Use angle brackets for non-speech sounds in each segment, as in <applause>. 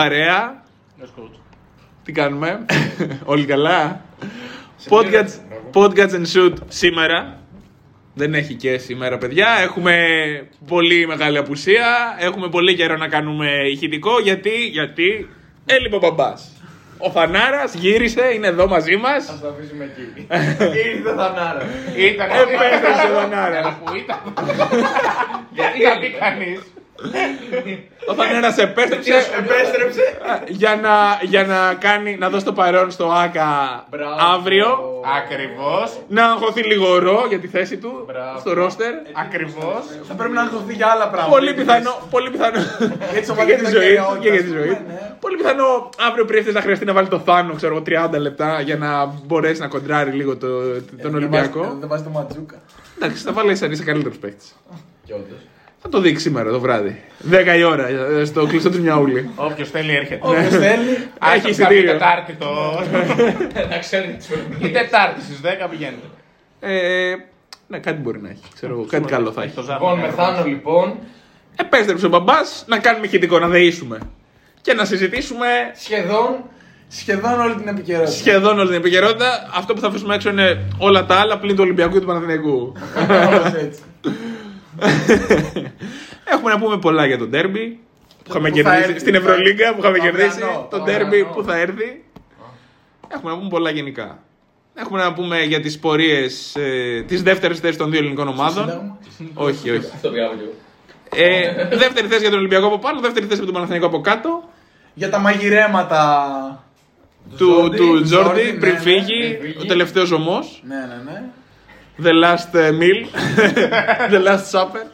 Παρέα. Τι κάνουμε, <laughs> όλοι καλά; Podcast, podcast and shoot σήμερα. Δεν έχει και σήμερα, παιδιά. Έχουμε πολύ μεγάλη απουσία. Έχουμε πολύ καιρό να κάνουμε ηχητικό. Γιατί, γιατί έλειπε ο μπαμπάς. Ο Φανάρας γύρισε, είναι εδώ μαζί μας. Θα το αφήσουμε εκεί. <laughs> Ήρθε Θανάρας. Ήταν Επέστρεψε ο Φανάρας. Που ήταν. <laughs> Γιατί θα πει κανείς. Ο Φανάρας επέστρεψε Επέστρεψε; για να, για να, κάνει, να δώσει το παρόν στο ΆΚΑ Μπράβο. αύριο. Ακριβώς. Να αγχωθεί λίγο ρο για τη θέση του Μπράβο. στο ρόστερ. Ακριβώς. Θα πρέπει να αγχωθεί για άλλα πράγματα. Πολύ πιθανό, πολύ πιθανό. Έτσι, και για τη ζωή του, και για τη Ναι, ζωή του. Πολύ πιθανό αύριο πριν έρθει να χρειαστεί να βάλει το θάνο, ξέρω εγώ, 30 λεπτά για να μπορέσει να κοντράρει λίγο το, τον Ολυμπιακό. Δεν βάζει το ματζούκα. Εντάξει, θα βάλει σαν είσαι καλύτερο παίκτη. Και όντως. Θα το δείξει σήμερα το βράδυ. 10 η ώρα ε, στο κλειστό του Μιαούλη. Όποιος θέλει έρχεται. Όποιος θέλει. Έχει Έχει εισιτήριο. Τετάρτη το. <laughs> Να ξέρει τι σου Η Τετάρτη στις 10 πηγαίνετε. Ε, ναι, κάτι μπορεί να έχει. Ξέρω εγώ, κάτι καλό θα έχει. Το Λοιπόν, μεθάνω λοιπόν. Επέστρεψε ο μπαμπάς να κάνουμε ηχητικό, να δεήσουμε. Και να συζητήσουμε Σχεδόν. Σχεδόν όλη την επικαιρότητα. σχεδόν όλη την επικαιρότητα. Αυτό που θα αφήσουμε έξω είναι όλα τα άλλα πλην του Ολυμπιακού και του Παναθηναϊκού. Όλος έτσι. <laughs> <laughs> Έχουμε να πούμε πολλά για το ντέρμπι που είχαμε Που θα κερδίσει έρθει, στην θα- Ευρωλίγκα που είχαμε το κερδίσει. αυριανό, Το το ντέρμπι αυριανό. που θα έρθει. Έχουμε να πούμε πολλά γενικά. Έχουμε να πούμε για τις πορείες ε, της δεύτερης θέσης των δύο ελληνικών ομάδων. Σύνταγμα. όχι, όχι. Ε, δεύτερη θέση για τον Ολυμπιακό από πάνω, δεύτερη θέση για τον Παναθηναϊκό από κάτω. Για τα μαγειρέματα Του, του Τζόρντι ναι, πριν ναι, φύγει, πριν ο τελευταίος ζωμός. Ναι, ναι, ναι. The last ε, meal. <laughs> The last supper.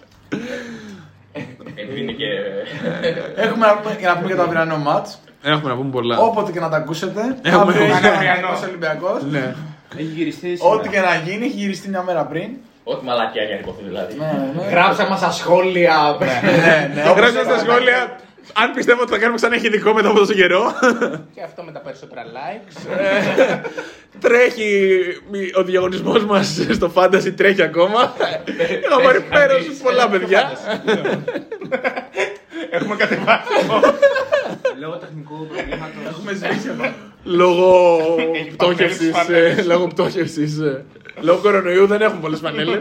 Έχουμε να πούμε, για να πούμε για το αυριανό μάτς. Έχουμε να πούμε πολλά. Όποτε και να τα ακούσετε. Έχουμε- αύριο είναι Έχουμε- Ολυμπιακός Ολυμπιακός. Ναι. Έχει γυριστεί σήμερα. Ό,τι και να γίνει, έχει γυριστεί μια μέρα πριν. Ό,τι μαλακιά για να υποθεί δηλαδή. Ναι, ναι, ναι. Γράψα μας στα σχόλια. Ναι, ναι, όπως Γράψτε στα είπαμε. σχόλια αν πιστεύω ότι θα κάνουμε ξανά εχειδικό μετά από τόσο καιρό. Και αυτό με τα περισσότερα likes. <laughs> τρέχει ο διαγωνισμός μας στο Fantasy, τρέχει ακόμα. Έχω πάρει πέρας πολλά παιδιά. Έχουμε κατεβάσει. Λόγω τεχνικού προβλήματος. Έχουμε σβήσει εδώ. Λόγω Έχει πτώχευσης. παπέλες, Λόγω πτώχευσης. Λόγω κορονοϊού δεν έχουμε πολλές πανέλε.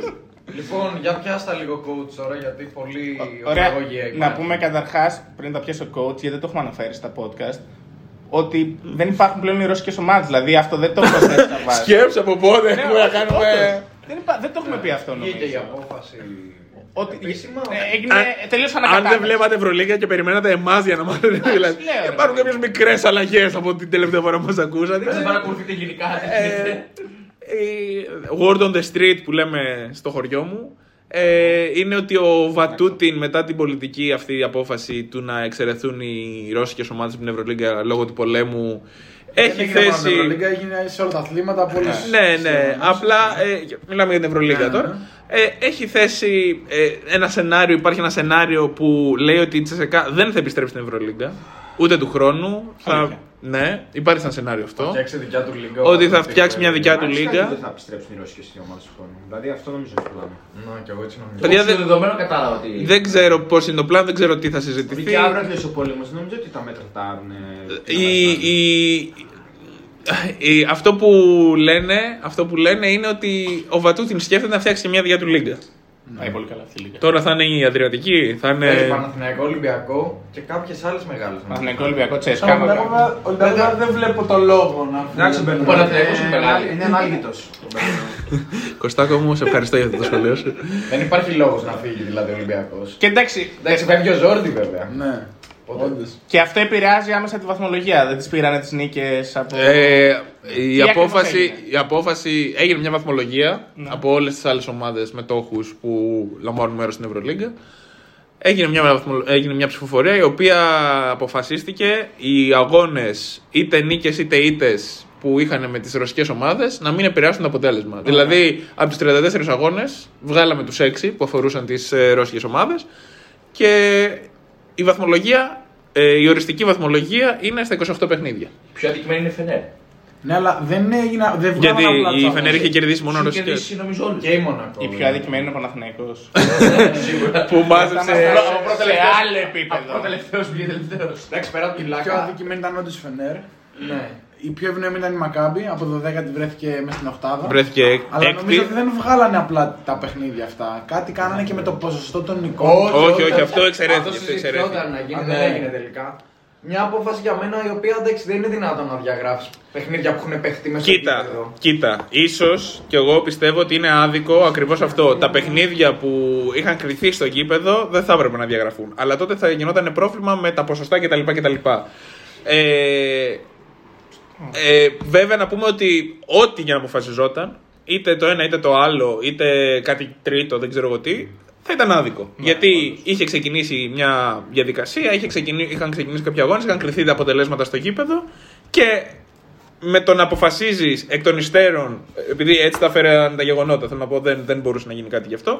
Λοιπόν, για πιάστα λίγο coach τώρα, γιατί πολύ Ωραία. οραγωγία Να υπάρχει. πούμε καταρχάς, πριν τα πιάσω coach, γιατί δεν το έχουμε αναφέρει στα podcast, ότι δεν υπάρχουν πλέον οι ρώσικες ομάδες. Δηλαδή αυτό δεν το έχουμε θέσει <laughs> στα βάση. Σκέψε από πότε Ναι, έχουμε να όντως, κάνουμε. όντως. Δεν, υπά- δεν το έχουμε πει αυτό νομίζω. Βγήκε η απόφαση. Ότι Επίσημα, ε, έγινε Αν- τελείως Αν ανακατάταξη. δεν βλέπατε Ευρωλίγα και περιμένατε εμάς για να μάθετε. Δηλαδή, λέω, ρε, υπάρχουν κάποιες μικρές αλλαγές από την τελευταία φορά που μας ακούσατε. Δεν παρακολουθείτε γενικά. Ε, ε, word on the street που λέμε στο χωριό μου ε, είναι ότι ο Βατούτιν μετά την πολιτική αυτή απόφαση του να εξαιρεθούν οι ρώσικες ομάδες από την Ευρωλίγκα λόγω του πολέμου έχει Δεν έγινε μόνο στην θέσει... Ευρωλίγκα, έγινε σε όλα τα αθλήματα. από όλες τις- Ναι, ναι. τις Απλά ε, μιλάμε για την Ευρωλίγκα Ναι, τώρα. ναι. Ε, έχει θέσει ε, ένα σενάριο, υπάρχει ένα σενάριο που λέει ότι η Τσεσεκά δεν θα επιστρέψει στην Ευρωλίγκα, ούτε του χρόνου. Θα, Αλήθεια. ναι, υπάρχει ένα σενάριο αυτό. Φτιάξει δικιά του λίγα. Ότι θα φτιάξει μια δικιά του Μάλιστα, λίγκα. Δεν θα επιστρέψουν οι Ρώσικε ομάδε του χρόνου. Δηλαδή αυτό νομίζω είναι το πλάνο. Ναι, και εγώ έτσι νομίζω. Παιδιά, Στο δεν- δεδομένο κατάλαβα ότι. Δεν ξέρω πώς είναι το πλάνο, δεν ξέρω τι θα συζητηθεί. Βγήκε αύριο ο πόλεμος. Νομίζω ότι τα μέτρα τα άρουν. η, η, η- αυτό, που λένε, αυτό που λένε είναι ότι ο Βατούτιν σκέφτεται να φτιάξει και μια δικιά του λίγκα. Πάει πολύ καλά αυτή η λίγα. Τώρα θα είναι η Αδριατική, θα Θέλει είναι. Παναθηναϊκό, Ολυμπιακό και κάποιες άλλες μεγάλες. Παναθηναϊκό Ολυμπιακό Σαν Τσέσκα. βλέπω, Ολυμπιακό δεν βλέπω το λόγο να Εντάξει, φύγει. μπαίνω. Ο Παναθηναϊκός είναι μεγάλη. Είναι ανάλυτος. Κωστάκο μου, σε ευχαριστώ για αυτό το σχολείο σου. Δεν υπάρχει λόγος να φύγει δηλαδή ο Ολυμπιακός. Και εντάξει, Εντάξει, φεύγει ο Ζόρντι βέβαια. Ναι, Οπότε- όντως. και αυτό επηρεάζει άμεσα τη βαθμολογία. Δεν τις πήρανε τις νίκες από. Ε, η, Τι απόφαση, ακριβώς έγινε; η απόφαση έγινε μια βαθμολογία Ναι. από όλες τις άλλες ομάδες μετόχου που λαμβάνουν μέρος στην Ευρωλίγκα. Έγινε μια, βαθμολο- έγινε μια ψηφοφορία η οποία αποφασίστηκε οι αγώνες είτε νίκες είτε ήττες που είχαν με τις ρωσικές ομάδες να μην επηρεάσουν το αποτέλεσμα. Δηλαδή από του 34 αγώνες βγάλαμε τους 6 που αφορούσαν τις ε, ρωσικές ομάδες και η βαθμολογία, ε, η οριστική βαθμολογία είναι στα 28 παιχνίδια. Πιο αδικημένη είναι η Φενέρ. Ναι, αλλά δεν έγινα. Δεν Γιατί βγάλαν απλά η τους Φενέρ είχε αγώνες. κερδίσει μόνο Έχει ρωσικές. κερδίσει νομίζω όλους. Και η Μονακό. Η πιο αδικημένη είναι ο Παναθηναϊκός. Που μάζεψε. σε άλλο επίπεδο. Από τελευταίο πήγε τελευταίο. Εντάξει, πέρα από την Η πιο πλάκα. αδικημένη ήταν όντως η Φενέρ. Ναι. Η πιο ευνοημένη ήταν η Μακάμπη. Από το 10 βρέθηκε μέσα στην οκτάδα. Βρέθηκε Αλλά νομίζω ότι έκτη. δεν βγάλανε απλά τα παιχνίδια αυτά. Κάτι κάνανε και με το ποσοστό των νικών. Όχι, όχι, αυτό Αυτό εξαιρέθηκε. Αυτό συζητιόταν εξαιρέθηκε. να γίνει, Α, δεν ναι. έγινε τελικά. Μια απόφαση για μένα η οποία εντάξει δεν είναι δυνατόν να διαγράψεις παιχνίδια που έχουν παιχτεί μέσα στο Κοίτα, γήπεδο. κοίτα, ίσως και εγώ πιστεύω ότι είναι άδικο ακριβώς αυτό. Τα παιχνίδια που είχαν κρυθεί στο γήπεδο δεν θα έπρεπε να διαγραφούν. Αλλά τότε θα γινόταν πρόβλημα με τα ποσοστά κτλ. κτλ. Ε, ε, βέβαια να πούμε ότι ό,τι για να αποφασιζόταν, είτε το ένα είτε το άλλο, είτε κάτι τρίτο, δεν ξέρω εγώ τι, θα ήταν άδικο. Γιατί είχε ξεκινήσει μια διαδικασία, είχε ξεκινήσει, είχαν ξεκινήσει κάποια αγώνες, είχαν κρυθεί τα αποτελέσματα στο γήπεδο και με το να αποφασίζεις εκ των υστέρων, επειδή έτσι τα φέραν τα γεγονότα, θέλω να πω, δεν, δεν μπορούσε να γίνει κάτι γι' αυτό.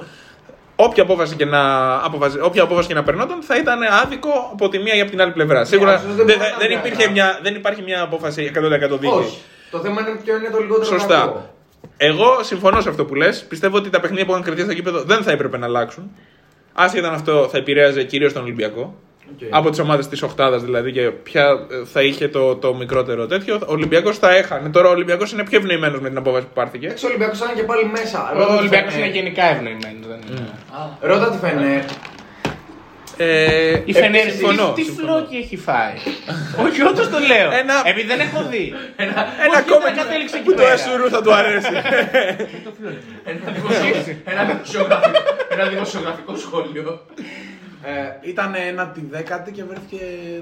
Όποια απόφαση, και να, αποφασι- όποια απόφαση και να περνόταν θα ήταν άδικο από τη μία ή από την άλλη πλευρά. Σίγουρα absolutely δεν δεν, μπορεί να δεν, διαγράψει. υπήρχε μια, δεν υπάρχει μια απόφαση 100% δίκαιη. Όχι. Το θέμα είναι ποιο είναι το λιγότερο Σωστά. κακό. Εγώ συμφωνώ σε αυτό που λες. Πιστεύω ότι τα παιχνίδια που είχαν κρυθεί στο γήπεδο δεν θα έπρεπε να αλλάξουν. Άσχετα αν αυτό θα επηρέαζε κυρίως τον Ολυμπιακό. ΟΚ. Από τις ομάδες της Οχτάδας δηλαδή και ποια ε, θα είχε το, το μικρότερο τέτοιο. Ο Ολυμπιακός θα έχανε. Τώρα ο Ολυμπιακός είναι πιο ευνοημένος με την απόφαση που πάρθηκε. Εντάξει, ο Ολυμπιακός ήταν και πάλι μέσα. Ο Ρώτα τη Ολυμπιακός Φενέρ. είναι γενικά ευνοημένος. δεν είναι. Ρώτα τη Φενέρ. Ε, Η Φενέρ συμφωνώ, τι, τι συμφωνώ. φλόκι έχει φάει; Όχι, όντως το λέω. Ένα- Επειδή δεν έχω δει. Ένα Όχι, κόμμα δεν κατέληξε εκεί που το πέρα. Εσουρού θα του αρέσει; Ένα δημοσιο- Ένα δημοσιογραφικό- Ένα δημοσιογραφικό σχόλιο. Ε, ήταν ένα τη δέκατη και βρέθηκε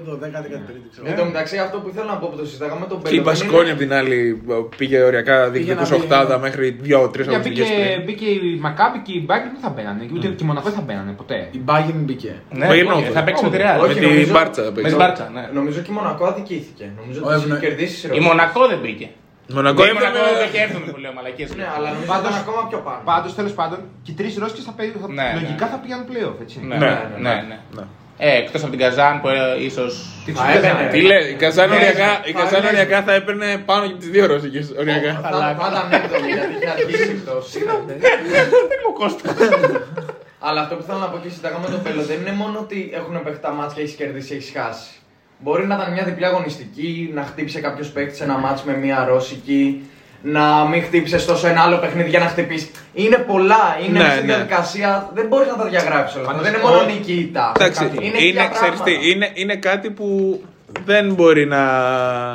δωδέκατη, κάτι τρίτη. ξέρω. Εν τω μεταξύ, αυτό που ήθελα να πω που το συζητάγαμε τον Και η Μπασκόνη απ' την άλλη πήγε οριακά Πήγε διεκδικούσε να πει, οχτάδα ναι. μέχρι δύο-τρει Για αγωνιστικές μπήκε, πριν. μπήκε η Μακάμπη και η Μπάγκερ δεν θα μπαίνανε. Και ούτε και η Μονακό δεν θα μπαίνανε ποτέ. Η Bayern μπήκε. Ναι, Bayern όχι, όχι. θα παίξει με τη Real. Όχι, Με την νομίζω- Μπάρτσα Με παίξει. την Μπάρτσα, ναι. Νομίζω και η Μονακό αδικήθηκε. Νομίζω Ο ότι Ευνε- έχει κερδίσει Η Μονακό δεν μπήκε. Μονακό Ναι, Η έβγαλε- Μονακό μπήκε έβδομη που λέω μαλακίες. Ναι, αλλά νομίζω ότι ήταν ακόμα πιο πάνω. Πάντω, τέλο πάντων, και οι τρει Ρώσικε θα, παί- θα, Ναι, λογικά ναι. θα πήγαν playoff, έτσι. Ναι, Ναι, ναι, ναι. ναι. Ναι. Ε, εκτός από την Καζάν που ε, ίσως... Θα έπαιρνε. Τι λέει, η Καζάν Ναι, οριακά, η θα Καζάν έπαιρνε. οριακά θα έπαιρνε πάνω και τι δύο ρωσικέ. Οριακά. Θα θα ήταν έβδομη γιατί είχε αρχίσει η πτώση. Αλλά αυτό που θέλω να πω και συζητάγαμε τον Πέλο δεν είναι μόνο ότι έχουν παίχει τα μάτια, έχει κερδίσει, έχει χάσει. Μπορεί να ήταν μια διπλή αγωνιστική, να χτύπησε κάποιος παίκτης σε ένα μάτς με μια ρώσικη, να μην χτύπησες τόσο ένα άλλο παιχνίδι για να χτυπήσεις. Είναι πολλά, είναι Ναι, μέσα στη ναι. διαδικασία. Δεν μπορείς να τα διαγράψεις όλα αυτά. Δεν είναι μόνο νίκη ή ήττα. Εντάξει, είναι, είναι, χίλια ξέρεις τι, πράγματα. είναι, είναι κάτι που δεν μπορεί να.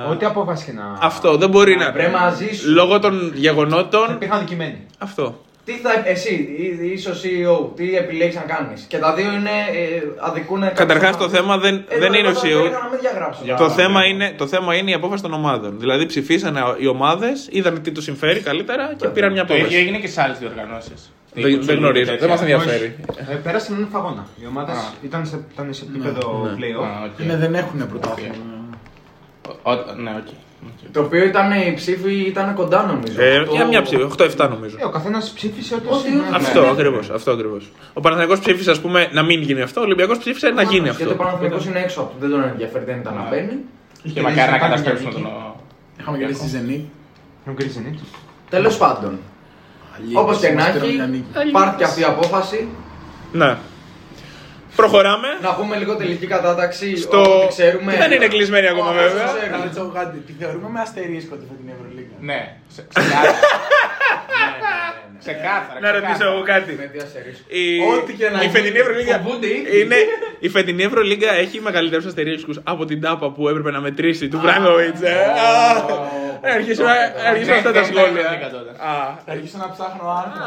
Ό,τι απόφαση και να. Αυτό δεν μπορεί να. Βρε μαζί σου. Λόγω των Θα γεγονότων. υπήρχαν δικημένοι. Αυτό. Τι θα, εσύ, ή- είσαι ο CEO, τι επιλέγεις να κάνεις; Και τα δύο είναι, ε, αδικούν. Καταρχάς το θέμα δεν, Ε, δεν είναι ο εγώ θα CEO. έλεγα να μην διαγράψω. Το θέμα, είναι, το θέμα είναι η απόφαση των ομάδων. Δηλαδή ψηφίσανε οι ομάδες, είδαν τι τους συμφέρει καλύτερα και πήραν μια Το ίδιο απόφαση. έγινε και σε άλλες διοργανώσεις. Δεν, δεν γνωρίζω, δεν μας ενδιαφέρει. Ε, πέρασαν έναν φαγόνα. Οι ομάδες Α. ήταν σε, ήταν σε επίπεδο Ναι. playoff. Α, ΟΚ. Ναι, δεν έχουν πρωτάθλημα. Ο- Ναι, ΟΚ. Το οποίο ήταν η ψήφος ήταν κοντά νομίζω. Ε, Αυτό- για μια ψήφο, 8-7 νομίζω. Ε, ο καθένας ψήφισε ό,τι Ό,τι είναι. είναι. Αυτό ναι. ακριβώς. Αυτό ακριβώς. Ο Παναθηναϊκός ψήφισε ας πούμε, να μην γίνει αυτό, ο Ολυμπιακός ψήφισε να γίνει Γιατί ο αυτό. Παναθηναϊκός είναι έξω από το, δεν τον ενδιαφέρει, δεν ήταν να μπαίνει. Και μακάρι να Είχε καταστρέψουν νίκη. τον. Είχαμε κερδίσει τη Zenit. Έχουν κερδίσει νίκη. Τέλος πάντων, Αλήθεια, όπως και να μας πήραν μια έχει, νίκη. υπάρχει και αυτή η απόφαση. Ναι. Προχωράμε. Να πούμε λίγο τελική κατάταξη. Στο... Ό,τι ξέρουμε. Δεν είναι κλεισμένη ακόμα Όσο βέβαια. ξέρουμε. Να ρωτήσω κάτι, τη θεωρούμε με αστερίσκο τη φετινή Ευρωλίγα. Ναι, σε- ξεκάθαρα. Ναι, ναι, ναι, ναι. Ξεκάθαρα. Να ρωτήσω ξεκάθαρα. εγώ κάτι. Με τι αστερίσκο. Η, Ό,τι και να η γίνει, φετινή Ευρωλίγα φοβούνται οι ίδιοι. είναι, η φετινή Ευρωλίγα έχει μεγαλύτερου αστερίσκου από την τάπα που έπρεπε να μετρήσει του Μπράγοβιτ. Αρχίσουμε αρχίσουμε αυτά τα δεν σχόλια. Ευρωλίγα τότε. Α, Θα αρχίσω να ψάχνω άρθρα.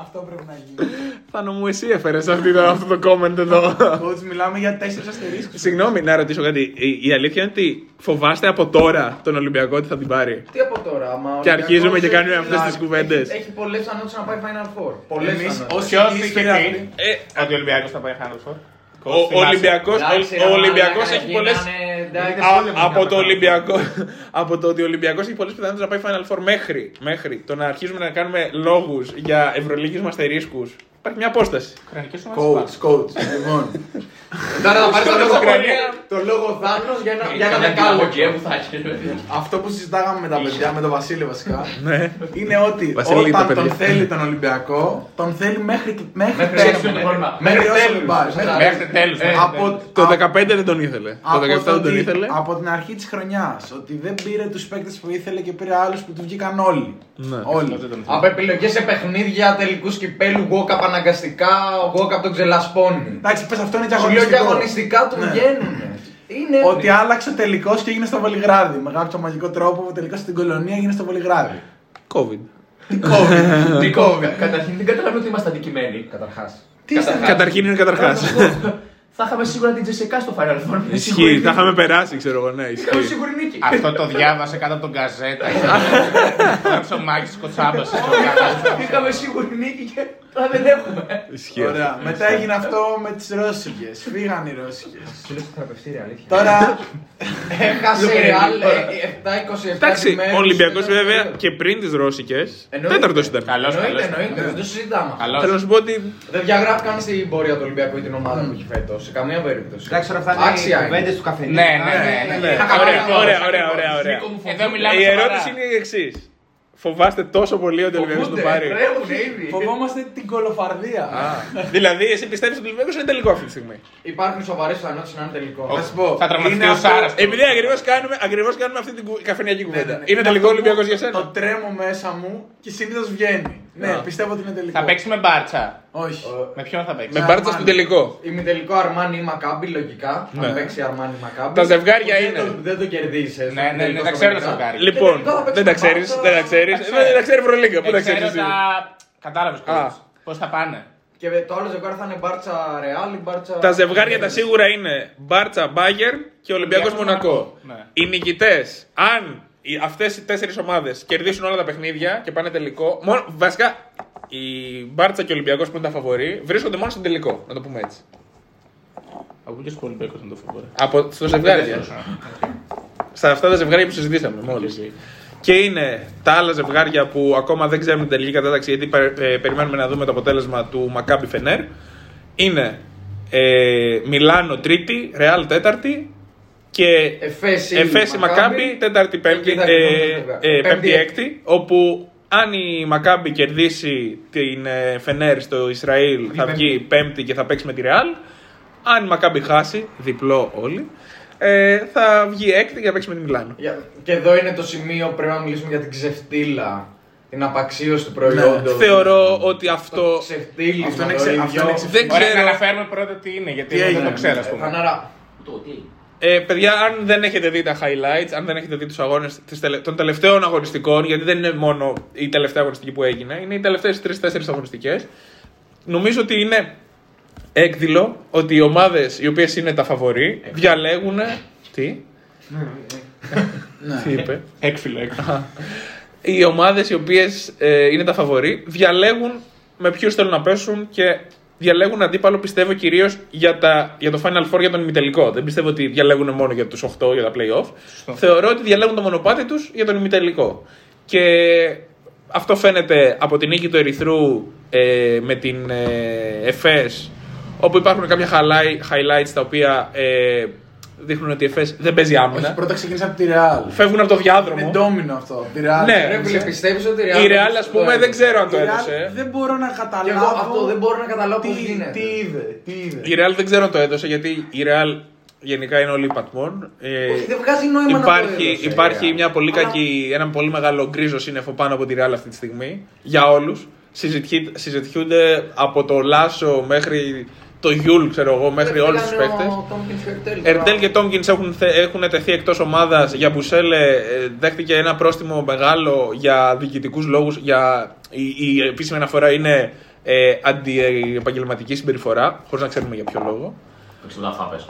Αυτό πρέπει να γίνει. Θάνο μου, εσύ έφερες αυτό το comment εδώ. Coach, μιλάμε για τέσσερις αστερίσκους. Συγγνώμη, να ρωτήσω κάτι. Η, η αλήθεια είναι ότι φοβάστε από τώρα τον Ολυμπιακό ότι θα την πάρει; Τι από τώρα, άμα ο Και αρχίζουμε Ολυμπιακός και κάνουμε έχει- αυτές τις έχει- κουβέντες. Έχει πολλές πιθανότητε να πάει Final Four. Πολλές Εμείς πιθανότητες. όσοι Ποιος είχε ίσχυροι πει αυτοί- Ε, ότι ο Ολυμπιακός θα πάει Final Four. Ο Ολυμπιακός, Εντάξει, ο ρε, Ολυμπιακός μαλάκα, έχει πολλές... γίνανε, εντάξει. Α, από το Ολυμπιακό, <laughs> από το ότι ο Ολυμπιακός έχει πολλές πιθανότητες να πάει Final Four μέχρι, μέχρι το να αρχίζουμε να κάνουμε λόγους για ευρωλίγες με αστερίσκους. Υπάρχει μια απόσταση. Ουκρανικές ομάδες Coach, υπάρχουν. coach. Λοιπόν, <laughs> Τώρα θα πάρει το λόγο Ουκρανία. Το λόγο Θάνος για ένα, για ένα Για δεκάλεπτο. δεκάλεπτο που θα έχει. αυτό που συζητάγαμε με τα παιδιά, με τον Βασίλη βασικά, Ναι. είναι ότι Βασίλη, τα όταν τον παιδιά. θέλει τον Ολυμπιακό, τον θέλει μέχρι, μέχρι Μέχρι τέλος. έξω το πρόβλημα. Μέχρι Μέχρι όσο τέλους. δεν πάρει. Σωστά. Μέχρι- Μέχρι τέλους. μέχρι Από, Το από- 15 δεν τον ήθελε. Το από 17 δεν τον ότι- ήθελε. Από την αρχή της χρονιάς. Ότι δεν πήρε τους παίκτες που ήθελε και πήρε άλλους που τους βγήκαν όλοι. Ναι. Όλοι. Δεν τον Από επιλογές σε παιχνίδια τελικούς κυπέλου, walk-up αναγκαστικά, walk-up τον ξελασπώνει. Εντάξει, πες αυτό είναι και Σου λέω και αγωνιστικό. αγωνιστικά του Ναι. βγαίνουν. Είναι. Ότι άλλαξε ο τελικό και έγινε στο Βολιγράδι. Με κάποιο μαγικό τρόπο ο τελικό στην κολονία έγινε στο Βολιγράδι. COVID. Τι κόβει. <laughs> Τι κόβει. <laughs> Καταρχήν δεν καταλαβαίνω ότι είμαστε αντικειμένοι. Καταρχάς. Καταρχήν είναι καταρχάς. Θα είχαμε σίγουρα την Τζεσικά στο Final Four. Ισχύει, θα είχαμε περάσει, ξέρω εγώ, ναι, Είχαμε ισχύει. σίγουρη νίκη. Αυτό το διάβασε κάτω από τον <laughs> καζέτα. Γράψε ο Μάκης Κοτσάμπας. Είχαμε σίγουρη νίκη και τώρα δεν έχουμε. Ισχύει. Ωραία. Μετά έγινε αυτό με τις Ρώσικες. Φύγαν οι Ρώσικες. Φίλε στο θεραπευτήρι, αλήθεια. Τώρα Έχασε η Real 7-27 Εντάξει, μέρες. ο Ολυμπιακός βέβαια και πριν τις Ρώσικες. Εννοείται. Τέταρτος ήταν. Καλός, Εννοείται, καλός. εννοείται, δεν το συζητάμε. αυτό. Καλός. Θέλω να σου πω ότι. Δεν διαγράφηκαν στην πορεία του Ολυμπιακού ή την ομάδα που έχει φέτος. Σε καμία περίπτωση. Εντάξει, τώρα αυτά είναι Άξια οι είναι. κουβέντες του καφενείου. Ναι, ναι, ναι. Ναι, ωραία, ωραία, ωραία, ωραία, ωραία. Εδώ μιλάμε Η σοβαρά. ερώτηση είναι η εξής. Φοβάστε τόσο πολύ ότι ο Ολυμπιακό θα το πάρει. Τρέχουνε ήδη. φοβόμαστε την κολοφαρδία. Δηλαδή, εσύ πιστεύεις ότι ο Ολυμπιακό είναι τελικό αυτή τη στιγμή; Υπάρχουν σοβαρές πιθανότητες να είναι τελικό. Θα σου πω. Θα τραυματιστεί είναι ο αυτό- Σάρας. Επειδή ακριβώς κάνουμε, ακριβώς κάνουμε αυτή την κου- καφενειακή Ναι, κουβέντα. ναι, ναι. Είναι τελικό αυτό Ολυμπιακός που για σένα; Το τρέμω μέσα μου και συνήθως βγαίνει. Ναι, Α. πιστεύω ότι είναι τελικό. Θα παίξει με μπάρτσα. Όχι. Με ποιον θα παίξει. Με μπάρτσα στον τελικό. Ημιτελικό Αρμάνι ή Μακάμπι, λογικά. Ναι. Αν παίξει Αρμάνι ή Μακάμπι. Τα ζευγάρια Που δεν είναι. το- Δεν το κερδίζεις. Ναι, ναι, ναι, τα ξέρω τα ζευγάρια. Λοιπόν, τελικό θα παίξει δεν τα με ξέρεις, Μπάρτσα. δεν τα ξέρεις. Τα ξέρω. Δεν τα ξέρει η Ευρωλίγκα. Πού τα ξέρεις Ξέρω εσύ. τα... Κατάλαβες Α. Πώς θα πάνε; Και το άλλο ζευγάρι θα είναι Μπάρτσα Ρεάλ ή Μπάρτσα. Τα ζευγάρια τα σίγουρα είναι Μπάρτσα Μπάγκερ και Ολυμπιακός Ολυμπιακός Μονακό. Μονακό, ναι. Οι νικητές, αν αυτές οι τέσσερις ομάδες κερδίσουν όλα τα παιχνίδια και πάνε τελικό. Μόνο, βασικά, η Μπάρτσα και ο Ολυμπιακός που είναι τα φαβορή βρίσκονται μόνο στον τελικό. Να το πούμε έτσι. Από πού και στο Ολυμπιακός να το φοβορεί. Από, στο ζευγάρι. Στα αυτά τα ζευγάρια που συζητήσαμε μόλις. Και είναι τα άλλα ζευγάρια που ακόμα δεν ξέρουμε την τελική κατάταξη γιατί πε- ε, περιμένουμε να δούμε το αποτέλεσμα του Μακάμπι Φενέρ. Είναι ε, Μιλάνο Τρίτη, Ρεάλ Τέταρτη και Εφέση, Εφέση Μακάμπι Τέταρτη Πέμπτη, Εκεί θα ε, κρυφθούν τα ε, ζευγάρια. Πέμπτη Έκτη. Όπου αν η Μακάμπι κερδίσει την ε, Φενέρ στο Ισραήλ θα βγει Πέμπτη και θα παίξει με τη Ρεάλ. Αν η Μακάμπι χάσει, διπλό όλοι, ε, θα βγει έκτη και θα παίξει με τη Μιλάνο. Για- Και εδώ είναι το σημείο που πρέπει να μιλήσουμε για την ξεφτύλα. Την απαξίωση του προϊόντος. Θεωρώ ότι αυτό. Ξεφτύλισμα Αυτό είναι το ξε- ίδιο. αυτό είναι ξε- Δεν Ωραία, να ξέρω. αναφέρουμε πρώτα τι είναι, γιατί Τι εγώ δεν έγινε. το ξέρω, ας Ε, πούμε. Φαναρά. Το τι; Ε, παιδιά, αν δεν έχετε δει τα highlights, αν δεν έχετε δει τους αγώνες των τελευταίων αγωνιστικών, γιατί δεν είναι μόνο η τελευταία αγωνιστική που έγινε, είναι οι τελευταίες τρει-τέσσερι αγωνιστικές. Νομίζω ότι είναι έκδηλο ότι οι ομάδες οι οποίες είναι τα φαβορή διαλέγουν. Τι, τι είπε; Έκφυλο, έκφυλο. Οι ομάδες οι οποίες είναι τα φαβορή διαλέγουν με ποιους θέλουν να πέσουν και διαλέγουν αντίπαλο πιστεύω κυρίως για, τα- για το Final Four για τον ημιτελικό. Δεν πιστεύω ότι διαλέγουν μόνο για τους 8 για τα playoff. Θεωρώ ότι διαλέγουν το μονοπάτι τους για τον ημιτελικό. Και αυτό φαίνεται από την νίκη του Ερυθρού ε, με την ε, ΕΦΕΣ, όπου υπάρχουν κάποια highlight- highlights τα οποία ε, δείχνουν ότι η ΕΦΕΣ δεν παίζει Όχι, άμυνα. πρώτα ξεκίνησε από τη Real. Φεύγουν από το Είναι διάδρομο. ντόμινο αυτό. από Τη Real. Ναι. Ρε φίλε, πιστεύεις ότι η Real Η δεν Real, ας το πούμε, έδωσε; δεν ξέρω αν Η το Real έδωσε. δεν μπορώ να Και εγώ καταλάβω. αυτό δεν μπορώ να καταλάβω τι, πώς γίνεται. τι είδε. Τι είδε. Η Real δεν ξέρω αν το έδωσε γιατί η Real γενικά είναι όλοι πατμών. Ε, Όχι, δεν βγάζει νόημα να το υπάρχει έδωσε η υπάρχει Real. μια πολύ Αλλά- κακή, ένα πολύ μεγάλο γκρίζο σύννεφο πάνω από τη Real αυτή τη στιγμή για όλους. Συζητιούνται από το Λάσο μέχρι το Γιούλ, ξέρω εγώ, μέχρι Δεν όλους τους πήγανε παίχτε. ο Tompkins και ο Ερτέλ. Ερτέλ και Τόμκιν έχουν, θε- έχουν τεθεί εκτός ομάδας. Για Μπουσέλε ε, δέχτηκε ένα πρόστιμο μεγάλο για διοικητικούς λόγους. Για... Η, η επίσημη αναφορά είναι ε, αντιεπαγγελματική συμπεριφορά, χωρίς να ξέρουμε για ποιο λόγο. Εξωτά φάπες.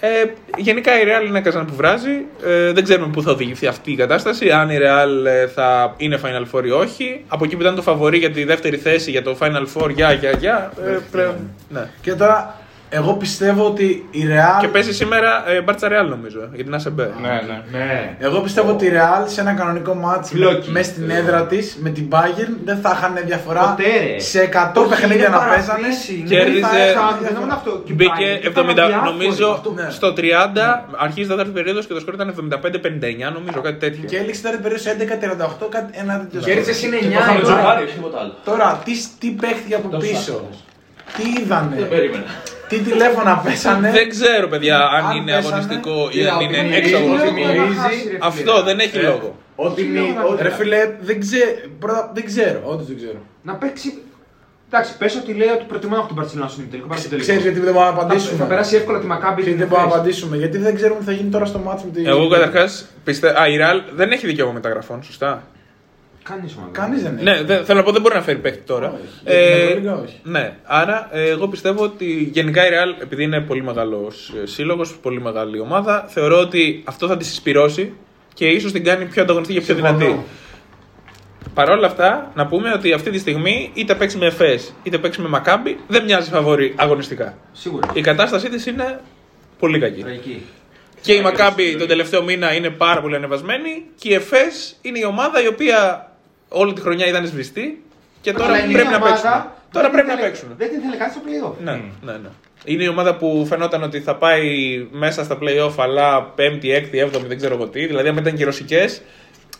Ε, γενικά η Real είναι καζάν που βράζει. Ε, δεν ξέρουμε πού θα οδηγηθεί αυτή η κατάσταση. Αν η Real ε, θα είναι Final Four ή όχι. Από εκεί που ήταν το φαβορή για τη δεύτερη θέση για το Final Four, για, για, για. Ε, πλέον, ναι. Και τώρα, εγώ πιστεύω ότι η Real. Και παίζει σήμερα ε, Μπάρτσα Real νομίζω, για την ASB. Ναι, ναι. Ναι. Εγώ πιστεύω ότι η Real σε ένα κανονικό μάτς Φλόκι. μες στην έδρα της με την Bayern δεν θα είχαν διαφορά Ποτέ, ρε. σε 100 Όχι, παιχνίδια είναι να παίζανε. παραπίση, είναι. δεν θα Κέρδιζε- είχαν Δεν διαφορά. είναι αυτό. Και Μπήκε πάει, και 70, ήταν αδιάφοροι. νομίζω Αυτό, ναι. στο 30, αρχίζει η τέταρτη περίοδος και το σκορ ήταν 75-59, νομίζω κάτι τέτοιο. Και έληξε τώρα την περίοδος 11-38, κάτι- ένα τέτοιο. Κέρδισε σκορ. είναι Το 9 είχαμε η τζογάρει, ώρα. τίποτα άλλο. Τώρα, τι, τι παίχτηκε από Τόσο πίσω, άσχημος. τι είδανε, Δεν περίμενα. Τι τηλέφωνα πέσανε; Δεν ξέρω, παιδιά, αν Αν είναι πέσανε, αγωνιστικό ή κοίτα, αν ότι είναι μυρίζει, έξω ότι αγωνιστικό. μυρίζει. Αυτό δεν έχει λόγο. Ότι μη. ότι- Ρε φίλε, δεν ξέρω, πρώτα, δεν ξέρω, όντως δεν ξέρω. Να παίξει. Εντάξει, πες ότι λέει ότι προτιμώ να έχω την Παρσελόνα στον ημιτελικό. παρά στον τελικό. Ξέρεις γιατί δεν μπορούμε να Θα- απαντήσουμε. Θα περάσει εύκολα τη Μακάμπη. Γιατί δεν μπορούμε να απαντήσουμε, γιατί δεν ξέρουμε τι θα γίνει τώρα στο μάτσο με τη... Εγώ καταρχάς πιστεύω. Α, η Real δεν έχει δικαίωμα μεταγραφών, σωστά. Κανείς ομάδα. Κανείς δεν έχει. Ναι, δεν- θέλω να πω δεν μπορεί να φέρει παίχτη τώρα. Όχι. Για την Ευρωλίγα όχι. ναι, άρα ε, εγώ πιστεύω ότι γενικά η Real, επειδή είναι πολύ μεγάλος σύλλογος, πολύ μεγάλη ομάδα, θεωρώ ότι αυτό θα της συσπυρώσει και ίσως την κάνει πιο ανταγωνιστική και πιο Συμφωνώ. δυνατή. Παρ' όλα αυτά, να πούμε ότι αυτή τη στιγμή είτε παίξει με ΕΦΕΣ είτε παίξει με Μακάμπι, δεν μοιάζει φαβόρη αγωνιστικά. Σίγουρα. Η κατάστασή της είναι πολύ κακή. Τραγική. Και η Μακάμπι τον τελευταίο μήνα είναι πάρα πολύ ανεβασμένη και η ΕΦΕΣ είναι η ομάδα η οποία όλη τη χρονιά ήταν σβηστή και τώρα Αλλά είναι πρέπει μια να ομάδα παίξουν. που Τώρα δεν πρέπει να ήθελε- παίξουν. Δεν την θέλει κάτι στο playoff. Ναι, ναι, ναι. Είναι η ομάδα που φαινόταν ότι θα πάει μέσα στα playoff αλλά 5η, 6η, 7η, δεν ξέρω εγώ τι. Δηλαδή, αν ήταν και ρωσικές.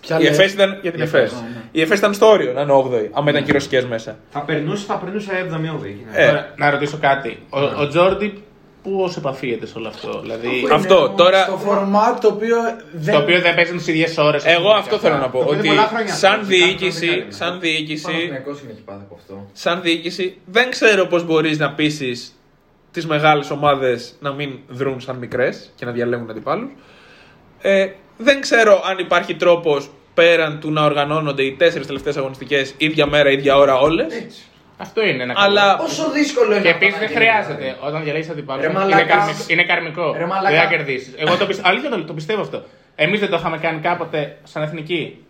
Ποια Η λες; ΕΦΕΣ ήταν για την Η ΕΦΕΣ. ΕΦΕΣ, ναι. Η ΕΦΕΣ ήταν στο όριο να είναι 8η, άμα ήταν και ρωσικές μέσα. Θα περνούσε, θα περνούσε 7η-8η. Ε, Τώρα, να ρωτήσω κάτι. Ο, ο Τζόρντι πώ επαφίεται σε όλο αυτό. Δηλαδή, Αυτό, Είναι τώρα- Στο φορμάτ το οποίο δεν... το οποίο δεν παίζουν τις ίδιες ώρες. Εγώ αυτό θέλω να πω. Το οποίο Ότι πολλά χρόνια σαν αυτό, δεν διοίκηση, κάνει, σαν Ο διοίκηση, Παναθηναϊκός είναι έχει πάθει από αυτό. σαν διοίκηση, δεν ξέρω πώς μπορείς να πείσει τις μεγάλες ομάδες να μην δρουν σαν μικρές και να διαλέγουν αντιπάλους. Ε, δεν ξέρω αν υπάρχει τρόπος πέραν του να οργανώνονται οι τέσσερις τελευταίες αγωνιστικές ίδια μέρα, ίδια ώρα όλες. Αυτό είναι ένα καλό. Αλλά Πόσο δύσκολο είναι Και να επίσης δεν πας να κερδίσεις. χρειάζεται όταν διαλέγει αντιπάλου. Ρε Είναι, μαλάκα. καρμι- είναι καρμικό. Ρε μαλάκα. δεν θα κερδίσεις. Εγώ το πιστεύω. Αλήθεια το, το πιστεύω αυτό. Εμείς δεν το είχαμε κάνει κάποτε σαν εθνική.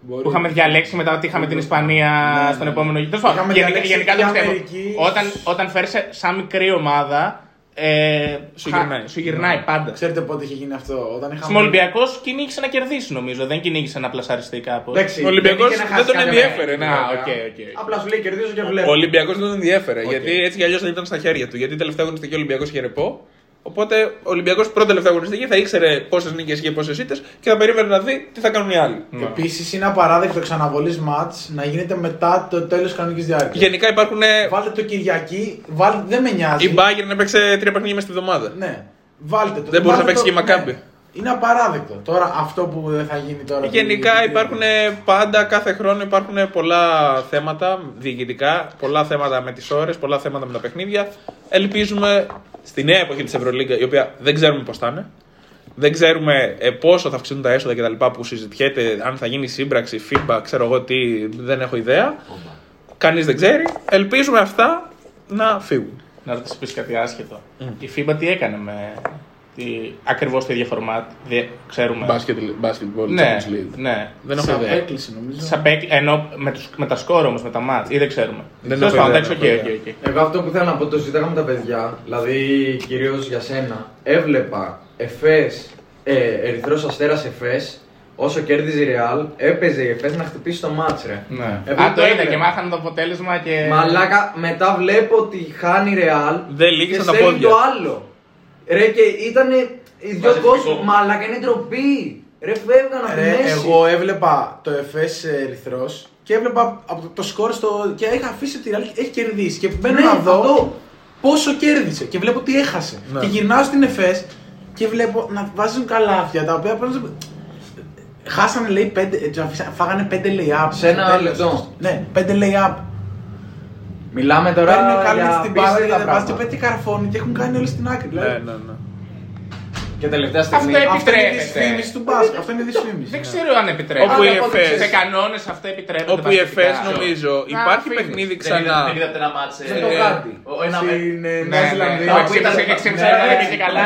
Μπορεί. Που είχαμε διαλέξει μετά ότι είχαμε την Ισπανία Ναι, στον ναι. επόμενο γύρο. Τέλος πάντων, Είχαμε Γενικά, διαλέξει γενικά η το πιστεύω. Αμερική. Όταν, όταν φέρεσαι σαν μικρή ομάδα. Ε, Σου χα- γυρνάει. Σου γυρνάει πάντα. Ξέρετε πότε είχε γίνει αυτό, όταν είχαμε... Στον Ολυμπιακός κυνήγησε να κερδίσει νομίζω. Δεν κυνήγησε να πλασαριστεί κάπως. Εντάξει, Ο Ολυμπιακός δεν είχε να δεν τον χάσει ενδιέφερε, κανένα. ναι. Α, βέβαια. οκ, οκ. Απλά σου λέει κερδίζω και ο βλέπω. Ολυμπιακός δεν τον ενδιέφερε. Γιατί έτσι κι αλλιώς δεν ήταν στα χέρια του. Γιατί τελευταία αγωνιστική ο Ολυμπιακός είχε ρεπό. Οπότε ο Ολυμπιακός πρώτη τελευταία αγωνιστική θα ήξερε πόσες νίκες και πόσες ήττες και θα περίμενε να δει τι θα κάνουν οι άλλοι. Επίσης είναι απαράδεκτο ξαναβολής ματ να γίνεται μετά το τέλος κανονικής διάρκειας. Γενικά υπάρχουν. Βάλτε το Κυριακή, βάλτε, δεν με νοιάζει. Η Bayern έπαιξε τρία παιχνίδια μέσα στη βδομάδα. Ναι, βάλτε το. Δεν μπορούσε να Βάλτε παίξει το- και η Maccabi. ναι. Είναι απαράδεκτο. Τώρα αυτό που δεν θα γίνει τώρα. Γενικά το- υπάρχουν πάντα, κάθε χρόνο υπάρχουν πολλά θέματα διοικητικά, πολλά θέματα με τις ώρες, πολλά θέματα με τα παιχνίδια. Ελπίζουμε στη νέα εποχή της Ευρωλίγκα, η οποία δεν ξέρουμε πώς θα είναι, δεν ξέρουμε ε, πόσο θα αυξηθούν τα έσοδα κτλ. που συζητιέται, αν θα γίνει σύμπραξη, feedback, ξέρω εγώ τι, δεν έχω ιδέα. Κανείς δεν ξέρει. Ελπίζουμε αυτά να φύγουν. Να ρωτήσω επίσης κάτι άσχετο. Η FIBA τι έκανε με Ακριβώς το ίδιο φορμάτ. Δεν ξέρουμε. Μπάσκετ, basketball, Ναι, Champions League. ναι. Δεν έχω Σε ιδέα. απέκλεισε νομίζω. Σαν παίκ- ενώ με, τους, με τα σκορ όμως, με τα μάτς, ή δεν ξέρουμε. Δεν Τέλος έχω πάντων, ιδέα, εντάξει, δεν οκ, έχω οκ, οκ. Εγώ αυτό που θέλω να πω, το συζήταγα με τα παιδιά, δηλαδή κυρίως για σένα. Έβλεπα Εφές, ε, Ερυθρός Αστέρας Εφές, όσο κέρδιζε η Ρεάλ, έπαιζε η Εφές να χτυπήσει το μάτς ρε. Ναι. Εγώ Α, το είδα έβλεπα. και μάθανε το αποτέλεσμα και. Μαλάκα, μετά βλέπω ότι χάνει η Ρεάλ Δεν και λύγησαν τα στέλνει πόδια. το άλλο. Ρε και ήταν οι δυο κόσμοι, μαλάκα είναι ντροπή. Ρε φεύγαν από τη Ρε, μέση. εγώ έβλεπα το Εφές Ερυθρός και έβλεπα από το, το σκορ στο. και είχα αφήσει ότι η Real έχει κερδίσει. Και μπαίνω Ναι, να δω αυτό. πόσο κέρδισε και βλέπω τι έχασε. Ναι. Και γυρνάω στην Εφές και βλέπω να βάζουν καλάθια τα οποία πρέπει να. Χάσανε λέει πέντε, ε, αφήσα- φάγανε πέντε lay-up. Σε ένα στο τέλος. λεπτό. Ναι, πέντε lay-up. Μιλάμε τώρα Παίρνει ο για Κάλβιν στην μπάλα απίστευτα και δεν βάζει και πράγματα. πέτει καρφώνει και έχουν κάνει όλοι στην άκρη. Ναι, δηλαδή. ναι, ναι. Και τελευταία στιγμή. Αυτό Αυτό είναι η επιτρέπεται. δυσφήμιση του μπάσκετ. Αυτό είναι η δυσφήμιση. Δεν ξέρω αν επιτρέπεται. Όπου η Αλλά Εφές- Σε κανόνες αυτό επιτρέπεται. Όπου η βασικά. ΕΦΕΣ νομίζω υπάρχει αφήνεις. παιχνίδι Δεν ξανά. είδα- δεν είδατε ένα μάτς. ε, Δεν το κάτι. ο- Ένα με... Στην ε, Ναι, Νέα ναι. Ζηλανδία. Το εξήγησε και ξέμψε Ναι, να έτσι. και καλά.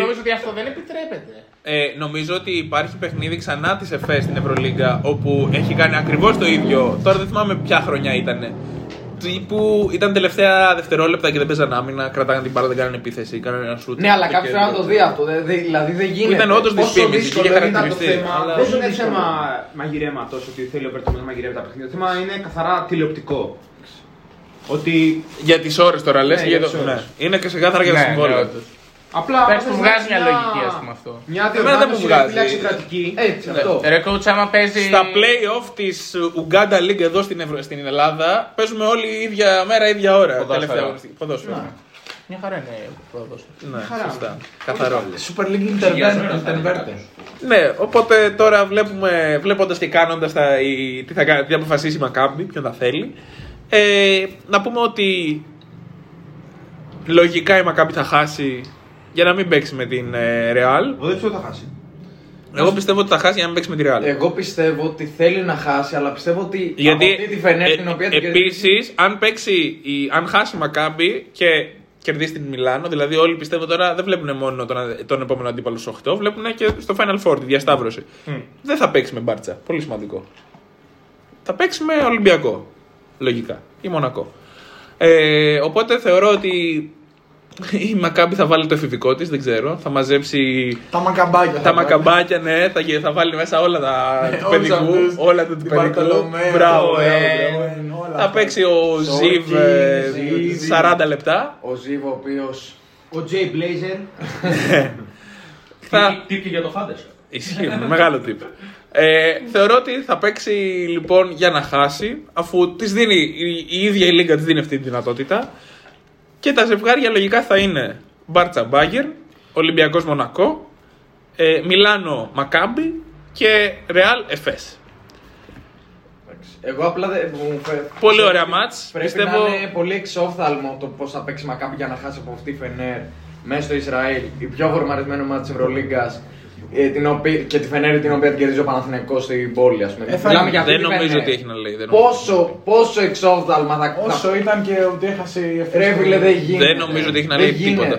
Νομίζω ότι αυτό δεν επιτρέπεται. Ε, νομίζω ότι υπάρχει παιχνίδι ξανά της ΕΦΕΣ στην Ευρωλίγκα όπου έχει κάνει ακριβώς το ίδιο. Τώρα δεν θυμάμαι ποια χρονιά ήταν. Που ήταν τελευταία δευτερόλεπτα και δεν παίζαν άμυνα, κρατάγαν την μπάλα, δεν κάνανε επίθεση, κάνανε ένα σουτ. Ναι, αλλά Και κάποιος πρέπει να το κέρδισαν. δει αυτό. δε- δε- Δηλαδή δεν γίνεται. ήταν όντως Πόσο δυσφήμιση, δύσκολο είχε ήταν το χαρακτηριστεί. θέμα. Αλλά- Δεν Πόσο είναι δύσκολο. θέμα μαγειρέματο ότι θέλει ο Μπερτομέ να μαγειρεύει τα παιχνίδια. Το θέμα είναι καθαρά τηλεοπτικό. Ότι Για τις ώρες τώρα λες. Ναι, για για το... τις ώρες. ναι. Είναι και ξεκάθαρα για τα Ναι, συμβόλαια. ναι, όντως. Απλά. Εντάξει, άμα μου θες βγάζει να μια έχεις λογική, ας πούμε, αυτό. Μια Εμένα δεν μου διοργάνωση βγάζει. φυλάξη κρατική. Έτσι, αυτό. Ρε coach, άμα παίζει. Στα play-off της Uganda League εδώ στην, Ευρω... στην Ελλάδα παίζουμε όλοι η ίδια μέρα, η ίδια ώρα. Ποδόσφαιρο. Τελευταία αγωνιστική. Ποδόσφαιρο. Μια χαρά είναι πρόοδος. Ναι, σωστά. Καθαρό. Super League Interverter. Ναι, οπότε τώρα βλέπουμε, βλέποντας και κάνοντας τα, η, τι θα κάνει, τι θα αποφασίσει η Μακάμπη, ποιον θα θέλει. Ε, να πούμε ότι λογικά η Μακάμπη θα χάσει για να μην παίξει με την ε, Real. Εγώ δεν πιστεύω ότι θα χάσει. Εγώ πιστεύω ότι θα χάσει για να μην παίξει με τη Real. Εγώ πιστεύω ότι θέλει να χάσει, αλλά πιστεύω ότι Γιατί από αυτή τη Φενέρ την οποία την κερδίζει- επίσης, αν παίξει, η, αν χάσει η Μακάμπη και κερδίσει την Μιλάνο, δηλαδή όλοι πιστεύω τώρα δεν βλέπουν μόνο τον, τον επόμενο αντίπαλο στους 8, βλέπουν και στο Final Four τη διασταύρωση. Δεν θα παίξει με Μπάρτσα. Πολύ σημαντικό. Θα παίξει με Ολυμπιακό. Λογικά. Ή Μονακό. Ε, οπότε θεωρώ ότι η Μακάμπη θα βάλει το εφηβικό της, δεν ξέρω. Θα μαζέψει Τα μακαμπάκια. τα θα βάλει. μακαμπάκια, ναι, θα, θα βάλει μέσα όλα τα του Όλους παιδικού. αυτούς. Όλα του Την παιδικού. Μπαρτολομέο, Μπράβο, το ε. Οέν, όλα Θα αυτά. παίξει ο Σόρκι, Ζιβ ε, Ζιβ. 40 λεπτά. Ο Ζήβ, ο οποίο. Ο Τζέι Μπλέιζερ. <laughs> Θα... Τι και για το φάντεσο. Ισχύει, μεγάλο τύπο. Ε, θεωρώ ότι θα παίξει λοιπόν για να χάσει, αφού της δίνει η, η ίδια η Λίγκα της δίνει αυτή τη δυνατότητα. Και τα ζευγάρια λογικά θα είναι Μπάρτσα Μπάγκερ, Ολυμπιακός Μονακό, ε, Μιλάνο Μακάμπι και Ρεάλ Εφές. Εγώ απλά δεν. μου φε- Πολύ πιστεύω ωραία ότι μάτς. Πρέπει Πιστεύω- να είναι πολύ εξόφθαλμο το πώς θα παίξει Μακάμπι για να χάσει από αυτή τη Φενέρ μέσα στο Ισραήλ. Η πιο φορμαρισμένο μάτι της Ευρωλίγκας. Και τη Φενέρ την οποία την κερδίζει ο Παναθηναϊκός στην πόλη, ας πούμε. Ε, θα Μιλάμε είναι. για αυτή Δεν τη νομίζω Φενέρ. ότι έχει να λέει. Δεν νομίζω. Πόσο, πόσο εξόφθαλμα θα Όσο ήταν και ότι έχασε η Εφές. Ρε φίλε, δεν γίνεται. Δεν νομίζω ότι έχει να Δεν λέει τίποτα.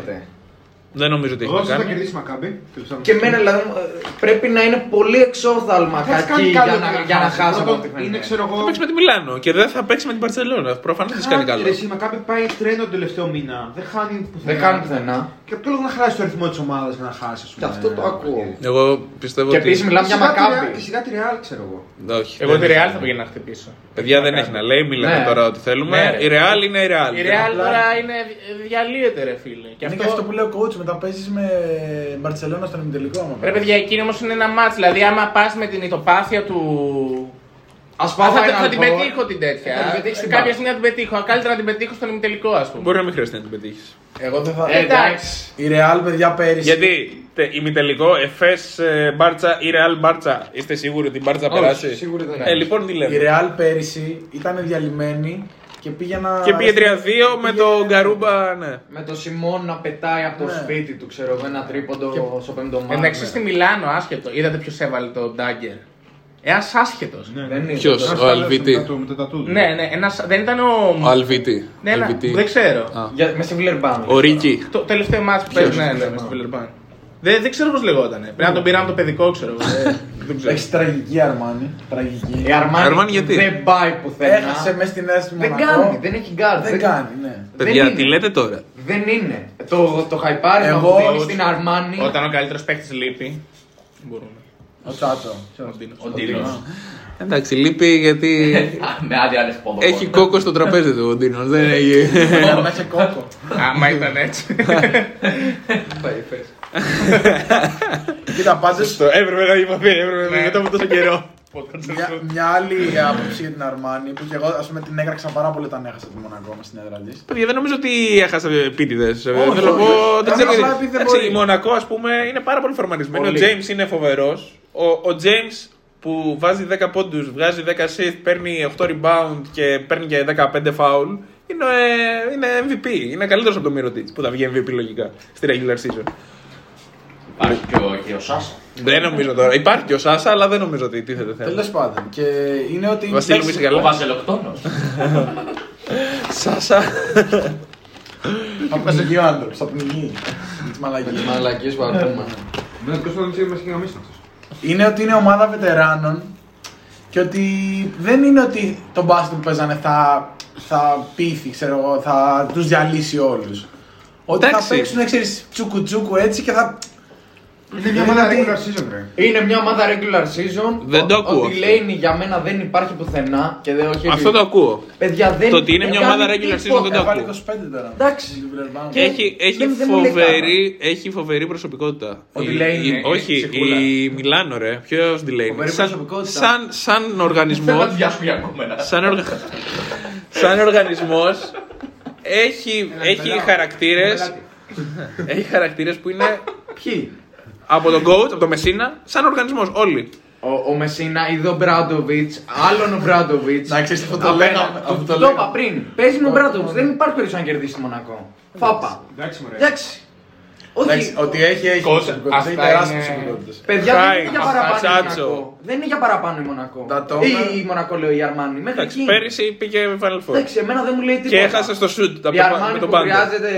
Γίνεται. Δεν νομίζω ότι έχει Εγώ να θα κάνει. κερδίσει Μακάμπι. Και εμένα δηλαδή ε, πρέπει να είναι πολύ εξόφθαλμα Θα κακή κάνει για καλό να, για να χάσει από Πρώτον, τη Φενέρ. Είναι ξέρω εγώ. Θα παίξει με τη Μιλάνο και δεν θα παίξει με την Παρσελόνα. Προφανώς δεν της κάνει καλό. Ρε, εσύ, η Μακάμπι πάει τρένο τον τελευταίο μήνα. Δεν χάνει πουθενά. Δεν κάνει πουθενά. Και ποιο λόγο να χάσει το αριθμό της ομάδας για να χάσει. ας Και πούμε. αυτό το ακούω. Εγώ πιστεύω Και ότι. επίσης μιλάμε για Σιγά τη Real- Μακάμπι. Και σιγά τη Real ξέρω εγώ. Όχι. Εγώ δεν τη έχει. Real θα πήγαινα να χτυπήσω. Παιδιά δεν έχει να λέει, μιλάμε Ναι. τώρα ό,τι θέλουμε. Ναι, ρε. η Real είναι η Real. Η Real τώρα είναι διαλύεται, ρε φίλε. Και Είναι και αυτό. αυτό που λέει ο coach, μετά παίζεις με Μπαρσελόνα στον ημιτελικό. άμα Ρε παίζεις. παιδιά, εκείνη όμως είναι ένα μάτς. Δηλαδή, άμα πας με την ητοπάθεια του. Α Α, πάω θα, Final θα την Four. πετύχω την τέτοια. Θα την πετύχεις στην Κάποια μπάλα. στιγμή να την πετύχω. Καλύτερα να την πετύχω στον ημιτελικό, ας πούμε. Μπορεί να μην χρειαστεί να την πετύχεις. Εγώ δεν θα. Ε, Εντάξει. Η Real, παιδιά, πέρυσι. Γιατί τε- ημιτελικό, Εφές Μπάρτσα ή Real Μπάρτσα. Είστε σίγουροι ότι η Μπάρτσα Όχι, περάσει; σίγουροι δεν Ε, είναι. λοιπόν τι Η λέμε. Real πέρυσι ήταν διαλυμένη και πήγαινα. Και πήγε 3-2 με τον Γκαρούμπα, ναι. Με το Σιμών να πετάει από το Ναι. σπίτι του, ξέρω εγώ, ένα τρίποντο στο πέμπτο μάτι. Εντάξει, στη Μιλάνο, άσχετο. Είδατε ποιος έβαλε το Ντάγκερ. Ένα άσχετος. Δεν είναι. Ποιος, ο Αλβίτη. Με το τατού. του. Ναι, ναι, ένας, δεν ήταν ο. Ο Αλβίτη. Ναι, ένα, Αλβίτη. δεν ξέρω. Α. Για- Με στη Βιλερμπάν. Ο Ρίκη. Το τελευταίο μάτι που παίζει, ναι, ναι, Βιλερμπάν. με στη Βιλερμπάν. Δεν, δεν ξέρω πώς λεγόταν. Πρέπει να τον πήραμε το παιδικό, ξέρω. εγώ. <laughs> Ε, δεν ξέρω. Έχει τραγική Αρμάνι. Τραγική. Η Αρμάνι, Αρμάνι γιατί; δεν πάει πουθενά. Έχασε μέσα στην αίρεση του Δεν Μονακό. κάνει, δεν έχει γκάρ. Δεν κάνει, ναι. Παιδιά, είναι. τι λέτε τώρα; Δεν είναι. Το, το χαϊπάρισμα Εγώ- που δίνεις στην Αρμάνι. Όταν ο καλύτερος παίκτης λείπει. Μπορούμε. Ο Τσάτσο. Ο Ντίνος. Ο Ντίνος. Εντάξει, λείπει γιατί Με <laughs> άδεια άνεση πόδο. έχει κόκο στο τραπέζι του ο Ντίνος. Δεν έχει. Ήταν μέσα κόκο. Άμα ήταν έτσι. Κοίτα, πάντως Έπρεπε να υποθεί, έπρεπε να μετά από τόσο καιρό. μια, μια άλλη άποψη για την Αρμάνι που και εγώ ας πούμε την έκραξα πάρα πολύ όταν έχασα τη Μονακό μες στην έδρα της. Παιδιά, δεν νομίζω ότι έχασα επίτηδες. Θέλω να όχι. πω. Δεν ξέρω. Απλά γιατί- επειδή δεν Εντάξει, μπορεί. Η Μονακό, ας πούμε, είναι πάρα πολύ φορμανισμένη. Ο Πολύ. James είναι φοβερός. Ο, ο James που βάζει 10 πόντους, βγάζει 10 assist, παίρνει 8 rebound και παίρνει και 15 foul. Είναι, ε, είναι MVP. Είναι καλύτερος από τον Mirotic που θα βγει MVP λογικά στη regular season. Υπάρχει και ο, και ο Σάσα. Δεν νομίζω τώρα. Υπάρχει και ο Σάσα, αλλά δεν νομίζω ότι τίθεται θέμα. Τέλος πάντων. Και είναι ότι. Βασίλη μου, εντάξει, είσαι Ο καλά. Βαζελοκτόνος. <laughs> Σάσα. Θα πνιγεί ο άνθρωπος, θα πνιγεί. Τις μαλακίες. Μαλακίες που ακούμε. Δεν είναι τόσο δεν μας γραμμίσει αυτός. είναι ότι είναι ομάδα βετεράνων και ότι δεν είναι ότι το μπάσκετ που παίζανε θα, θα πείθει, ξέρω εγώ, θα τους διαλύσει όλους. Ότι Εντάξει. θα παίξουν, ξέρεις, τσούκου τσούκου έτσι και θα... Είναι μια ομάδα regular season, ρε. Είναι μια ομάδα regular season. Δεν το ακούω Ότι αυτό. λέει για μένα δεν υπάρχει πουθενά και δεν όχι. Αυτό το ακούω. Παιδιά δεν. Το ότι είναι μια δεν ομάδα κάνει regular season τίποτα. δεν το Έβαλε ακούω. 25 τώρα. Εντάξει. Στην Βιλερμπάν. Και- Έχει, έχει, δεν- δεν μου λέει φοβερή, έχει φοβερή προσωπικότητα. Ο Η- Delaney, η- ναι, όχι, ψυχούλα. η Μιλάνο, ρε. Ποιος Delaney. Φοβερή Σαν, προσωπικότητα. σαν, σαν <laughs> Θέλω οργανισμό. να διάσουμε για κόμμενα. σαν, οργα... σαν οργανισμός έχει, έχει χαρακτήρες έχει χαρακτήρες που είναι Ποιοι; Από τον coach, από τον Μεσίνα, σαν οργανισμός όλοι. Ο, ο Μεσίνα είδε ο Μπράντοβιτς, άλλον ο Μπράντοβιτς. Να ξέρεις αυτό το λέγαμε. Αυτό το Το λέγαμε. είπα πριν. Παίζει με ο Μπράντοβιτς. Δεν υπάρχει περίπτωση να κερδίσει τη Μονακό. Φάπα. Εντάξει, μωρέ. Εντάξει. Εντάξει, Όχι. ότι έχει, έχει Κόσα, προσωπικότητες, έχει αυτά τεράστιες είναι- προσωπικότητες. Παιδιά δεν Χάι, είναι για αυτά, παραπάνω η Τσάτσο. Μονακό. Δεν είναι για παραπάνω η Μονακό. Τα Τόμερ. Ή η Μονακό λέω η Αρμάνι. Μέχρι Εντάξει, εκεί. πέρυσι πήγε Final Four. Εντάξει, εμένα δεν μου λέει τίποτα. Και έχασε στο shoot τα Η πα- Αρμάνι με που τον Πάντο. χρειάζεται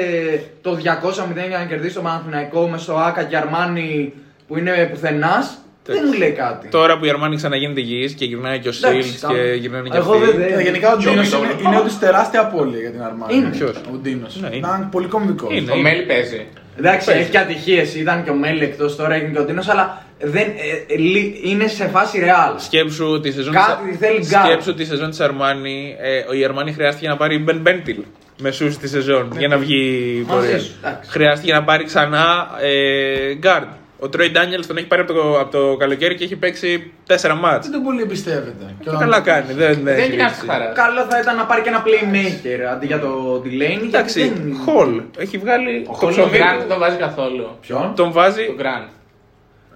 το 200-0 για να κερδίσει το Παναθηναϊκό με στο Άκα και Αρμάνι που είναι πουθενάς. Δεν μου λέει κάτι. Τώρα που η Αρμάνη ξαναγίνεται υγιής και γυρνάει και ο Εντάξει, Σίλτ τα- και γυρνάνε και Εγώ αυτοί. δεν- δεν- Ε, Γενικά ο Ποιος Ντίνος μισό είναι, λεπτό. είναι όντως τεράστια απώλεια για την Αρμάνι. Είναι. Ποιος; Ο Ντίνος. Ναι, είναι. Ήταν πολύ κομβικός. Είναι. Ο Μέλι παίζει. Εντάξει, έχει και ατυχίες. Ήταν και ο Μέλι εκτός τώρα, έγινε και ο Τίνο, αλλά δεν, ε, ε, λι- είναι σε φάση ρεάλ. Σκέψου τη σεζόν Κάτι της- θέλει γκάρ. Σκέψου τη σεζόν της Αρμάνι. Ε, η Αρμάνι χρειάστηκε να πάρει Μπεν Μπέντιλ μεσού στη σεζόν για να βγει η Μαζί πορεία. σου, εντάξει. Χρειάστηκε να πάρει ξανά ε, guard. Ο Τρόι Ντάνιελς τον έχει πάρει από το, από το καλοκαίρι και έχει παίξει 4 μάτς. Δεν τον πολύ εμπιστεύεται. Και Και όταν- καλά κάνει. Δεν, δεν, Δεν έχει είναι λήξει. άσχη χαράς. Καλό θα ήταν να πάρει και ένα playmaker αντί για το Delaney. Εντάξει, γιατί δεν- Χολ. Έχει βγάλει Ο το Χόλ ψωμί Γκραντ δεν του. τον βάζει καθόλου. Ποιον; Τον βάζει. Το Γκραντ.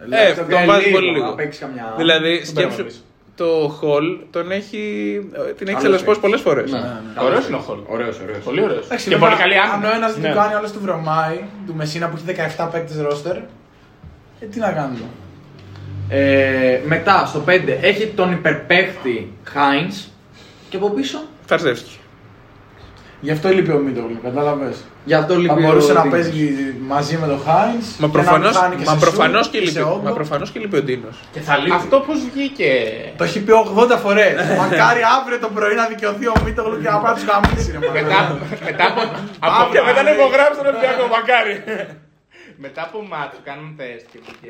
Ε, τον τον βάζει λίγο, πολύ να λίγο. παίξει καμιά- Δηλαδή, παίρνω σκέψου. πίσω. Το Χολ τον έχει. Την έχει Άλλος ξελασπώσει παίκτης. πολλές φορές. Ναι, ναι. Ωραίος είναι ο Χολ. Ωραίος, ωραίος. Πολύ ωραίος. Εντάξει, Και βέβαια, πολύ καλή Αν ο άμυνα. ένα δεν Ναι. το κάνει, ο άλλος του βρωμάει. Του Μεσίνα που έχει 17 παίκτες ρόστερ. Ε, τι να κάνουμε. Ε, μετά στο 5 έχει τον υπερπαίχτη Heinz και από πίσω Φαρσεύσκι. Γι' αυτό λείπει ο Μίτογλου, κατάλαβες. γι' αυτό Θα λείπει μπορούσε ο να Dίνος. παίζει μαζί με τον Χάινς. Μα προφανώ μα προφανώς και, λείπει, μα προφανώς και λείπει ο Ντίνος. Και θα λείπει. Αυτό πώς βγήκε; Το έχει πει 80 φορές. Μακάρι αύριο το πρωί να δικαιωθεί ο Μίτογλου και να πάει να του γαμίσει. ρε μαλάκα. Μετά, μετά από. από Αύριο μετά να υπογράψει τον Ολυμπιακό, μακάρι. Μετά από μάτς που κάνουν τεστ και βγήκε.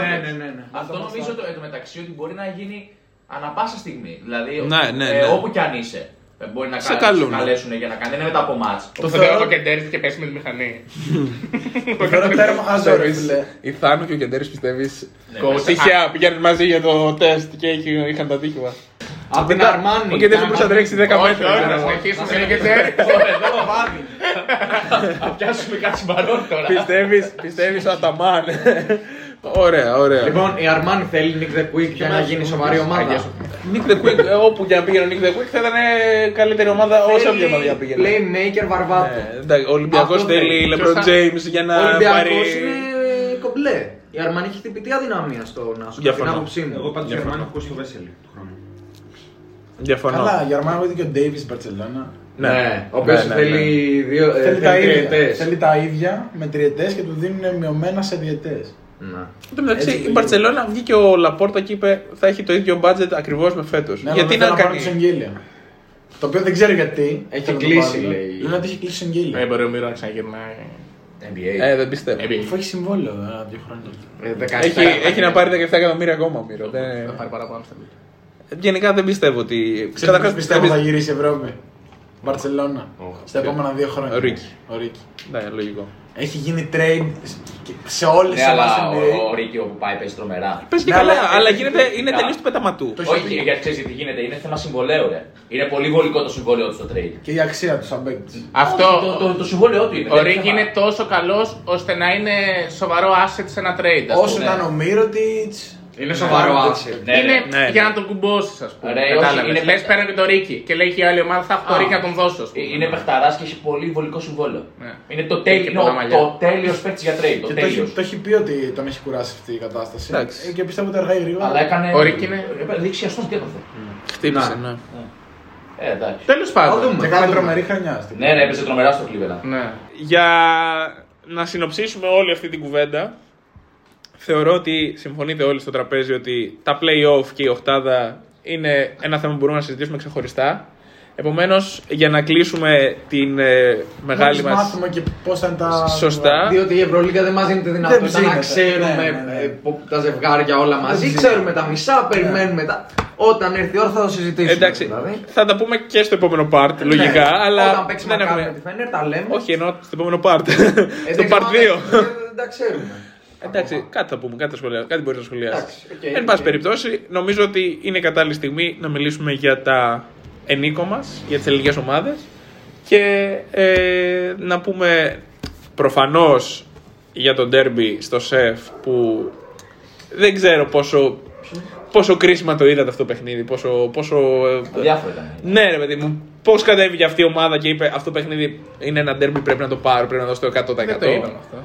Ναι, ναι, ναι. ναι. Αυτό νομίζω το, εν τω μεταξύ ότι μπορεί να γίνει ανα πάσα στιγμή. Δηλαδή, Ναι, ναι, ε, ναι. όπου κι αν είσαι. ε, Μπορεί να Σε κάνεις- καλούν. σε καλέσουν για να κάνει. Δεν είναι μετά από μάτς. Το θεωρώ το κεντέρις και πέσει με τη μηχανή. <laughs> Το θεωρώ τέρμα χαζό, ρε φίλε. Η Θάνο και ο Κεντέρη πιστεύεις; Ναι, Τυχαία πηγαίνουν μαζί για το τεστ και έχει- είχαν τα τύχημα. Από την Αρμάνι. Ο Κεντέρη μπορούσε να τρέξει 10 Όχι, μέτρα. όχι, ξέρω να εγώ. συνεχίσουμε με κεντέρι. Θα πιάσουμε κάτι συμπαρόν τώρα. Πιστεύεις, πιστεύεις ο Αταμάν. Ωραία, ωραία. Λοιπόν, η Αρμάνι θέλει Nick the Quick για να γίνει σοβαρή ομάδα. Nick the Quick, ε, όπου και να πήγαινε ο Nick the Quick θα ήταν ε, καλύτερη ομάδα όσο όποια ομάδα πήγαινε. Playmaker βαρβάτο. Ε, εντάξει, Ο Ολυμπιακός Αυτό θέλει θέλει. LeBron Ποιος θα- James για Ο να Ολυμπιακός πάρει. είναι μπλε. Η Αρμάνι έχει χτυπητή αδυναμία στο να σου Διαφωνώ. την άποψή μου. Εγώ πάντως η Γερμανία έχω ακούσει το Βέσελη του χρόνου. Διαφωνώ. Καλά, για Αρμάνι είδε και ο Ντέιβι στην Παρσελόνα. Ναι, ο οποίος Ναι, ναι, θέλει δύο ε, Θέλει τα ίδια. τριετές. Θέλει τα ίδια με τριετές και του δίνουν μειωμένα σε διετές. Ναι. Εν τω μεταξύ, Έτσι η το Μπαρσελόνα βγήκε ο Λαπόρτα και είπε θα έχει το ίδιο budget ακριβώς με φέτος. Ναι, Γιατί να να πάρει κάνει. εγγύλια. Το οποίο δεν ξέρω γιατί. Έχει Θέλω να το κλείσει, πάρει. λέει. Λένε ότι έχει κλείσει εγγύλια. Δεν μπορεί ο Μύρο να ξαναγυρνάει. NBA. Ε, δεν πιστεύω. Αφού έχει συμβόλαιο ε, δύο χρόνια. Ε, 17 Έχει, έχει να πάρει 17 εκατομμύρια ακόμα ο Μύρο. Δεν- Θα πάρει παραπάνω στα μύτια. Γενικά δεν πιστεύω ότι. Ξέρω Καταρχάς, ποιος πιστεύω δεν θα πιστε- γυρίσει η Ευρώπη; Μπαρσελόνα. Στα επόμενα δύο χρόνια. Ο Ρίκι. Ο Ρίκι. Ναι, λογικό. Έχει γίνει trade σε όλες Ναι, τις αλλά ομάδες ο, ο Ρίκη όπου πάει παίζει τρομερά. Πες και Ναι, καλά, αλλά- αλλά γίνεται, είναι Ναι. τελείως του πεταματού. Όχι, γιατί ξέρεις τι γίνεται, είναι θέμα συμβολέου, ρε. Είναι πολύ βολικό το συμβόλαιο του στο trade. Και η αξία του σαν παίκτης. Αυτό. Όχι, το, το, το συμβόλαιό του είναι. Ο δεν Ρίκ θέμα. είναι τόσο καλός ώστε να είναι σοβαρό asset σε ένα trade. ας Όσο πούμε. ήταν ο Μύρωτιτς. Είναι σοβαρό asset. Ναι, είναι ναι. ναι, για ναι. να τον κουμπώσεις, ας πούμε. Ρε, όχι, Κατάλαβες. είναι- Λες πέρα και το Ρίκι και λέει και η άλλη ομάδα θα έχω το Α. Ρίκι να τον δώσω. ας πούμε. Ε, Είναι παιχταράς και έχει πολύ βολικό συμβόλαιο. Ναι. Είναι το Και τέλειο, πολλά μαλλιά. το τέλειος παίκτης για trade. Το Και το έχει, τέλειος. το έχει πει ότι τον έχει κουράσει αυτή η κατάσταση. Εντάξει. Ε, Και πιστεύω ότι αργά ή γρήγορα. Αλλά έκανε. Ο Ρίκ είναι- Ε, Δεξιαστό τι έπαθε. Χτύπησε, ναι. Ε, εντάξει. Τέλος Θα πάντων. δούμε. Και έκανε τρομερή χρονιά. στην Ναι, ναι, έπαιζε τρομερά στο Cleveland. Ναι. Για να συνοψίσουμε όλη αυτή την κουβέντα, θεωρώ ότι συμφωνείτε όλοι στο τραπέζι ότι τα play-off και η οχτάδα είναι ένα θέμα που μπορούμε να συζητήσουμε ξεχωριστά. Επομένως, για να κλείσουμε την ε, μεγάλη Μόλις μας. μάθουμε και πώς θα είναι τα. Σωστά. Διότι η Ευρωλίγα δεν μας δίνει τη δυνατότητα ψήνεται. να ξέρουμε Ναι, ναι, ναι. ε, πο- τα ζευγάρια όλα μαζί. ψήνεται. Ξέρουμε τα μισά, περιμένουμε τα. Όταν έρθει η ώρα θα το συζητήσουμε. Εντάξει, δηλαδή. θα τα πούμε και στο επόμενο part, λογικά, Ναι. αλλά Όταν παίξει δεν μακάρι με έχουμε. τη Φένερ, τα λέμε. Όχι, εννοώ στο επόμενο part. Ε, στο δεν part 2. ξέρω, δεν- Δεν τα ξέρουμε. Εντάξει, κάτι θα πούμε, κάτι, θα σχολιάσουμε, κάτι μπορείς να σχολιάσεις. Εντάξει, οκ, Εν πάση οκ. περιπτώσει, νομίζω ότι είναι κατάλληλη στιγμή να μιλήσουμε για τα ενίκο μας, για τις ελληνικές ομάδες και ε, να πούμε προφανώς για τον ντέρμπι στο σεφ που δεν ξέρω πόσο, πόσο κρίσιμα το είδατε αυτό το παιχνίδι. Πόσο, πόσο, ε, Διάφορα ήταν. ναι, ρε παιδί μου, πώς κατέβηκε αυτή η ομάδα και είπε αυτό το παιχνίδι είναι ένα ντέρμπι, πρέπει να το πάρω, πρέπει να δώσω το 100%. Δεν το είδαμε αυτό.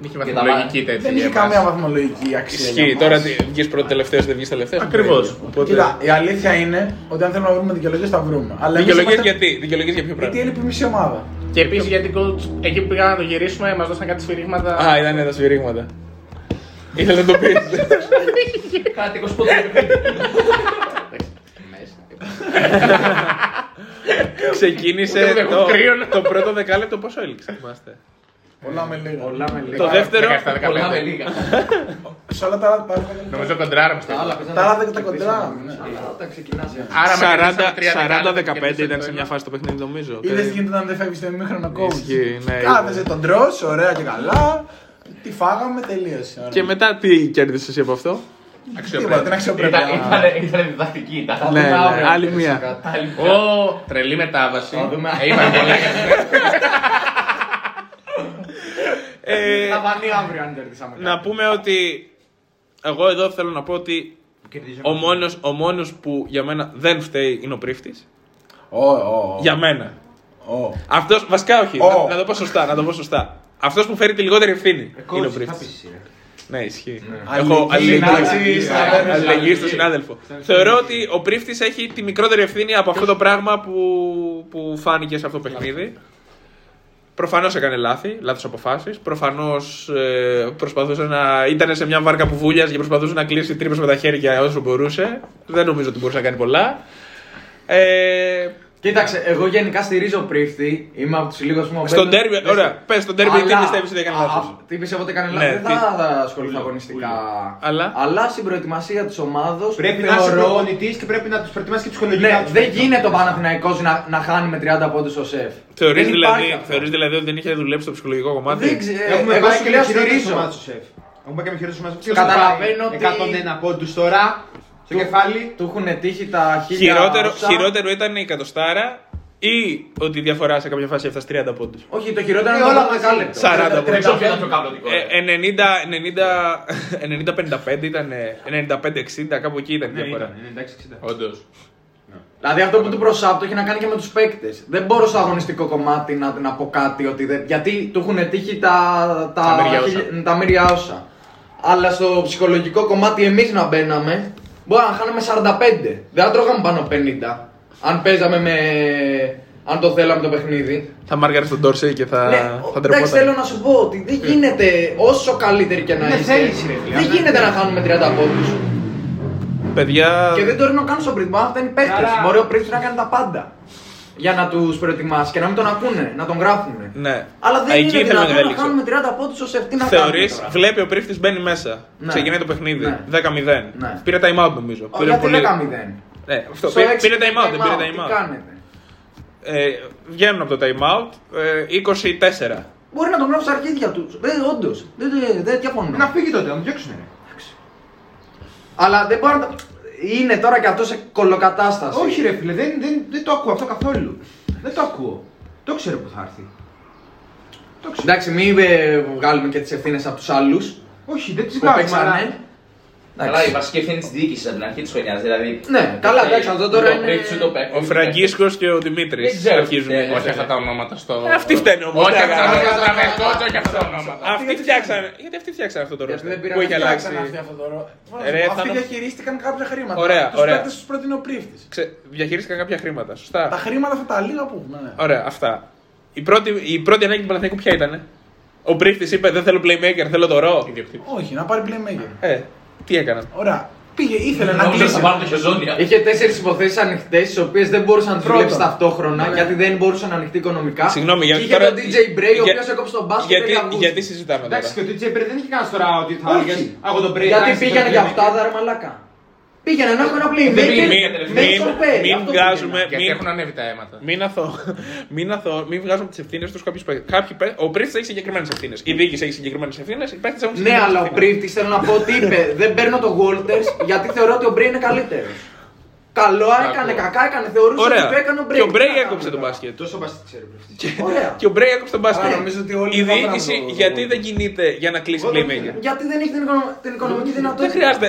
Δεν είχε Και τα βαθμολογική τέτοια. Δεν είχε για εμάς. καμία βαθμολογική αξία. Ισχύει. για Τώρα μας. βγεις πρώτο τελευταίο, δεν βγεις τελευταίο. Ακριβώς. Οπότε... Κοίτα, η αλήθεια είναι ότι αν θέλουμε να βρούμε δικαιολογίες θα βρούμε. Αλλά εμείς Δικαιολογίες είμαστε- γιατί, δικαιολογίες για ποιο Γιατί πράγμα; έλειπε η μισή ομάδα. Και επίσης γιατί coach, εκεί που πήγαμε να το γυρίσουμε, μας δώσαν κάτι σφυρίγματα. Α, ήταν τα σφυρίγματα. Ήθελα να το πεις. Κάτι 20 πόντους. Ξεκίνησε Ούτε δεν το, έχω κρύο να- το πρώτο δεκάλεπτο πόσο έλειξε, θυμάστε; Πολλά με λίγα. Πολλά με λίγα. Το δεύτερο. 17-15. Πολλά με λίγα. Σε όλα τα άλλα τα Νομίζω κοντράραμε στο Τα άλλα τέλος. παίζανε Τα άλλα να δεν τα χτυπήσουν, κοντράραμε, ναι. Αλλά όταν ξεκινάς, ε. Άρα με κερδίσαμε τρία 40-15 δεκάλεπτα, ήταν σε το μια ένα. φάση το παιχνίδι, νομίζω. Είδες Και- τι γίνεται όταν δεν φεύγει στο ημίχρονο κόμμα. Ισχύει, ναι, Κάθεσαι είδα. τον τρώ, ωραία και καλά. Τι φάγαμε, τελείωσε. Ωραία. Και μετά τι κέρδισες εσύ από αυτό; Τίποτα, την αξιοπρέπεια. Ήταν, ήταν, ήταν διδακτική. ήταν. Θα Ναι, δούμε ναι, αύριο άλλη αν παίξει μία. κάτι. Ω, τρελή μετάβαση. Θα δούμε. Ε, Είπαμε πολλά για <laughs> Ε, Θα φανεί αύριο αν κερδίσαμε να πούμε ότι εγώ εδώ θέλω να πω ότι ο μόνος, ο μόνος που για μένα δεν φταίει είναι ο πρίφτης. Ω, ω, ω. Για μένα. Ω. Αυτός, βασικά όχι, Ω. να, να το πω σωστά, να το πω σωστά. Αυτός που φέρει τη λιγότερη ευθύνη είναι ο πρίφτης. Ναι, ισχύει. Έχω Αλληλεγγύη. αλληλεγγύη Συνάδελφο. στα- αλληλεγγύη στον συνάδελφο. Θεωρώ ότι ο πρίφτης έχει τη μικρότερη ευθύνη από αυτό το πράγμα που, που φάνηκε σε αυτό το παιχνίδι. Προφανώς έκανε λάθη, λάθος αποφάσεις. Προφανώς ε, προσπαθούσε να. ήταν σε μια βάρκα που βούλιαζε και προσπαθούσε να κλείσει τρύπες με τα χέρια όσο μπορούσε. Δεν νομίζω ότι μπορούσε να κάνει πολλά. Ε, Κοίταξε, εγώ γενικά στηρίζω πρίφτη. Είμαι από τους λίγους που στον τέρμι, ωραία, πες στον τέρμι τι πιστεύεις ότι έκανε λάθος. Τι πιστεύω ότι έκανε Ναι, λάθος. Δεν τι- θα ασχοληθώ αγωνιστικά. Αλλά; Αλλά στην προετοιμασία της ομάδος. Πρέπει να είσαι προπονητής και πρέπει να τους προετοιμάσεις και ψυχολογικά. Ναι, τους δεν παίκτες. γίνεται ο Παναθηναϊκός να, να χάνει με 30 πόντους ο σεφ. Θεωρείς Δεν δηλαδή, υπάρχει αυτό. θεωρείς δηλαδή ότι δεν είχε δουλέψει το ψυχολογικό κομμάτι; Δεν ξέρω. Έχουμε Εγώ πάει σου και λέω με χειρότερες στηρίζω. ομάδες στο σεφ. Έχουμε πάει και με χειρότερες ομάδες. Ποιος Καταλαβαίνω θα πάει ότι- 101 πόντους τώρα; Στο κεφάλι. Του έχουν τύχει τα χίλια. Χειρότερο, όσα. χειρότερο ήταν η κατοστάρα ή ότι η διαφορά σε κάποια φάση έφτασε 30 πόντους; Όχι, το χειρότερο Ε, είναι όλα το μαζί. δεκάλεπτο. 40 πόντους. Ποιο ήταν πιο καπλωτικό. Ε, 90, 90, 90-55 ήταν. 95-60, κάπου εκεί ήταν η Ναι, διαφορά. ήταν, 96-60. Όντως. Δηλαδή αυτό που του προσάπτω έχει να κάνει και με τους παίκτες. Δεν μπορώ στο αγωνιστικό κομμάτι να, να πω κάτι ότι δεν. Γιατί του έχουν τύχει τα, τα, Τα μύρια όσα. χίλια- τα μύρια όσα. Αλλά στο ψυχολογικό κομμάτι εμείς να μπαίναμε, μπορεί να χάναμε 45. Δεν θα τρώγαμε πάνω από 50. Αν παίζαμε με. Αν το θέλαμε το παιχνίδι. Θα μάργαρε τον Τόρσεϊ και θα, Ναι, θα εντάξει, τρεπόταν. θέλω να σου πω ότι δεν γίνεται όσο καλύτεροι και να Είναι είστε. θέληση, ρε φίλε. Δεν Αν γίνεται δεν- να χάνουμε 30 πόντους. Παιδιά. Και δεν το ρίχνω καν στον Πριτμπά, δεν είναι παίχτε. Καλά. Μπορεί ο Πριτμπά να κάνει τα πάντα. Για να τους προετοιμάσει και να μην τον ακούνε, να τον γράφουν. Ναι. Αλλά δεν Εκεί είναι ήθελα να δυνατόν να καταλήξω. κάνουμε 30 πόντους ω ευθύ να Θεωρείς, κάνουμε τώρα. βλέπει ο πρίφτης μπαίνει μέσα. Ναι. Ξεκινάει το παιχνίδι. Ναι. 10-0. Ναι. Πήρε time out νομίζω. Ω, Πήρε Γιατί πολύ- 10-0. Ναι, αυτό. Στο Πήρε, έξι πήρε time out, δεν πήρε Τι time out. κάνετε; Ε, βγαίνουν από το time out. Ε, 24. Μπορεί να τον γράψει στα αρχίδια τους. Δεν, όντως. Δεν, δεν, δεν διαφωνώ. Να φύγει τότε, να τον διώξουν. ρε. Αλλά δεν μπορεί να. Το- Είναι τώρα και αυτός σε κολοκατάσταση. Όχι ρε φίλε, δεν, δεν, δεν το ακούω αυτό καθόλου. Δεν το ακούω. Το ξέρω που θα έρθει. Το ξέρω. Εντάξει, μην ε, βγάλουμε και τις ευθύνες από τους άλλους Όχι, δεν τις που βγάζουμε. αλλά- παίξανε. Καλά, η βασική ευθύνη της διοίκησης από την αρχή της χρονιάς. Δηλαδή. Ναι, καλά, εντάξει, αυτό τώρα ούτε ο είναι- Πρίκτς, ούτε ο παίκτης, Ο ούτε Φραγκίσκος και ο Δημήτρης Δεν ξέρω αρχίζουν. τι φταίνει. Όχι αυτά τα ονόματα στο. Ε, αυτοί φταίνε όμως, Όχι δεν αυτά τα έκανα. ονόματα, τραβεσκότς, όχι αυτά τα ονόματα. Αυτοί φτιάξανε. Γιατί αυτοί φτιάξανε αυτό το Γιατί ρόστερ δεν πήραν που έχει να αλλάξει. Φτιάξανε αυτοί αυτό το ρο- Ρε, θα Αυτοί είναι- διαχειρίστηκαν κάποια χρήματα. Ωραία, τους ωραία. παίκτες τους πρότεινε ο πρίφτης. Ξε- Διαχειρίστηκαν κάποια χρήματα. Σωστά. Τα χρήματα αυτά τα λίγα που έχουμε. ναι. Ωραία, αυτά. Η πρώτη, η πρώτη ανάγκη του Παναθηναϊκού ποια ήταν. Ο Πρίφτης είπε: Δεν θέλω playmaker, θέλω το ρο. Όχι, να πάρει playmaker. Ε, τι έκαναν; Ωραία. Πήγε, ήθελε να Νόμιζα κλείσει. θα πάρουν το χεζόνια. Είχε τέσσερις υποθέσεις ανοιχτές, τι οποίες δεν μπορούσε να τις Πρώτον. βλέπει ταυτόχρονα Ναι. γιατί δεν μπορούσε να ανοιχτεί οικονομικά. Συγγνώμη, Και γιατί είχε τώρα- τον DJ Bray, ο για- οποίος έκοψε τον μπάσκετ. Γιατί, τέλει Αυγούστου. γιατί συζητάμε τώρα; Εντάξει, και ο DJ Perry δεν είχε κανένα τώρα ότι θα Όχι. έλεγες Εγώ τον Perry. Γιατί εντάξει, πήγαινε τον για Perry. αυτά, ρε μαλάκα. Πήγαινε να έχουμε ένα Μην, playmaker. μην, Mason Perry, μην αυτό βγάζουμε. πήγαινε. Γιατί Μην, έχουν ανέβει τα αίματα. μην, αθώ, <laughs> μην, αθώ, μην βγάζουμε τις ευθύνες τους κάποιου παίκτε. Κάποιοι παίκτες- Ο Πρίφτη έχει συγκεκριμένες ευθύνες. Η διοίκηση έχει συγκεκριμένες ευθύνες. Οι παίκτε έχουν Ναι, συγκεκριμένες αλλά ο ευθύνες. Πρίφτη θέλω να πω ότι είπε δεν παίρνω τον Walters γιατί θεωρώ ότι ο Μπρέι είναι καλύτερος. Καλό έκανε, κακά έκανε, θεωρούσε Ωραία. ότι το έκανε ο Μπρέι. Και ο Μπρέι Τι να έκοψε τον κάνουμε μπάσκετ. Τόσο μπάσκετ ξέρω. Πρίφτη. Και- Ωραία. Και ο Μπρέι έκοψε τον μπάσκετ. Άρα νομίζω ότι όλοι Η θα βρουν διοίκηση το- γιατί δεν κινείται για να κλείσει Εγώ δεν playmaker; ξέρω. Γιατί δεν έχει την, οικονο- την οικονομική δυνατότητα. Δεν χρειάζεται.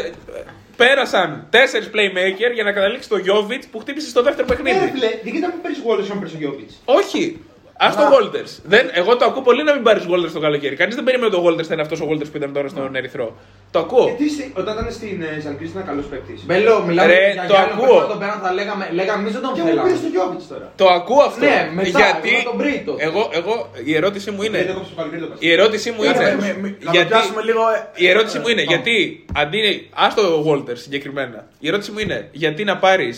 Πέρασαν τέσσερις playmaker για να καταλήξει το Jovic που χτύπησε στο δεύτερο Ναι, ρε παιχνίδι. φίλε, δεν γίνεται να μην παίρνεις Walters αν παίρνεις ο Γιώβιτ. Όχι. Α το Walters. Δεν, εγώ το ακούω πολύ να μην πάρεις Walters το καλοκαίρι. Κανείς δεν περίμενε ότι ο Walters θα είναι αυτός ο Walters που ήταν τώρα στον Ερυθρό. Το ακούω. Γιατί στη- όταν ήταν στην ε, Ζαλγκρίστη ήταν καλός παίκτης. Μπελό, μιλάμε Ρε, για το Γιάννη, ακούω. που τον πέραν, θα λέγαμε, λέγαμε εμείς δεν τον Και μου πήρε θέλαμε. στο Γιώβιτς τώρα. Το ακούω αυτό. Ναι, μετά, γιατί εγώ τον Μπρίτο. εγώ, εγώ, η ερώτησή μου Δεν είναι. έκοψε το καλοκαίρι το Η μπάσκετ. ερώτησή μου Κάτσε, είναι. με- με- Να το γιατί, πιάσουμε λίγο. ε, η ερώτηση μου είναι ε, γιατί αντί. Άστο ο Walters συγκεκριμένα. Η ερώτηση μου είναι γιατί να πάρεις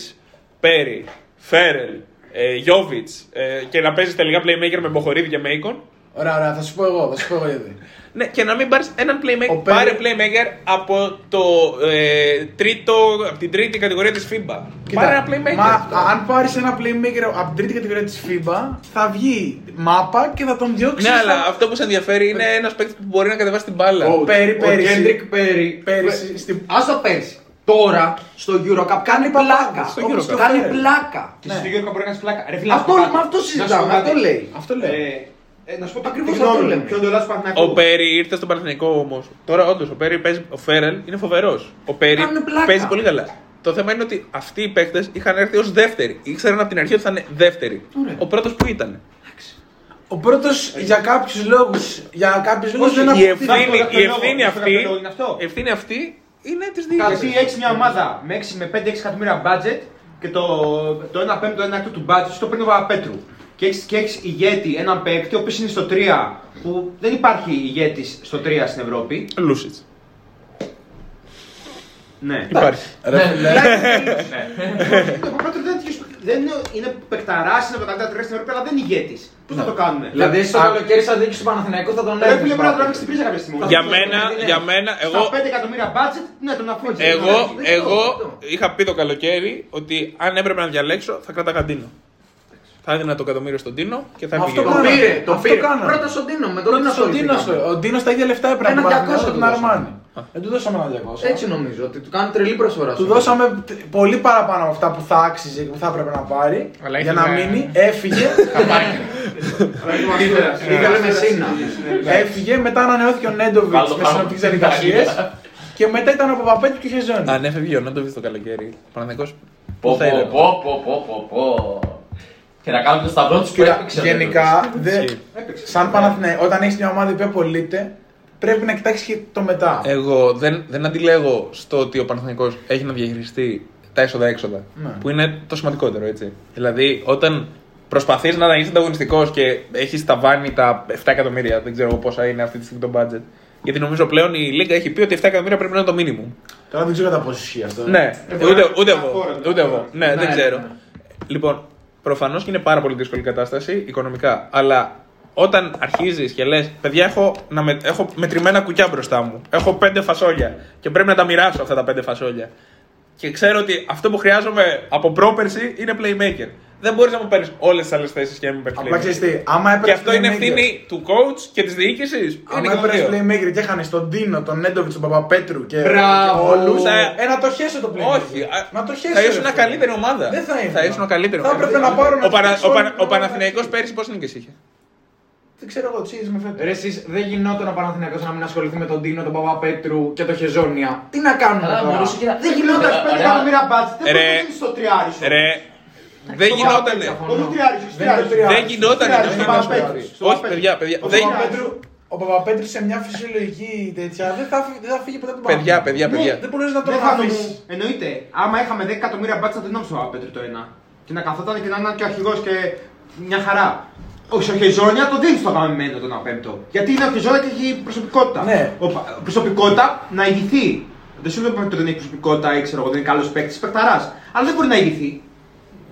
Πέρι, Φέρελ, ε, Γιώβιτ ε, και να παίζεις τελικά playmaker με Μποχορίδη και Μέικον. Ωραία, ωραία, θα σου πω εγώ, θα σου πω εγώ γιατί. Ναι, και να μην πάρεις έναν playmaker. Ο Πέρι- Πάρε playmaker από, το, ε, τρίτο, από την τρίτη κατηγορία της FIBA. Πάρε ένα playmaker. Μα αν πάρεις ένα playmaker από την τρίτη κατηγορία της FIBA, θα βγει μάπα και θα τον διώξεις. Ναι, αλλά αυτό που σε ενδιαφέρει είναι ένας παίκτης που μπορεί να κατεβάσει την μπάλα. Ο Πέρι, Ο πέρυσι. Κέντρικ Πέρι. Πέρυσι, στην- Ας το πέρσι. Τώρα στο Eurocup κάνει πλάκα. στο Όπως Eurocup. Κάνει Ναι. πλάκα. Και στο Γιώργο μπορεί να κάνεις πλάκα. Ρε φίλε, Αυτό- να σου πω κάτι. με αυτό Να σου πω συζητάμε, κάτι. αυτό λέει. Αυτό λέω. Ε, ε, να σου πω τη Ακριβώς γνώμη αυτό μου. λέμε. Ποιο είναι το λάθο του Παναθηναϊκού. Ο Πέρι ήρθε στον Παναθηναϊκό όμως. Τώρα όντως ο Πέρι παίζει. Ο Φέρελ είναι φοβερός. Ο Πέρι Κάνουνε πλάκα. παίζει πολύ καλά. Το θέμα είναι ότι αυτοί οι παίκτες είχαν έρθει ως δεύτεροι. Ήξεραν από την αρχή ότι θα είναι δεύτεροι. Ωραία. Ο πρώτος που ήταν. Ο πρώτος για κάποιους λόγου. Για κάποιους λόγους Όχι, δεν Η αποκτήθηκε. ευθύνη, αυτό η λόγο, ευθύνη αυτό αυτή, λόγο είναι αυτό. η ευθύνη αυτή είναι τη Γιατί διοίκηση. έχει μια ομάδα με, 6, με 5-6 εκατομμύρια budget και το, το 1 πέμπτο, 1 έκτο του budget στο παίρνει ο Παπαπέτρου. Και έχεις και έχεις ηγέτη έναν παίκτη ο οποίος είναι στο 3 που δεν υπάρχει ηγέτης στο 3 στην Ευρώπη. Λούσιτς. Ναι. Υπάρχει. Ρε φίλε, Το Παπαπέτρου δεν, είναι τέτοιος- δεν είναι, είναι παικταράς, είναι από τα καλύτερα τρία στην Ευρώπη, αλλά δεν είναι ηγέτης. Πώς θα το κάνουμε; Δηλαδή εσύ το καλοκαίρι σαν δίκη του Παναθηναϊκού θα τον Ρε έδινες, φίλε, πρέπει να μπράβο. τραβήξει την πρίζα κάποια στιγμή. Για μένα, για μένα, εγώ, Στα 5 εκατομμύρια budget, ναι, τον αφήνει. εγώ, δεν εγώ το- είχα πει το καλοκαίρι ότι αν έπρεπε να διαλέξω θα κράταγα Ντίνο. Θα έδινα το εκατομμύριο στον Τίνο και θα Μα έφυγε. αυτό Το κάναμε. πήρε, το Αυτό πήρε. κάναμε. Πρώτα στον Τίνο, με τον Πρώτα Τίνο ο Ντίνο. Ο Ντίνο τα ίδια λεφτά έπρεπε Ένα να πάρει 200 από την του δώσαμε. Αρμάνι. Δεν του δώσαμε ένα 200. Έτσι νομίζω, ότι του κάνει τρελή προσφορά. Του σου. δώσαμε τ- πολύ παραπάνω από αυτά που θα άξιζε και που θα έπρεπε να πάρει. Αλλά για ήθελε- να μείνει, έφυγε. Ήθελε Μεσίνα. έφυγε, μετά ανανεώθηκε ο Νέντοβιτς Βάλ' το με πάνω. συνοπτικέ διαδικασίε. και μετά ήταν ο Παπαπέτρου και ο Χεζόνι. Αν έφευγε ο Νάντοβιτ το καλοκαίρι, ο Παναθηναϊκός Πω, πού θα πω, ήταν. πω, πω, πω, πω, πω. Και να κάνουν το σταυρό τους που Κοίτα, έπαιξε. γενικά, δε- Ισχύει. σαν Παναθηναϊκός, όταν έχεις μια ομάδα που απολύεται, πρέπει να κοιτάξεις και το μετά. Εγώ δεν, δεν αντιλέγω στο ότι ο Παναθηναϊκός έχει να διαχειριστεί τα έσοδα-έξοδα. Ναι. Που είναι το σημαντικότερο, έτσι. Δηλαδή, όταν προσπαθείς να είσαι ανταγωνιστικός και έχεις ταβάνει τα 7 εκατομμύρια, δεν ξέρω εγώ πόσα είναι αυτή τη στιγμή το budget. Γιατί νομίζω πλέον η Λίγκα έχει πει ότι 7 εκατομμύρια πρέπει να είναι το minimum. Τώρα δεν ξέρω κατά πόσο ισχύει αυτό. Ναι, Ε, ούτε, τώρα- ούτε μια εγώ. χώρα, μια Ούτε χώρα. εγώ. Ναι, Ναι, δεν ναι, ξέρω. ναι. Λοιπόν, προφανώς και είναι πάρα πολύ δύσκολη η κατάσταση οικονομικά. Αλλά όταν αρχίζεις και λες, παιδιά, έχω, να με, έχω μετρημένα κουκιά μπροστά μου. Έχω πέντε φασόλια και πρέπει να τα μοιράσω αυτά τα πέντε φασόλια. Και ξέρω ότι αυτό που χρειάζομαι από πρόπερση είναι playmaker. Δεν μπορείς να μου παίρνεις όλες τις άλλες θέσεις και να μην παίρνεις Απλά ξέρεις τι, άμα Και έπαιρνε. αυτό είναι ευθύνη του coach και της διοίκησης. Άμα έπαιρνες playmaker και έχανε τον Ντίνο, τον Νέντοβιτς, τον Παπαπέτρου και Μπράβο. όλους. Ναι. Ε, να το χέσω το playmaker. Όχι, α- να το χέσω. θα ρε ήσουν φίλε. καλύτερη ομάδα. Δεν θα ήμουν. Θα ήσουν καλύτερη Θα ομάδα. έπρεπε να πάρω να Ο, Πανα, φτιάξω ο, όλη Πανα, την ο ομάδα. Παναθηναϊκός πέρυσι πόσες νίκες είχε; Δεν ξέρω εγώ, τι με φέτος. Ρε εσείς δεν γινόταν ο Παναθηναϊκός να μην ασχοληθεί με τον Τίνο, τον Παπαπέτρου και τον Χεζόνια. Τι να κάνουμε Καλά, τώρα; μπορούσε και να. Δεν γινόταν 5 Ωραία. εκατομμύρια μπάτζ. Δεν Ρε. μπορείς να γίνεις στο τριάρι σου. Ρε, δεν γινότανε. Όχι τριάρι σου, Δεν είναι τριάρι σου. τριάρι. Δεν γινότανε. Τριάρι, δεν στο γινότανε. Παπαπέτρου, στο Όχι, Παπαπέτρου. παιδιά, παιδιά. Ο Δεν, Παπαπέτρου, ο Παπαπέτρου σε μια φυσιολογική τέτοια δεν θα, φύγει- δεν θα φύγει ποτέ από τον παιδιά, Παναθηναϊκό. παιδιά, παιδιά. Δεν μπορείς να τον Δεν θα αφήσει. μου. Εννοείται, άμα είχαμε 10 εκατομμύρια μπάτσα θα την νόμιζα ο Πέτρο το ένα. Και να καθόταν και να είναι και ο αρχηγός και μια χαρά. Όχι, ο Χεζόνια το δίνει στο γαμμένο τον απέμπτο. Γιατί είναι ο Χεζόνια και έχει προσωπικότητα. Ναι. Ο, πα- προσωπικότητα να ηγηθεί. Δεν σου λέω ότι δεν έχει προσωπικότητα ή ξέρω εγώ, δεν είναι καλός παίκτης, παιχταράς. Αλλά δεν μπορεί να ηγηθεί.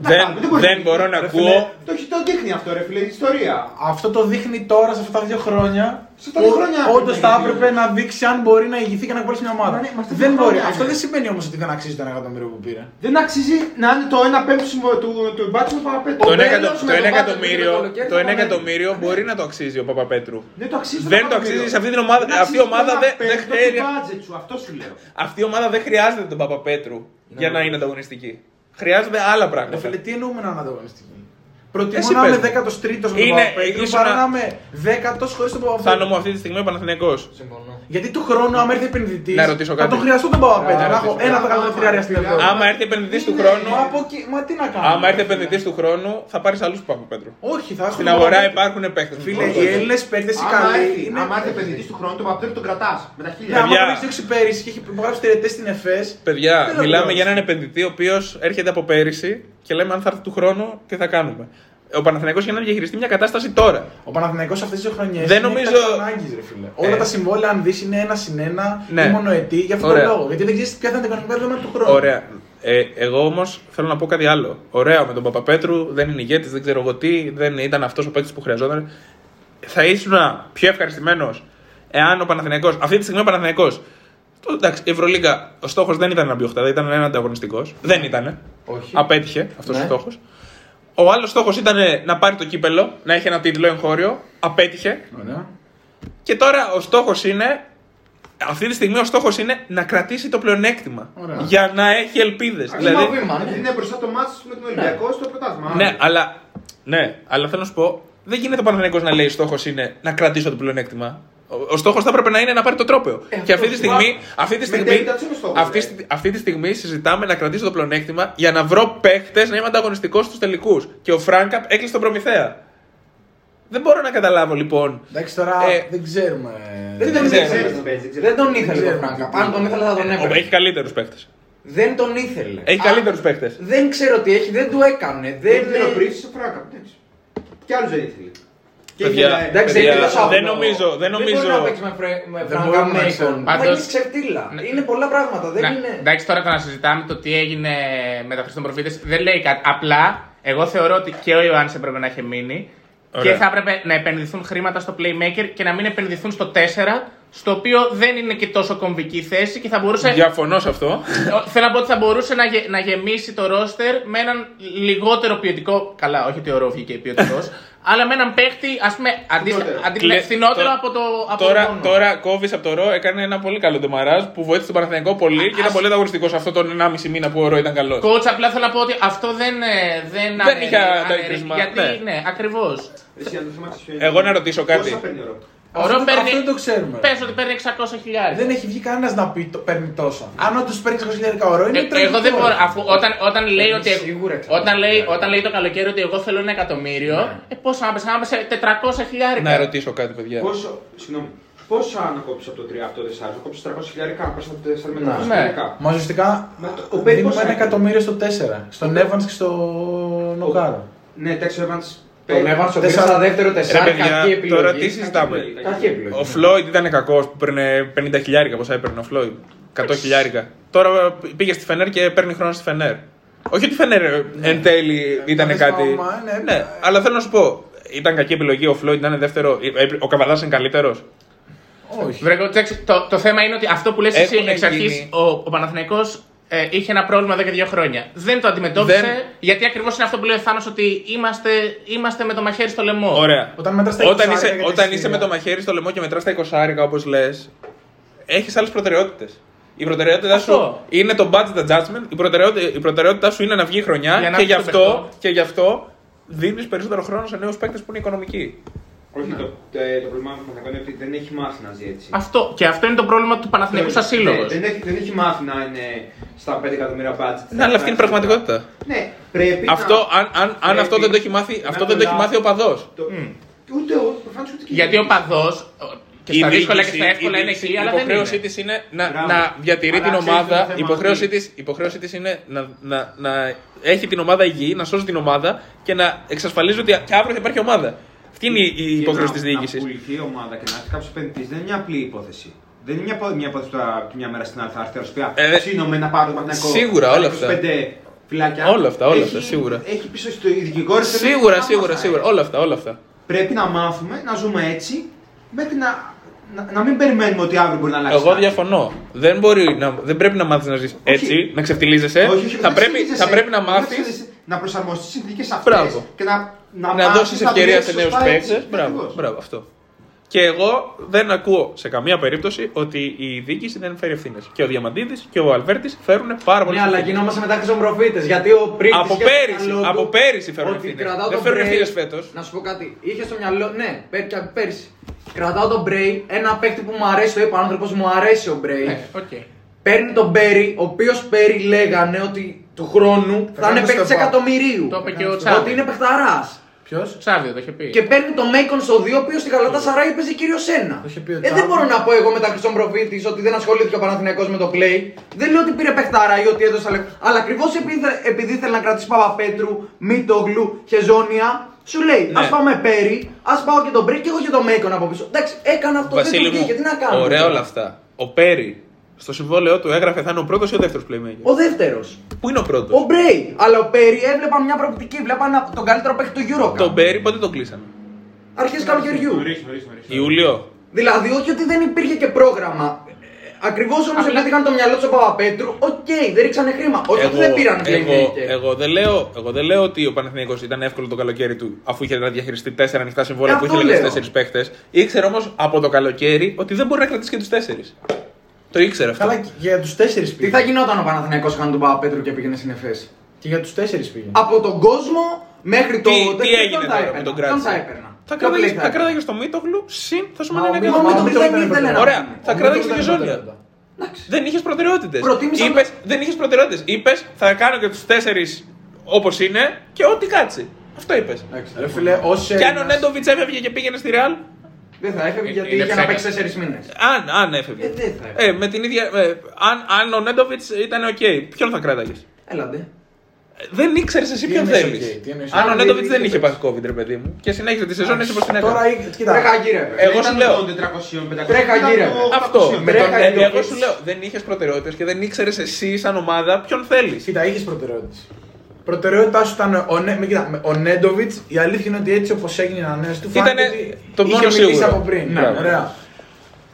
Να δεν, κάνουμε, μπορεί δεν να μπορώ να Ρε ακούω. φίλε, Το, έχει- το δείχνει αυτό, ρε φίλε, η ιστορία. Αυτό το δείχνει τώρα σε αυτά τα δύο χρόνια. Σε αυτά τα δύο χρόνια Όντως πρέπει θα να έπρεπε να δείξει αν μπορεί να ηγηθεί και να κουβαλήσει μια ομάδα. Μα ναι, μα αυτά τα δεν δύο μπορεί. χρόνια Αυτό είναι. δεν σημαίνει όμως ότι δεν αξίζει το ένα εκατομμύριο που πήρε. Δεν αξίζει να είναι το 1 πέμπτο συμβο- του, του μπάτσου του Παπαπέτρου. Το Ο ένα Μπέλος εκατο- με το τον ένα Μπάτσο εκατομμύριο, το καλοκαίρι το θα ένα ανέβει. εκατομμύριο μπορεί να το αξίζει ο Παπαπέτρου. Δεν το αξίζει. Δεν το αξίζει σε αυτή την ομάδα. Αυτή η ομάδα δεν, δεν χρειάζεται. budget σου, αυτό σου λέω. Αυτή η ομάδα δεν χρειάζεται τον Παπαπέτρου για να είναι ανταγωνιστική. Χρειάζονται άλλα Ρε πράγματα. φίλε, τι εννοούμε να είναι ανταγωνιστική; Προτιμώ Εσύ να πες είμαι μου. 13ο με τον Είναι- Παπαπέτρου ήσουν παρά να- να είμαι 10ο χωρίς τον Θα Παπαπέτρου. μου αυτή τη στιγμή ο Παναθηναϊκός. Συμφωνώ. Γιατί του χρόνου, άμα έρθει επενδυτής, Να ρωτήσω θα κάτι. τον χρειαστώ τον Παπαπέτρου. Να Να έχω ρωτήσω ένα κάτι. δεκατό τριάρια στην Ευρώπη. Άμα έρθει επενδυτής του Μα χρόνου. από εκεί, μα τι να κάνω. Άμα έρθει επενδυτής του χρόνου, θα πάρεις άλλους Παπαπέτρου. Όχι, θα έχω Στην τον αγορά Παπαπέτρου. υπάρχουν παίχτε. Φίλε, οι Έλληνες παίκτες οι Άμα καλοί έρθει, είναι. άμα έρθει επενδυτής του χρόνου, τον Παπαπέτρου τον κρατάς με τα Ναι, χίλια. άμα Παιδιά. τον έχεις διώξει πέρυσι και έχει υπογράψει τελετέ στην ΕΦΕΣ. Παιδιά, Δεν το μιλάμε λέω. για έναν επενδυτή ο οποίος έρχεται από πέρυσι και λέμε αν θα έρθει του χρόνου τι θα κάνουμε. Ο Παναθηναϊκός για να διαχειριστεί μια κατάσταση τώρα. Ο Παναθηναϊκός αυτές τις δύο χρονιές. Δεν νομίζω- Ανάγκης, ρε φίλε. Ε. Όλα τα συμβόλαια, αν δεις, είναι ένα συν ένα Ναι. ή μονοετή για αυτόν Ωραία. τον λόγο. Γιατί δεν ξέρεις ποια θα είναι τα οικονομικά δεδομένα του χρόνου. Ωραία. Ε, εγώ όμως θέλω να πω κάτι άλλο. Ωραία, με τον Παπαπέτρου δεν είναι ηγέτης, δεν ξέρω εγώ τι, δεν ήταν αυτός ο παίκτης που χρειαζόταν. Θα ήσουν πιο ευχαριστημένος εάν ο Παναθηναϊκός, αυτή τη στιγμή ο Παναθηναϊκός, το, εντάξει, η Ευρωλίγκα, ο στόχος δεν ήταν να μπει οχτάδα, ήταν ένα ανταγωνιστικός. Δεν ήταν. Όχι. Απέτυχε αυτός Ναι. ο στόχος. Ο άλλος στόχος ήταν να πάρει το κύπελο, να έχει ένα τίτλο εγχώριο. Απέτυχε. Ωραία. Και τώρα ο στόχος είναι. Αυτή τη στιγμή ο στόχος είναι να κρατήσει το πλεονέκτημα. Ωραία. Για να έχει ελπίδες. Βήμα, βήμα, ναι. Είναι μπροστά το μάτι με τον Ολυμπιακό στο πρωτάθλημα. Ναι, αλλά, ναι, αλλά θέλω να σου πω, δεν γίνεται ο Παναθηναϊκός να λέει στόχος είναι να κρατήσω το πλεονέκτημα. Ο, ο στόχος θα έπρεπε να είναι να πάρει το τρόπαιο. και αυτή τη στιγμή, αυτή τη στιγμή, Μετέπειτα, τι είναι ο στόχος, αυτή, ε; στη- αυτή τη στιγμή συζητάμε να κρατήσω το πλεονέκτημα για να βρω παίχτες να είμαι ανταγωνιστικός στους τελικούς. Και ο Φράγκαπ έκλεισε τον προμηθέα. Δεν μπορώ να καταλάβω λοιπόν. Εντάξει, τώρα Ε, δεν ξέρουμε. Δεν, Δεν τον ξέρω. ήθελε. Δεν τον ήθελε ξέρω. τον Φράγκα. Αν τον ήθελε θα τον έβρε. Έχει καλύτερους παίχτες. Δεν τον ήθελε. Έχει Α, καλύτερους παίχτες. Δεν ξέρω τι έχει, δεν του έκανε. Δεν Δεν είναι ο Πρίτη ο Φράκα. εντάξει. Κι άλλου δεν ήθελε. Και Παιδιά, ήθελε- Εντάξει, Παιδιά, είναι τόσο δεν απλό. νομίζω, δεν μπορεί νομίζω. να παίξεις με, φρε... με Δεν Φράγκα μπορούμε να Μέικον. ξέρουμε. Θα Πάντως- γίνει ξεφτύλα. Ναι. Είναι πολλά πράγματα. Δεν Να- είναι. Εντάξει, τώρα το να συζητάμε το τι έγινε με τα Χριστόν Προφήτες δεν λέει κάτι. Απλά, εγώ θεωρώ ότι και ο Ιωάννης έπρεπε να είχε μείνει Ωραία. και θα έπρεπε να επενδυθούν χρήματα στο Playmaker και να μην επενδυθούν στο 4, στο οποίο δεν είναι και τόσο κομβική θέση και θα μπορούσε. Διαφωνώ σε αυτό. Θέλω να πω ότι θα μπορούσε να, γε- να γεμίσει το ρόστερ με έναν λιγότερο ποιοτικό. Καλά, όχι ότι ο Ρο βγήκε ποιοτικός, αλλά με έναν παίχτη, ας πούμε, αντίστοιχα- Φθηνότερο. αντι- Κλε- φθηνότερο το- από το. Από Τώρα, το μόνο. τώρα κόβεις από το ρο, έκανε ένα πολύ καλό ντεμαράζ που βοήθησε τον Παναθηναϊκό πολύ και ήταν ας- πολύ ανταγωνιστικός σε αυτόν τον 1,5 μήνα που ο ρο ήταν καλός. Coach, απλά θέλω να πω ότι αυτό δεν. ε, Δεν, Δεν είχε αναιρεί- αντίκρισμα, Γιατί, ναι. ναι, ακριβώς. Εσύ, αν το θέμα της ποιο είναι. Εγώ να ρωτήσω κάτι. Πόσα παίρνει ο Ρο; Ο Αυτό, Ρο παίρνει. αυτό δεν το ξέρουμε. Πες ότι παίρνει 600 χιλιάρια. Δεν έχει βγει κανένας να πει το παίρνει τόσα. Αν όντως παίρνει 600 ωρό είναι Ε, τραγικό. εγώ δεν μπορώ, αφού όταν, όταν, λέει Είναι ότι, σίγουρα εξαρτάται. όταν, λέει, όταν λέει το καλοκαίρι ότι εγώ θέλω ένα εκατομμύριο, ε, πόσο να πέσει, να πέσει 400 χιλιάρικα. Να ρωτήσω κάτι, παιδιά. Πόσο, συγγνώμη, Πόσα να κόψεις από το 3 από το 4, να κόψεις 300 χιλιάρικα, να πας από το 4 με Ναι. 300 Ναι. χιλιάρικα. Μα ουσιαστικά Μα το- ο Πέρι δίνουμε πόσα ένα έκανε; εκατομμύριο στο 4. Στον Evans και στο Νοκάρο. Ναι, εντάξει, ο Evans. Τον Evans ο Τέσσερα- στα δεύτερο Ρε τεσσάρι, παιδιά, κακή επιλογή. τώρα τι συζητάμε; Κακή επιλογή. Ο Φλόιντ ήταν κακός που παίρνε 50 χιλιάρικα. Πόσα έπαιρνε ο Φλόιντ. 100 χιλιάρικα. Τώρα πήγε στη Φενέρ και παίρνει χρόνο στη Φενέρ. Όχι ότι η Φενέρ ε, εν τέλει ήταν Κάποιο κάτι. κόμμα, ναι. Ναι, αλλά θέλω να σου πω. Ήταν κακή επιλογή. Ο Φλόιντ ήταν δεύτερο. ε, Ο Καβαδάς είναι καλύτερος; Όχι. Βρε, εντάξει, το, το θέμα είναι ότι αυτό που λες εσύ Έχουν εξ αρχής, γίνει- ο, ο Παναθηναϊκός ε, είχε ένα πρόβλημα εδώ και δύο χρόνια. Δεν το αντιμετώπισε, Δεν- γιατί ακριβώς είναι αυτό που λέει ο Θάνος ότι είμαστε, είμαστε με το μαχαίρι στο λαιμό. Ωραία. Όταν μετράς τα όταν 20 είσαι, για τα όταν είσαι εισιτήρια. με το μαχαίρι στο λαιμό και μετράς τα 20 όπως λες, έχεις άλλες προτεραιότητες. Η προτεραιότητά Αυτό. σου είναι το budget adjustment. Η προτεραιότητά, η προτεραιότητά σου είναι να βγει η χρονιά Για να και, έρθει γι' το αυτό, παιχτό. και γι' αυτό δίνεις περισσότερο χρόνο σε νέους παίκτες που είναι οικονομικοί. Όχι, το, το, το πρόβλημα του Παναθηναϊκού είναι ότι δεν έχει μάθει να ζει έτσι. Αυτό. Και αυτό είναι το πρόβλημα του Παναθηναϊκού σαν σύλλογος. Ναι, δεν, έχει, δεν έχει μάθει να είναι στα 5 εκατομμύρια budget. Ναι, αλλά αυτή είναι η πραγματικότητα. Ναι, πρέπει Αυτό, να... αν, αν, αν πρέπει αυτό δεν το έχει μάθει, να αυτό δεν το έχει κολλά- μάθει ο παδός. Το... Ούτε ο, προφανώς ούτε και Γιατί ο παδός. Και στα δύσκολα και στα εύκολα είναι εκεί, η αλλά δεν υποχρέωσή είναι. της είναι να, Μπράβο. να διατηρεί Αλλά την ξέρεις ομάδα. το θέμα Η υποχρέωσή αυτή. της, η υποχρέωσή της είναι να, να, να έχει την ομάδα υγιή, να σώζει την ομάδα και να εξασφαλίζει ότι και αύριο θα υπάρχει ομάδα. Αυτή είναι η, η Και υποχρέωση να- της διοίκησης. Να πουληθεί η ομάδα και να έρθει κάποιος επενδυτής δεν είναι μια απλή υπόθεση. Δεν είναι μια, μια υπόθεση που από τη μια μέρα στην άλλη θα έρθει να Ε, πει Ψήνομαι να πάρω το Παναθηναϊκό. σίγουρα, όλα αυτά. 25 φυλάκια. Όλα αυτά, όλα Έχει- αυτά, σίγουρα. Έχει πίσω στο ειδικηγόρο. Σίγουρα, σίγουρα, σίγουρα. Όλα αυτά, όλα αυτά. Πρέπει να μάθουμε να ζούμε έτσι μέχρι να, να, να μην περιμένουμε ότι αύριο μπορεί να αλλάξει. Εγώ κάτι. διαφωνώ. Δεν, μπορεί να, δεν πρέπει να μάθεις να ζεις έτσι, να ξεφτιλίζεσαι. Όχι, όχι, θα, δεν πρέπει, ξεφτιλίζεσαι. θα πρέπει να Δεν μάθει ξεφτιλίζεσαι. Να προσαρμοστείς στις συνθήκες αυτές. Μπράβο. Και να, να, να μάθεις δώσεις ευκαιρία σε δουλέψεις νέους σωστά έτσι. παίκτες. Μπράβο, Ακριβώς. μπράβο, αυτό. Και εγώ δεν ακούω σε καμία περίπτωση ότι η διοίκηση δεν φέρει ευθύνες. Και ο Διαμαντίδης και ο Αλβέρτης φέρουν πάρα πολλέ Ναι, αλλά γινόμαστε μετά χρυσοπροφήτε. Γιατί ο Πρίγκη. Από πέρυσι, από πέρυσι φέρουν Ότι ευθύνες. κρατάω Δεν τον φέρουν Bray. ευθύνες φέτος. Να σου πω κάτι. Είχε στο μυαλό. Ναι, πέ- και πέρυσι. Κρατάω τον Μπρέι, ένα παίκτη που μου αρέσει, το είπα άνθρωπος, μου αρέσει ο Μπρέι. Ναι, οκ. Παίρνει τον Μπέρι, ο οποίος Μπέρι λέγανε ότι του χρόνου θα κάνει είναι παίκτης step up. εκατομμυρίου. Το είπε και ο Ότι Τσάβη. είναι παιχταράς. Ποιος; Τσάβη το είχε πει. Και παίρνει τον Μέικον στο 2, ο οποίος στη Γαλατά Σαράι παίζει κύριο ένα. Το είχε πει ο Ε, δεν Τσάβη. μπορώ να πω εγώ με τα χρυσών προφήτης ότι δεν ασχολήθηκε ο Παναθηναϊκός με το play. Δεν λέω ότι πήρε παιχτάρα ή ότι έδωσε λεφτά. Αλλά ακριβώς επειδή, επειδή ήθελε να κρατήσει Παπαπέτρου, Μίτογλου, Χεζόνια, σου λέει Ναι. Α πάμε Πέρι, ας πάω και τον Μπρίκ και έχω και τον Μέικον από πίσω. Εντάξει, έκανα αυτό. Βασίλη δεν του μου, βγήκε, τι να κάνω; ωραία όλα αυτά. Ο Πέρι στο συμβόλαιό του έγραφε θα είναι ο πρώτος ή ο δεύτερος playmaker. Ο δεύτερος. Πού είναι ο πρώτος; Ο Μπρέι. Αλλά ο Πέρι έβλεπα μια προοπτική. Βλέπα ένα- τον καλύτερο παίκτη του Euro. Τον Πέρι πότε τον κλείσανε. Αρχές καλοκαιριού. Νωρίς, νωρίς, νωρίς. Ιούλιο. Δηλαδή, όχι ότι δεν υπήρχε και πρόγραμμα. Ακριβώς όμως Απλά- επειδή είχαν το μυαλό του ο Παπαπέτρου, οκ, δεν ρίξανε χρήμα. Όχι ότι δεν πήραν εγώ, playmaker. εγώ, δεν λέω, εγώ δεν λέω ότι ο Παναθηναϊκός ήταν εύκολο το καλοκαίρι του, αφού είχε να διαχειριστεί τέσσερα ανοιχτά συμβόλαια Ε, που αυτό είχε λήγει λέω. τέσσερις παίχτες. Ήξερε όμως από το καλοκαίρι ότι δεν μπορεί να κρατήσει και τους τέσσερις. Το ήξερε αυτό. Καλά, και για τους τέσσερις Τι πήγε. θα γινόταν ο Παναθηναϊκός είχαν τον Παπαπέτρου και πήγαινε στην ΕΦΕΣ. Και για τους τέσσερις πήγε. Από τον κόσμο μέχρι το. Τι, δεν τι ξέρω έγινε ποιον θα τώρα με έπαιρνα. τον Ποιον κράτησε. θα έπαιρνα; Θα Ποιο play κράταγε θα θα έπαιρνα; κράταγες το Μίτογλου, συν θα σου Μα μείνει ο ένα Μίτογλου Μίτογλου εκατομμύριο. δεν ήθελε να Ωραία, κάνει. θα Ο κράταγες Μίτογλου τη ήταν ζώνια. προτεραιότητα. Εντάξει. Δεν είχες προτεραιότητες. Προτίμησα να- Δεν είχες προτεραιότητες. Είπες θα κάνω και τους τέσσερις όπως είναι και ό,τι κάτσει. Αυτό είπες. Ρε φίλε, ως Και αν ο Έλληνας- Νέντοβιτς έφευγε και πήγαινε στη Ρεάλ, Δεν θα έφευγε γιατί είναι είχε να ψέκα. παίξει 4 μήνες. αν, αν έφευγε. Ε, δεν θα έφευγε. Ε, με την ίδια. ε, αν, αν ο Νέντοβιτς ήταν οκ, ποιον θα κράταγες; Έλαντε. Δεν ήξερες εσύ Τι ποιον εννοείς θέλεις. οκ, τι εννοείς Αν ο οκ. Νέντοβιτς δεν δεν είχε παίξει. πάθει COVID, ρε παιδί μου, και συνέχισε τη σεζόν έτσι όπως την έκανε. Τώρα, ή- Βρε κοίτα, χαγύρευε. Εγώ σου λέω. Των 400, 500. Τρέχα ήταν γύρε. το Αυτό. 800. Με τον, Τρέχα ε, Νέντοβιτς. εγώ σου λέω, δεν είχες προτεραιότητες και δεν ήξερες εσύ σαν ομάδα ποιον θέλεις. κοίτα, είχες προτεραιότητες. Προτεραιότητά σου ήταν ο, Νέ, με, κοίτα, με- ο Νέντοβιτς. Η αλήθεια είναι ότι έτσι όπως έγινε η ανανέωση του, Ήτανε φάνηκε ότι το είχε μόνο μιλήσει σίγουρο. από πριν. Ναι, Ναι, ναι. ωραία.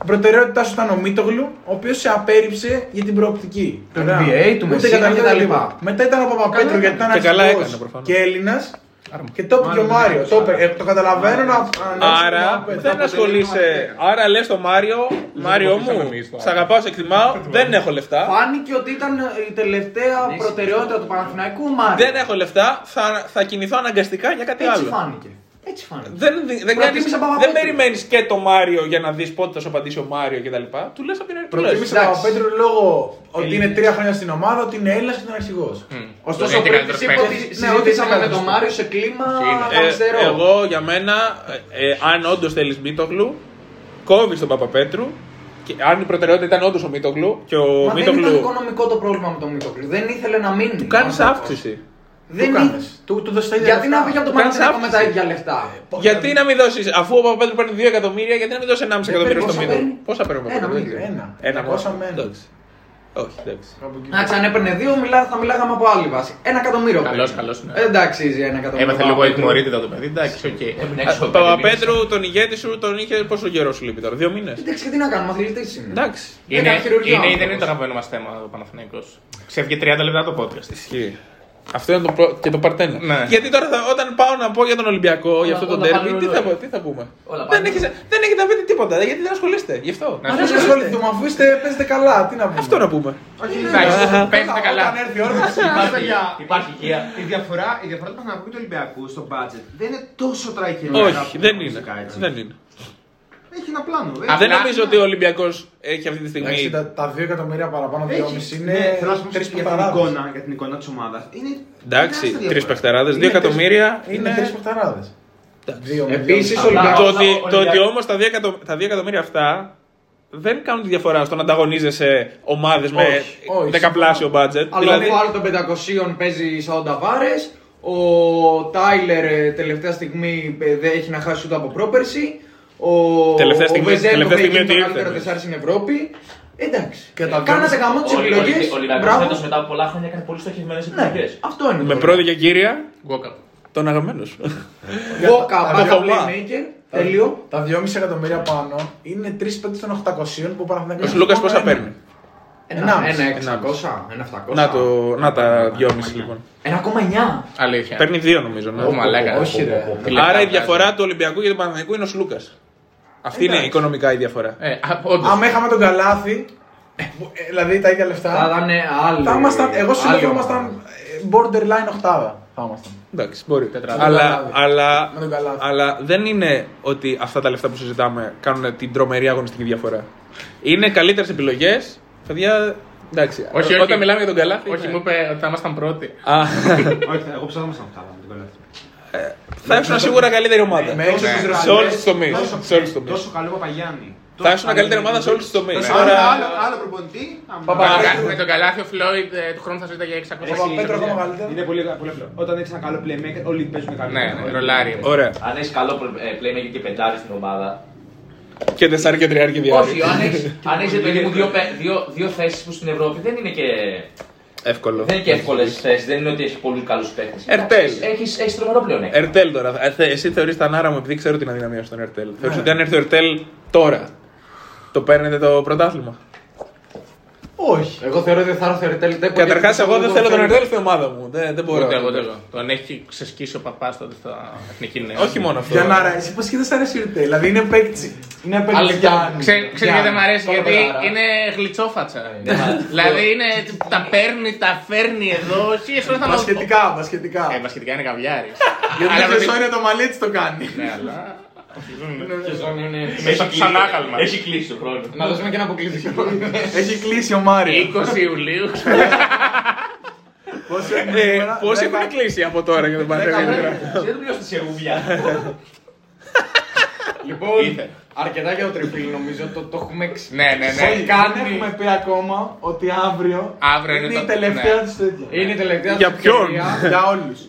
Η προτεραιότητά σου ήταν ο Μίτογλου, ο οποίος σε απέρριψε για την προοπτική. Του Ωραία. NBA, του Ούτε Μεσίνα καταλαβαίνω κτλ. τίποτα. Μετά ήταν ο Παπαπέτρου Καλά γιατί ήταν Και καλά αρχηγός έκανε, προφανώς. και Έλληνας. Και το είπε και ο Μάριο. Το, είπε. Ε, το καταλαβαίνω να. Άρα δεν ασχολείσαι. Άρα λες το Μάριο, Μάριο μου, σ' αγαπάω, σε εκτιμάω, δεν έχω λεφτά. Φάνηκε ότι ήταν η τελευταία προτεραιότητα του Παναθηναϊκού Μάριο. Δεν έχω λεφτά, θα, θα κινηθώ αναγκαστικά για κάτι Έτσι άλλο. φάνηκε. Έτσι φάνηκε. Δεν, δεν, δεν, Προτίμησα κάνεις- Παπαπέτρου. δεν περιμένεις και το Μάριο για να δεις πότε θα σου απαντήσει ο Μάριο κτλ. Του λες από την αρχή. του λες. Προτίμησε Εντάξει. τον Παπαπέτρου λόγω ότι είναι τρία χρόνια στην ομάδα, ότι είναι Έλληνας και είναι αρχηγός. Ωστόσο, Δεν είναι πριν καλύτερος της είπα ότι παίκτης. Ναι, συζητήσαμε ότι με είναι τον καλύτερος Μάριο σε κλίμα Ε, αριστερό. εγώ για μένα, ε, ε, αν όντως θέλεις Μίτογλου, κόβεις τον Παπαπέτρου. Και αν η προτεραιότητα ήταν όντως ο Μίτογλου και ο Μα δεν ήταν Μίτογλου. οικονομικό το πρόβλημα με τον Μίτογλου. Δεν ήθελε να μείνει. Του κάνεις Ο άνθρωπος. αύξηση. Δεν Του είναι. κάνεις. Του, του δώσεις τα ίδια Γιατί λεφτά. να βγει από το Του κάνεις Παναθηναϊκό με τα αύξηση. ίδια λεφτά; Γιατί να μην δώσει, αφού ο Παπαπέτρου παίρνει 2 εκατομμύρια, γιατί να μην δώσει 1,5 Δεν εκατομμύριο παίρνει, στο πόσα Μίτογλου. παίρνει; Πόσα παίρνει ο Ένα, Παπαπέτρου. μήνα. Ένα. Ένα 200 μόνο. με ένα. Εντάξει. Όχι, εντάξει. Κάπου εκεί. Εντάξει, αν έπαιρνε δύο, μιλά, θα μιλάγαμε από άλλη βάση. Ένα εκατομμύριο. Καλός, παίρνει. καλός, ναι. Ε, Εντάξει, ζει ένα εκατομμύριο. Έμαθε λίγο Παπαπέτρου. εκμορίτητα το παιδί, εντάξει, οκ. Έμεινε έξω Ο από πέντε Παπαπέτρου, τον ηγέτη σου, τον είχε πόσο καιρό σου λείπει τώρα, δύο μήνες; Εντάξει, και τι να κάνουμε, αθλητής είναι. Εντάξει. Είναι, Έκανε χειρουργείο είναι ή δεν άνθρωπος. είναι το αγαπημένο μας θέμα ο Παναθηναϊκός. Ξέφυγε 30 λεπτά το podcast. Ισχύει. Αυτό είναι το προ... και το παρτένα. Ναι. Γιατί τώρα θα- όταν πάω να πω για τον Ολυμπιακό, για αυτό το όλα τέρμι, πάνε τι, θα, ρολόι. τι θα πούμε; Όλα δεν, πάνε έχεις, δεν έχετε να πείτε τίποτα, γιατί δεν ασχολείστε. Γι' αυτό. Να Μα σου δεν ασχοληθούμε, αφού είστε, παίζετε καλά, τι να πούμε; Αυτό να πούμε. Όχι, Εντάξει, ναι. παίζετε Όταν- καλά. Όταν έρθει η ώρα θα Υπάρχει, συζητήσουμε. υπάρχει υγεία. Η διαφορά, η διαφορά του Παναγιακού και του Ολυμπιακού στο budget δεν είναι τόσο τραγική. Όχι, δεν είναι. Δεν είναι. Έχει ένα πλάνο. Απλά- Δεν νομίζω ότι ο Ολυμπιακός έχει αυτή τη στιγμή. Εντάξει, τα, τα 2 εκατομμύρια παραπάνω, 2,5 είναι Ναι, θέλω να σου πω τρεις για την παιχταράδες. εικόνα, για την εικόνα της ομάδας. Είναι Εντάξει, τεράστια τρεις διαφορά. παιχτεράδε, Είναι δύο τρεις- εκατομμύρια Είναι τρεις είναι. παιχταράδε. Επίσης, ο Απλά- Ολυμπιακός- Το ο- ότι, ο το ότι Ολυμπιακός- όμως τα 2 εκατο- τα δύο εκατομμύρια αυτά δεν κάνουν τη διαφορά στο να ανταγωνίζεσαι ομάδες με Όχι, όχι, δεκαπλάσιο budget. Αλλά Δηλαδή, ο άλλο των 500 παίζει σαν ταβάρε. Ο Τάιλερ ε, τελευταία στιγμή ε, δεν έχει να χάσει ούτε από πρόπερση. Ο, Τελευταία στιγμή- ο Βεζέγκοφ τελευταία έχει στιγμή γίνει το ότι καλύτερο ήρθε. τεσσάρι στην Ευρώπη. Εντάξει. Και τα Κάνατε δυο- γαμό τις Ο Ολυ- επιλογές. ο Ολυμπιακός φέτος μετά από πολλά χρόνια έκανε πολύ στοχευμένες Ναι, επιλογές. αυτό είναι. με πρώτη και κύρια Walkup. τον αγαπημένος σου. Βόκα, Το μπάκα, Θωμά. playmaker. Τέλειο. Τα 2,5 εκατομμύρια πάνω είναι τρεις παίκτε των 800 που παραθυνακούν. Ο Λούκας πόσα παίρνει; Ένα, Ενάμιση. ένα 600, ένα 700. Να, το, να τα 2,5 λοιπόν. 1,9. Αλήθεια. Παίρνει δύο νομίζω. ναι. Ω, μαλάκα. Όχι, ρε. Τι λεπτά Άρα η βγάζει. διαφορά του Ολυμπιακού και του Παναθηναϊκού είναι ο Σλούκας. Αυτή είναι Εντάξει. οικονομικά η διαφορά. Ε, α, όντως. Αν είχαμε τον καλάθι, ε, δηλαδή τα ίδια λεφτά. Θα ήταν άλλη. Θα ήμασταν, εγώ σου λέω άλλη θα ομάδα. ήμασταν ε, borderline οχτάδα. Θα ήμασταν. Εντάξει, μπορεί. Τετράδα. Αλλά, Καλάθι. αλλά, Με τον καλάθι. αλλά δεν είναι ότι αυτά τα λεφτά που συζητάμε κάνουν την τρομερή αγωνιστική διαφορά. Είναι καλύτερες επιλογές. Παιδιά, εντάξει. Όχι, όταν όχι. μιλάμε για τον Καλάθι. Όχι, ναι. μου είπε ότι θα ήμασταν πρώτοι. Α, <laughs> Όχι, εγώ ψάχνω να αυτά με την κολλάτη. Θα ήσουν σίγουρα καλύτερη ομάδα. Με έξω Ναι. στις Σε όλους ραντιές, τους τομείς. Τόσο, Σε όλους τους τομείς. τόσο καλό Παπαγιάννη. Θα ήσουν καλύτερη ομάδα σε όλους τους τομείς. Τόσο Τώρα. άλλο, άλλο, άλλο προπονητή. άμα- Παπα- Με τον καλάθι ο Φλόιντ ε, του χρόνου θα ζητά για 600. Ο Παπαπέτρο ακόμα καλύτερο. Είναι πολύ, πολύ απλό. Όταν έχεις ένα καλό playmaker, όλοι παίζουν καλό. Ναι, ναι, ρολάρι. Ωραία. Αν έχεις καλό ε, playmaker και πεντάρι στην ομάδα. Και τεσσάρι και τριάρι και Όχι, διάρκεια. αν έχεις- αν έχεις παιδί μου δύο, πε- δύο, δύο θέσεις που στην Ευρώπη δεν είναι και, Εύκολο. δεν είναι και εύκολες θέσεις. Δεν είναι ότι έχει πολύ καλούς παίχτε. Ερτέλ. Έχεις έχεις τρομερό πλεονέκτημα. Ερτέλ τώρα. Ε, θε- Εσύ θεωρείς τα νάρα μου επειδή ξέρω την αδυναμία στον Ερτέλ. Θεωρείς ότι αν έρθει ο Ερτέλ τώρα, το παίρνετε το πρωτάθλημα; Όχι. Εγώ θεωρώ ότι θα έρθει ο Ερτέλ Τέκο. Καταρχάς, γιατί εγώ δεν το θέλω τον θέλω. Ερτέλ στην ομάδα μου. Δεν, δεν μπορώ. Ούτε εγώ, ούτε εγώ. Τον έχει ξεσκίσει ο παπάς τότε στα εθνική νέα. Όχι μόνο αυτό. Για να αρέσει, πώς και δεν σ' αρέσει ο Ιρτέλ. Δηλαδή είναι παίκτη. Είναι παίκτη. Αλλά Γιάννη. Ξέρει γιατί δεν μ' αρέσει, Τώρα γιατί πετάρα. είναι γλυτσόφατσα. δηλαδή είναι, τα παίρνει, τα φέρνει εδώ. Χίλιε φορέ θα μα Μπασχετικά, μπασχετικά. Ε, βασιλικά είναι καβιάρι. Γιατί Αλλά δεν ρωτή- είναι το μαλλί της το κάνει. Ναι, αλλά. Και ζώνη είναι- Σαν- Σαν άγαλμα. Έχει κλείσει το χρόνο. Να δώσουμε και ένα αποκλειστικό. <laughs> Έχει κλείσει ο Μάριο. 20 Ιουλίου. Πόσο έχουμε Ε, σήμερα; Πώς Δέκα. έχουν κλείσει από τώρα για τον Παναγιώτη. Δεν πληρώσει τη σερούβια. <laughs> Λοιπόν, αρκετά για το τριφύλι νομίζω, το, το έχουμε εξ... Ναι, ναι, ναι. Όχι, δεν έχουμε πει ακόμα ότι αύριο Αύριο είναι είναι το- η τελευταία ναι. της τέτοια. Είναι η τελευταία Για τους ποιον; ευκαιρία Για όλους.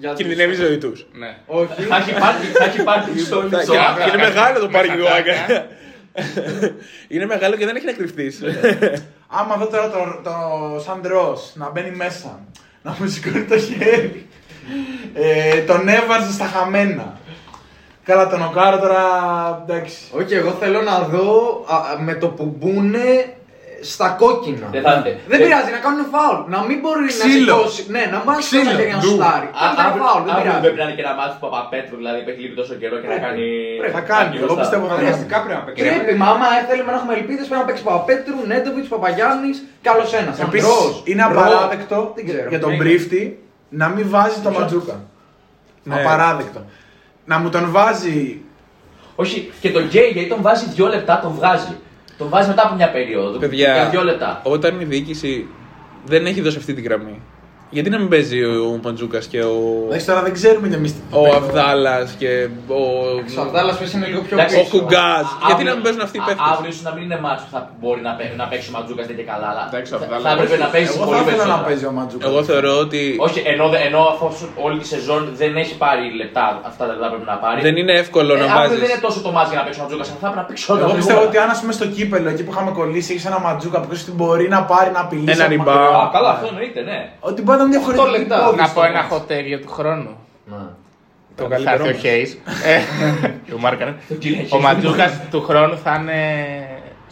Για τους- Κινδυνεύει η ζωή τους. Ναι. Όχι. Θα έχει πάρει, θα έχει πάρει στο στο αύριο. Είναι μεγάλο το Με πάρκινγκ χαρτάκια. Είναι μεγάλο και δεν έχει να κρυφτεί. <laughs> Άμα δω τώρα το, το Σαντρός να μπαίνει μέσα, να μου σηκώνει το χέρι, ε, τον έβαζε στα χαμένα. Καλά, τον Οκάρο τώρα, εντάξει. Όχι, εγώ θέλω να δω α, α, με το που μπουνε στα κόκκινα. Δεν θα είναι. Δεν Δεν- πειράζει, να κάνουν φάουλ. Να μην μπορεί να Ξύλο. σηκώσει. Ναι, να μάθει Ξύλο. τα χέρια να Ντου. σουτάρει. Κάντε ένα φάουλ, δεν Αύριο πειράζει. πρέπει να είναι και ένα μάτι του Παπαπέτρου, δηλαδή που έχει λείπει τόσο καιρό και να κάνει. Θα κάνει, εγώ μπροστά. πιστεύω θα κάνει. Χρειαστικά πρέπει να παίξει. Πρέπει, μα άμα θέλουμε να έχουμε ελπίδες πρέπει να παίξει Παπαπέτρου, Νέντοβιτς, Παπαγιάννης και άλλος ένας. Επίσης, είναι απαράδεκτο Δεν ξέρω. για τον πρίφτη να μην βάζει το Ματζούκα. Ναι. Απαράδεκτο. Να μου τον βάζει Όχι, και τον Γκέι γιατί τον βάζει δύο λεπτά, τον βγάζει. Τον βάζεις μετά από μια περίοδο. Για Παιδιά, δύο λεπτά. όταν η διοίκηση δεν έχει δώσει αυτή τη γραμμή Γιατί να μην παίζει ο Μαντζούκα και ο. Εντάξει, τώρα δεν ξέρουμε κι εμεί τι Ο Αβδάλας και ο. Ο Αβδάλας πέσει είναι λίγο πιο Εντάξει, Ο πίσω. Κουγκάζ. Α- Γιατί να αύριο- μην παίζουν αυτοί οι α- παίχτε. Αύριο ίσως να μην είναι μάτσο που θα μπορεί να, παί- να παίξει ο Ματζούκα δεν και καλά. Αλλά Εντάξει, ο θα- Αβδάλας- θα έπρεπε να παίζει Εγώ θα πολύ ήθελα να περισσότερο. παίζει ο Μαντζούκας. Εγώ θεωρώ ότι Όχι, ενώ, δε- ενώ αφού όλη τη σεζόν δεν έχει πάρει λεπτά, αυτά τα λεπτά πρέπει να πάρει. δεν είναι εύκολο Ε, να αύριο βάζει. δεν είναι τόσο το μάτς για να παίξει ο Ματζούκα, θα πρέπει να παίξει όλα Εγώ τα πιστεύω ότι προηγούμενα. αν ας πούμε στο κύπελο εκεί που είχαμε κολλήσει έχεις ένα Μαντζούκα που ξέρεις ότι μπορεί να πάρει να απειλήσει. Ένα από rebound. μακριά. Α, καλά, αυτό εννοείται, ναι. Ότι μπορεί να είναι διαφορετικό. λεπτά. Να πω ένα hot take για του χρόνου. Να. Το Θα καλύτερο. έρθει ο Hayes. Ε, και ο Μάρκανε. κύριε Ο Hayes. Ματζούκας του χρόνου θα είναι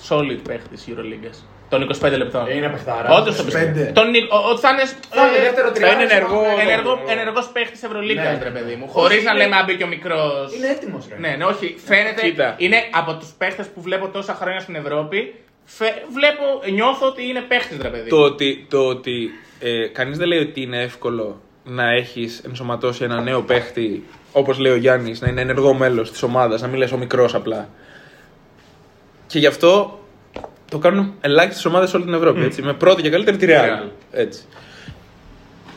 solid παίχτης Euroleague. Των 25 λεπτών. Ε, Είναι παιχτάρα. Όντως το 25. πιστεύω. Τον Νικ- ο- Ότι θα είναι. Θα είναι ε, δεύτερο Θα τριάρι. είναι ενεργό. ενεργό, ενεργός παίχτης Ευρωλίγκα, Ναι. ρε παιδί μου. Χωρίς να είναι- λέμε αν μπήκε ο μικρός. Είναι έτοιμος ρε. Ναι, ναι, όχι. Φαίνεται. Κοίτα. Είναι από τους παίχτες που βλέπω τόσα χρόνια στην Ευρώπη. Φε- βλέπω, νιώθω ότι είναι παίχτης, ρε παιδί. Το ότι, το ότι ε, κανείς δεν λέει ότι είναι εύκολο να έχεις ενσωματώσει ένα νέο παίχτη, όπως λέει ο Γιάννης, να είναι ενεργό μέλος της ομάδας, να μην λες ο μικρός απλά. Και γι' αυτό το κάνουν ελάχιστες ομάδες σε όλη την Ευρώπη. Έτσι, με πρώτη και καλύτερη τη Real. Real. Έτσι.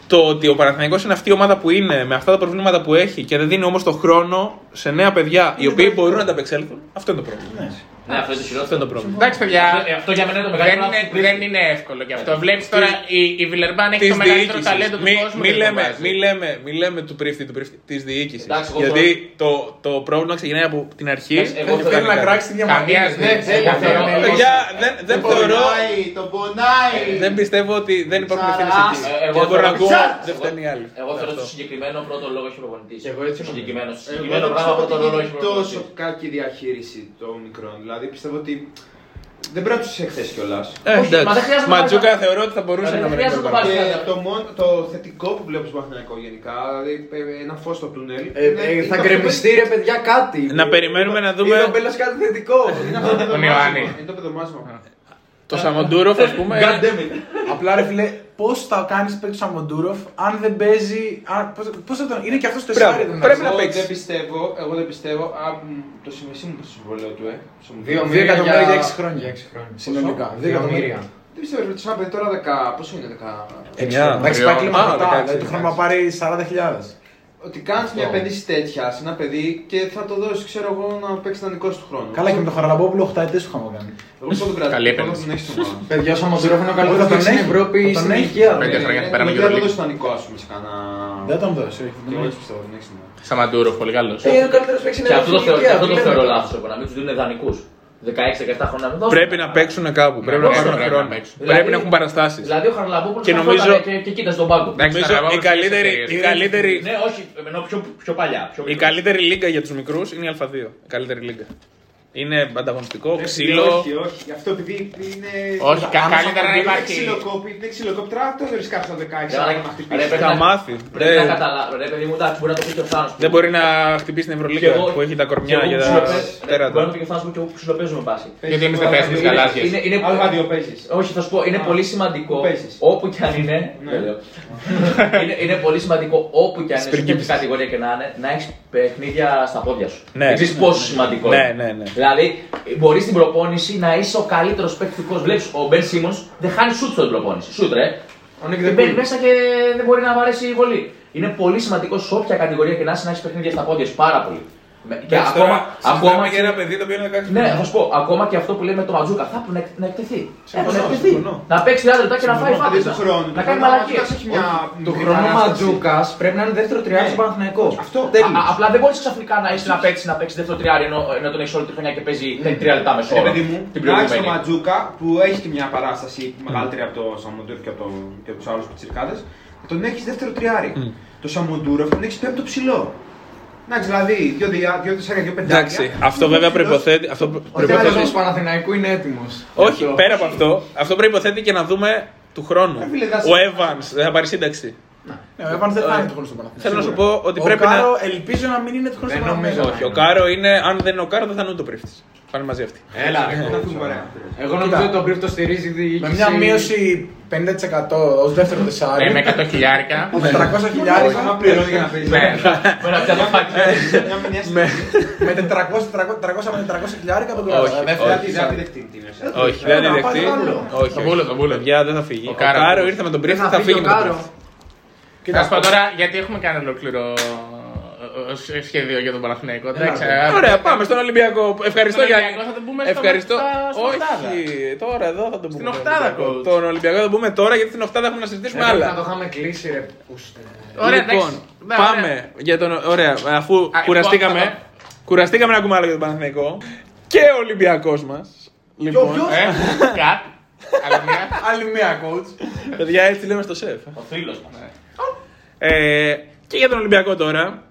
Το ότι ο Παναθηναϊκός είναι αυτή η ομάδα που είναι, με αυτά τα προβλήματα που έχει και δεν δίνει όμως το χρόνο σε νέα παιδιά οι οποίοι μπορούν να τα απεξέλθουν, αυτό είναι το πρόβλημα. Ναι, αυτό είναι το Αυτό χειρότερο. είναι το πρόβλημα. Εντάξει, παιδιά. Αυτό- ε, αυτό για μένα είναι το δεν μεγαλύτερο είναι, λάθος που δεν είναι εύκολο γι' αυτό. Ε, Βλέπεις τώρα η, η Βιλερμπάν έχει Της το μεγαλύτερο διοίκησης. ταλέντο του Μη, κόσμου. μη και το λέμε, βάζει. μη, λέμε, μη λέμε του πρίφτη, του πρίφτη της διοίκησης. Εντάξει, εγώ Γιατί το, το πρόβλημα ξεκινάει από την αρχή. Εντάξει, εγώ Θέλει θέλω να κράξει τη Καμία διαμαρτυρία. σχέση. εγώ θέλω- Εγώ- Παιδιά, δεν, δεν Τον θεωρώ, πονάει, τον πονάει. δεν πιστεύω ότι δεν υπάρχουν ευθύνες Τσαράς. εκεί. Ε, εγώ Και δεν μπορώ να θέλω- ακούω, Εγώ- δεν φταίνει οι άλλοι. Εγώ θέλω Αυτό. στο συγκεκριμένο πρώτο λόγο έχει προπονητής. Και εγώ έτσι νομίζω. Συγκεκριμένο. Εγώ Συγκεκριμένο δεν πράγμα πιστεύω πρώτο ότι λόγο είναι έχει τόσο προπονητής. κακή διαχείριση των μικρών. Δηλαδή πιστεύω ότι δεν πρέπει να τους εκθέσει κιόλας. Ε, Όχι, μα δεν χρειάζεται να Ματζούκα βάλεις- θεωρώ ότι θα μπορούσε Δεν να μην χρειάζεται να το πάρεις. βάλεις. Και το, μόνο, το θετικό που βλέπω στο Παναθηναϊκό γενικά, δηλαδή ε, ένα φως στο τούνελ. Ε, είναι- ε, είναι θα αυτό γκρεμιστεί ρε παιδιά κάτι. Να περιμένουμε να Είδε ο δούμε Μπέλλας κάτι θετικό. που- Είναι αυτό το Τον παιδομάζημα. Ιωάννη. Είναι το παιδομάζημα. το Σαμοντούροφ, ας πούμε. God damn it. Απλά ρε φίλε, πώς θα κάνεις παίκτης του Σαμοντούροφ αν δεν παίζει. αν- πώς- Πώς θα τον. Είναι και αυτός το Μπράβο. εσάρι. Πρέπει να Εγώ παίξεις. δεν πιστεύω, εγώ δεν πιστεύω, α, μ, το συμμεσί μου το συμβολέο του, ε. στο μου- Δύο Δύο εκατομμύρια για έξι για χρόνια. έξι χρόνια. Συνολικά. Δύο Δύο εκατομμύρια. εκατομμύρια. Δεν πιστεύω, ότι σαν παιδί τώρα 10, πόσο είναι 10. Εννιά. Εντάξει, πάει Α, κλιμακωτά. 16, Δηλαδή το χρόνο να πάρει 40.000. Ότι κάνεις μια επένδυση τέτοια σε ένα παιδί και θα το δώσεις, ξέρω εγώ, να παίξει δανεικό του χρόνου. Καλά και με τον Χαραλαμπόπουλο 8 ετές που είχαμε κάνει. Εγώ πιστεύω τον κρατάει. Καλή Εγώ επένδυση. τον έχει στον πάγκο. Παιδιά, ο Σαμοντούροφ είναι ο Όταν καλύτερος τον παίκτης στην έχει, Ευρώπη όταν στην έχει. ηλικία του. Πέντε χρόνια θα πέραμε Δεν Euroleague. θα δώσει δανεικό, ας πούμε, σε κανένα. Δεν τον δώσεις. όχι, Και δεν εγώ τον έτσι έχει. πιστεύω, δεν έχει σημασία. Σαμαντούρο, πολύ καλός. Ε, Είναι ο καλύτερος παίκτης στην Και αυτό το Ευρώπη θεωρώ, στην και αυτό το ηλικία θεωρώ του. λάθος. Να μην τους δίνουν δανεικού. 16-17 χρόνια. να μην δώσουν. Πρέπει να παίξουν κάπου. Πρέπει να ναι, πάρουν πρέπει να χρόνο. παίξουν. Πρέπει να έχουν παραστάσεις. Δηλαδή ο Χαρλαμπόπουλο Και νομίζω- και, και κοίταζε τον πάγκο. Εντάξει, Νομίζω τα η Ραβόπουλος καλύτερη, είναι η σε καλύτερη, Ναι, όχι, ενώ πιο, πιο παλιά. Πιο η μικρό. καλύτερη λίγα για τους μικρούς είναι η Α2. Η καλύτερη λίγα. Είναι ανταγωνιστικό, Ε, ξύλο. Όχι, όχι. Γι' αυτό επειδή είναι. Όχι, κα- Άμα καλύτερα να είναι υπάρχει- ξυλοκόπη, Είναι ξυλοκόπτρα, το δεν ρίσκα στο 16. Ρε, άμα ρε, να ρε, χτυπήσει. πρέπει Θα να- μάθει. Πρέπει να Δεν- καταλάβει. Ρε, παιδί μου, εντάξει, μπορεί να το πει και ο Θάνος. Δεν μπορεί να χτυπήσει την Ευρωλίγα που έχει τα κορμιά για τα Μπορεί να τέρατα. το πει και ο Θάνος που και ψιλοπαίζουμε πάση. Γιατί εμείς δεν παίζουμε τι γαλάζιε. Είναι, είναι, Άλλο δύο παίζεις. όχι, θα σου πω, είναι Α, πολύ σημαντικό που παίζεις; όπου κι αν είναι. Ναι. δεν λέω. είναι, είναι πολύ σημαντικό όπου κι αν είναι, σε Σπριγκίπης. ποια κατηγορία και να είναι, να έχεις παιχνίδια στα πόδια σου. Ναι. Ξέρεις πόσο σημαντικό Ναι, είναι. ναι, ναι. Δηλαδή, μπορείς στην προπόνηση να είσαι ο καλύτερος παίκτικό. Βλέπεις, ο Μπεν Σίμον δεν χάνει σουτ στην προπόνηση. Σουτ, ρε. Ο Νίκ Και δεν μπαίνει μπορεί. μέσα και δεν μπορεί να βαρέσει η βολή. Είναι πολύ σημαντικό σε όποια κατηγορία και να είσαι να έχεις παιχνίδια στα πόδια σου. Πάρα πολύ. Με- Και Εντάξει, ακόμα, τώρα ακόμα συζητάμε και- για ένα παιδί το οποίο είναι 16 ναι, θα χρονών. σου πω, ακόμα και αυτό που λέμε το Ματζούκα θα πρέπει να, εκ- να εκτεθεί. Συμφωνώ, να εκτεθεί. συμφωνώ. Να παίξει 30 λεπτά και να φάει Δηλαδή φάπιζα. του χρόνου. Να κάνει μαλακίες. έχει μια. Το μικρή χρόνο επανάσταση. Ματζούκας πρέπει να είναι δεύτερο τριάρι Ναι. στο Παναθηναϊκό. Αυτό. Τέλος. Απλά δεν μπορείς ξαφνικά να έχει ένα παίξει να παίξεις δεύτερο τριάρι ενώ, ενώ τον έχεις όλη τη χρονιά και παίζει 3 λεπτά μεσό. Ρε παιδί μου, την να έχεις το προηγούμενη. Ματζούκα που έχει και μια παράσταση μεγαλύτερη από το Σαμοντούροφ και από, το, και από τους άλλους πιτσιρικάδε, τον έχεις δεύτερο τριάρι. Το Σαμοντούροφ τον έχεις πέμπτο ψηλό. Εντάξει, δηλαδή, δύο, διά, δύο τεσσάρια, δύο πεντάρια. Εντάξει, αυτό βέβαια προϋποθέτει. Αυτό Ο προϋποθέτει- τέλος του Παναθηναϊκού είναι έτοιμος. Όχι, πέρα από αυτό, αυτό προποθέτει και να δούμε του χρόνου. Ε, φίλε, δάσε- Ο Evans δεν θα πάρει σύνταξη. Ναι, ο Evans δεν θα είναι το χρόνο στο Παναθηναϊκό. Θέλω να σου πω ότι Ο πρέπει να. Κάρο ελπίζω να μην είναι το χρόνο Δεν στο νομίζω. Παναθηναϊκό. Όχι, ο Κάρο είναι. Αν δεν είναι ο Κάρο, δεν θα είναι ούτε ο πρίφτης. Πάνε μαζί αυτοί. Έλα, ρε. Να φύγουμε, ωραία. Εγώ νομίζω ότι το brief το στηρίζει η Με διοίκηση. μια μείωση 50% ως δεύτερο τεσσάρι. Ναι, με 100 χιλιάρικα. Με 300 χιλιάρικα. Άμα πληρώνει για να παίζει. Ναι. Με ένα πιάτο φάκι. Μια μηνιαία Με... Με 400, 300 με 400 χιλιάρικα τον κρατάω. Όχι, Ε, δεύτερα όχι. τη Δεν θα τη δεχτεί την τιμή. Όχι, δεν να τη πάει δεχτεί. το βούλο. Όχι, Το βούλο, το βούλο. Παιδιά δεν θα φύγει. Ο Κάρο. Κάρο ήρθε με τον πρίφτη, θα θα φύγει φύγει ο με τον Κάρο. πρίφτη. Να σου πω τώρα, γιατί έχουμε κάνει ολόκληρο ε, ε, σχέδιο για τον Παναθηναϊκό. Εντάξει, Έλα, ε, Ωραία, πάμε στον Ολυμπιακό. Ευχαριστώ Στον για. Ολυμπιακό θα τον πούμε στο- Ευχαριστώ. στα- στην οχτάδα. Όχι, τώρα εδώ θα τον πούμε. Στην τον οχτάδα, Ολυμπιακό. coach. Τον Ολυμπιακό θα τον πούμε τώρα γιατί στην οχτάδα έχουμε να συζητήσουμε Πρέπει να άλλα. το είχαμε κλείσει ρε πούστε. Ωραία, λοιπόν, εντάξει. Ναι, πάμε ωραία. για τον. Ωραία, αφού Α, κουραστήκαμε. λοιπόν, θα Κουραστήκαμε να ακούμε άλλο για τον Παναθηναϊκό. Και ο Ολυμπιακός μας. Λοιπόν, Ε, <laughs> Κατ. Άλλη μια. Άλλη μία coach. παιδιά, έτσι λέμε στο σεφ. Ο φίλος μας. Ε, και για τον Ολυμπιακό τώρα.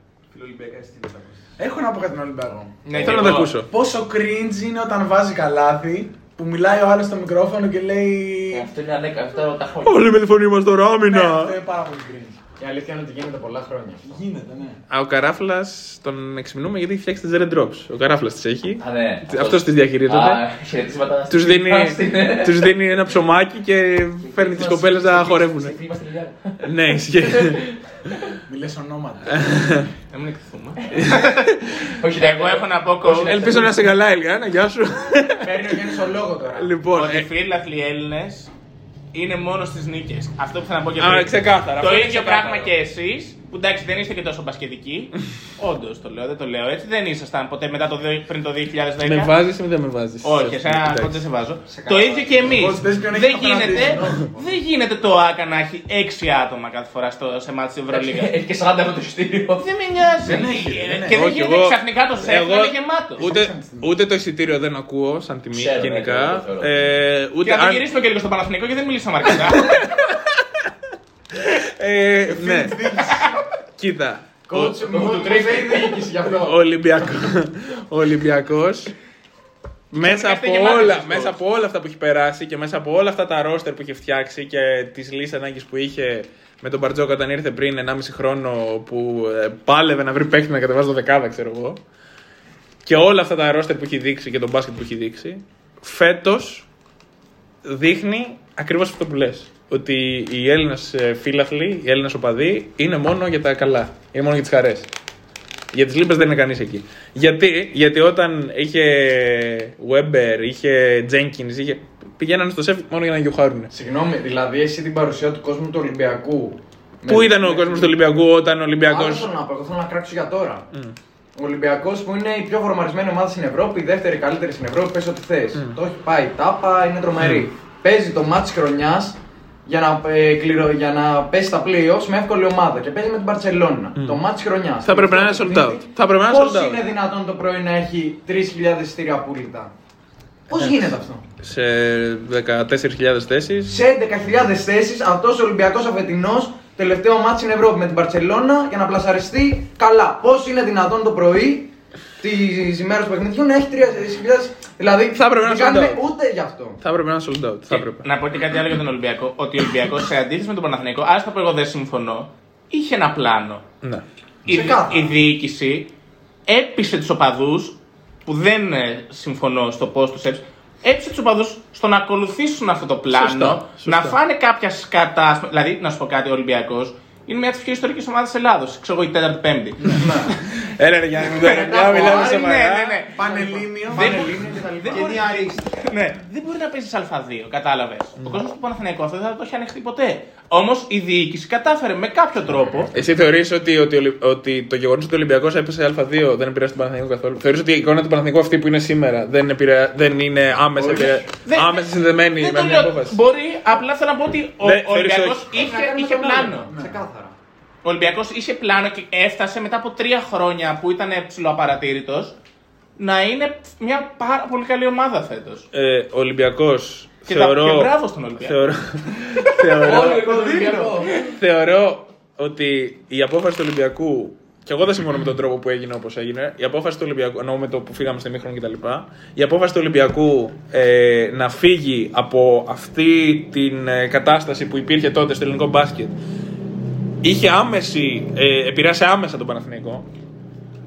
Έχω να πω κάτι τον Ολυμπιακό. Ναι, Θέλω και να το εγώ. ακούσω. Πόσο cringe είναι όταν βάζει καλάθι που μιλάει ο άλλος στο μικρόφωνο και λέει. Αυτό είναι ανέκα, αυτό τα χρόνια. Όλοι με τη φωνή μας τώρα, Ναι, άμυνα. αυτό είναι πάρα πολύ cringe. Η αλήθεια είναι ότι γίνεται πολλά χρόνια. αυτό. Γίνεται, ναι. Α, ο καράφλας τον εξυμνούμε γιατί έχει φτιάξει τις Red Drops. Ο καράφλας τις έχει. Α, ναι. Αυτός τις διαχειρίζεται. Α, χαιρετίσματα. Τους δίνει, στην- τους δίνει ένα ψωμάκι και φέρνει τις κοπέλες να χορεύουν. Στη φίλη μας τη Λιλιάνα. Ναι, ισχύει. Μιλές ονόματα. Να μην εκθεθούμε. Όχι, Εγώ έχω να πω coach, Ελπίζω να είσαι καλά, Ελιάνα, γεια σου. Παίρνει ο Γιάννης ο λόγο τώρα. Λοιπόν, ότι ε, οι φίλαθλοι Έλληνες είναι μόνο στις νίκες. Αυτό που θέλω να πω και Α, πριν. ξεκάθαρα, Το αυτό είναι ίδιο ξεκάθαρο. πράγμα και εσείς, που εντάξει δεν είστε και τόσο μπασκετικοί. <laughs> Όντως το λέω, δεν το λέω έτσι. Δεν ήσασταν ποτέ μετά το, δύο- πριν το 2010. με βάζεις ή δεν με βάζεις; Όχι, εσένα κοντά σε βάζω. Το ίδιο και εμείς. Πώς πες ποιον έχεις Δεν απέναντι γίνεται, σου, δεν γίνεται το ΑΚΑ να έχει 6 άτομα κάθε φορά στο, σε μάτι τη Ευρωλίγα. Έχει και 40 ευρώ το εισιτήριο. Δεν με νοιάζει. Δεν έχει, δεν Και δεν Όχι, γίνεται εγώ- ξαφνικά το σεφ να εγώ- είναι γεμάτο. Ούτε, ούτε το εισιτήριο δεν ακούω σαν τιμή Ξέρω, ναι, γενικά. το θεωρώ. Ε, Και ούτε να το αν. γυρίσουμε και λίγο στο Παναθηνικό και δεν μιλήσαμε αρκετά. <laughs> Ε, ναι. Κοίτα. Coach, μου του τρέχει η διοίκηση γι' Ο αυτό. Ολυμπιακό. Ο Ολυμπιακός, μέσα είστε από, γεμάτοι όλα, εσείς, μέσα coach. από όλα αυτά που έχει περάσει και μέσα από όλα αυτά τα ρόστερ που είχε φτιάξει και τις λύσεις ανάγκης που είχε με τον Μπαρτζόκα όταν ήρθε πριν 1,5 χρόνο που ε, πάλευε να βρει παίχτη να κατεβάζει το δεκάδα, ξέρω εγώ. Και όλα αυτά τα ρόστερ που έχει δείξει και τον μπάσκετ που έχει δείξει, φέτος δείχνει ακριβώς αυτό που λες. Ότι οι Έλληνες ε, φίλαθλοι, οι Έλληνες οπαδοί είναι μόνο για τα καλά. Είναι μόνο για τις χαρές. Για τις λίμπες δεν είναι κανείς εκεί. Γιατί, γιατί όταν είχε Weber, είχε Jenkins, είχε... πηγαίνανε στο σεφ μόνο για να γιοχάρουν. Συγγνώμη, δηλαδή εσύ την παρουσία του κόσμου του Ολυμπιακού. Πού με- ήταν ο με- κόσμος του Ολυμπιακού όταν ο Άλλο Ολυμπιακός... θέλω να πω, εγώ θέλω να κράξω για τώρα. Ο Ολυμπιακός που είναι η πιο φορμαρισμένη ομάδα στην Ευρώπη, η δεύτερη καλύτερη στην Ευρώπη, πες ό,τι θες. Το έχει πάει τάπα, είναι τρομερή. Παίζει το μάτς χρονιάς για να, ε, κληρο- για να πέσει στα playoffs με εύκολη ομάδα και παίζει με την Παρσελόνα. Το μάτς χρονιάς. Θα πρέπει να είναι sold out. Θα πρέπει να είναι Πώς sold out. είναι δυνατόν το πρωί να έχει 3.000 εισιτήρια απόλυτα; Πώς Ε, γίνεται αυτό; Σε 14.000 θέσεις. Σε 11.000 θέσεις αυτός ο Ολυμπιακός αφετινό τελευταίο μάτι στην Ευρώπη με την Παρσελώνα για να πλασαριστεί καλά. Πώς είναι δυνατόν το πρωί τη ημέρα του παιχνιδιού να έχει 3.000. Δηλαδή Θα έπρεπε να δεν sold κάνουμε out. ούτε γι' αυτό. Θα έπρεπε να είναι sold out. Θα έπρεπε. Να πω και κάτι άλλο για τον Ολυμπιακό. Ότι ο Ολυμπιακός σε αντίθεση με τον Παναθηναϊκό, άστα που εγώ δεν συμφωνώ, είχε ένα πλάνο. Ναι. Η, Ξεκάθαρα. η διοίκηση έπεισε τους οπαδούς που δεν ε, συμφωνώ στο πώς τους έπεισε. Έπεισε τους οπαδούς στο να ακολουθήσουν αυτό το πλάνο, Σωστά, σωστά. να φάνε κάποια σκατά. ας πούμε. Δηλαδή, να σου πω κάτι, ο Ολυμπιακός είναι μια από τις πιο ιστορικές ομάδες Ελλάδος. Ξέρω εγώ, η τέταρτη-πέμπτη. <laughs> Έλα ρε Γιάννη, μην τώρα πια μιλάμε Ναι, σοβαρά. ναι, ναι. Πανελλήνιο. Δεν, Και δεν, μπορεί, διαρρήστη. ναι, δεν μπορεί να παίζεις Α2, κατάλαβες. Ο κόσμος του Παναθηναϊκού αυτό δεν θα το έχει ανεχτεί ποτέ. Όμως η διοίκηση κατάφερε με κάποιο τρόπο. Εσύ θεωρείς ότι, ότι, ο Ολυ- ότι το γεγονός ότι ο Ολυμπιακός έπεσε Α2 δεν επηρεάζει τον Παναθηναϊκό καθόλου; Θεωρείς ότι η εικόνα του Παναθηναϊκού αυτή που είναι σήμερα δεν, επηρεα... δεν είναι άμεσα, επηρεα... Δεν- άμεσα συνδεμένη Δεν με το μια λέω. απόφαση; Μπορεί, απλά θέλω να πω ότι ο Δεν, θεωρείς Ολυμπιακός όχι. είχε, Να κάνουμε είχε τον πλάνο. άλλο. Ξεκάθαρα. Ο Ολυμπιακός είχε πλάνο και έφτασε μετά από τρία χρόνια που ήταν ψηλοαπαρατήρητος να είναι μια πάρα πολύ καλή ομάδα φέτος. Ε, ο Ολυμπιακός. Και, τα- Θεωρώ, και μπράβο στον Ολυμπιακό. θεωρώ, <laughs> θεωρώ, το δίπλο. θεωρώ ότι η απόφαση του Ολυμπιακού. Και εγώ δεν συμφωνώ με τον τρόπο που έγινε όπως έγινε. Η απόφαση του Ολυμπιακού, εννοώ με το που φύγαμε στη Μήχρονο κτλ. Η απόφαση του Ολυμπιακού ε, να φύγει από αυτή την ε, κατάσταση που υπήρχε τότε στο ελληνικό μπάσκετ είχε άμεση, ε, επηρέασε άμεσα τον Παναθηναϊκό.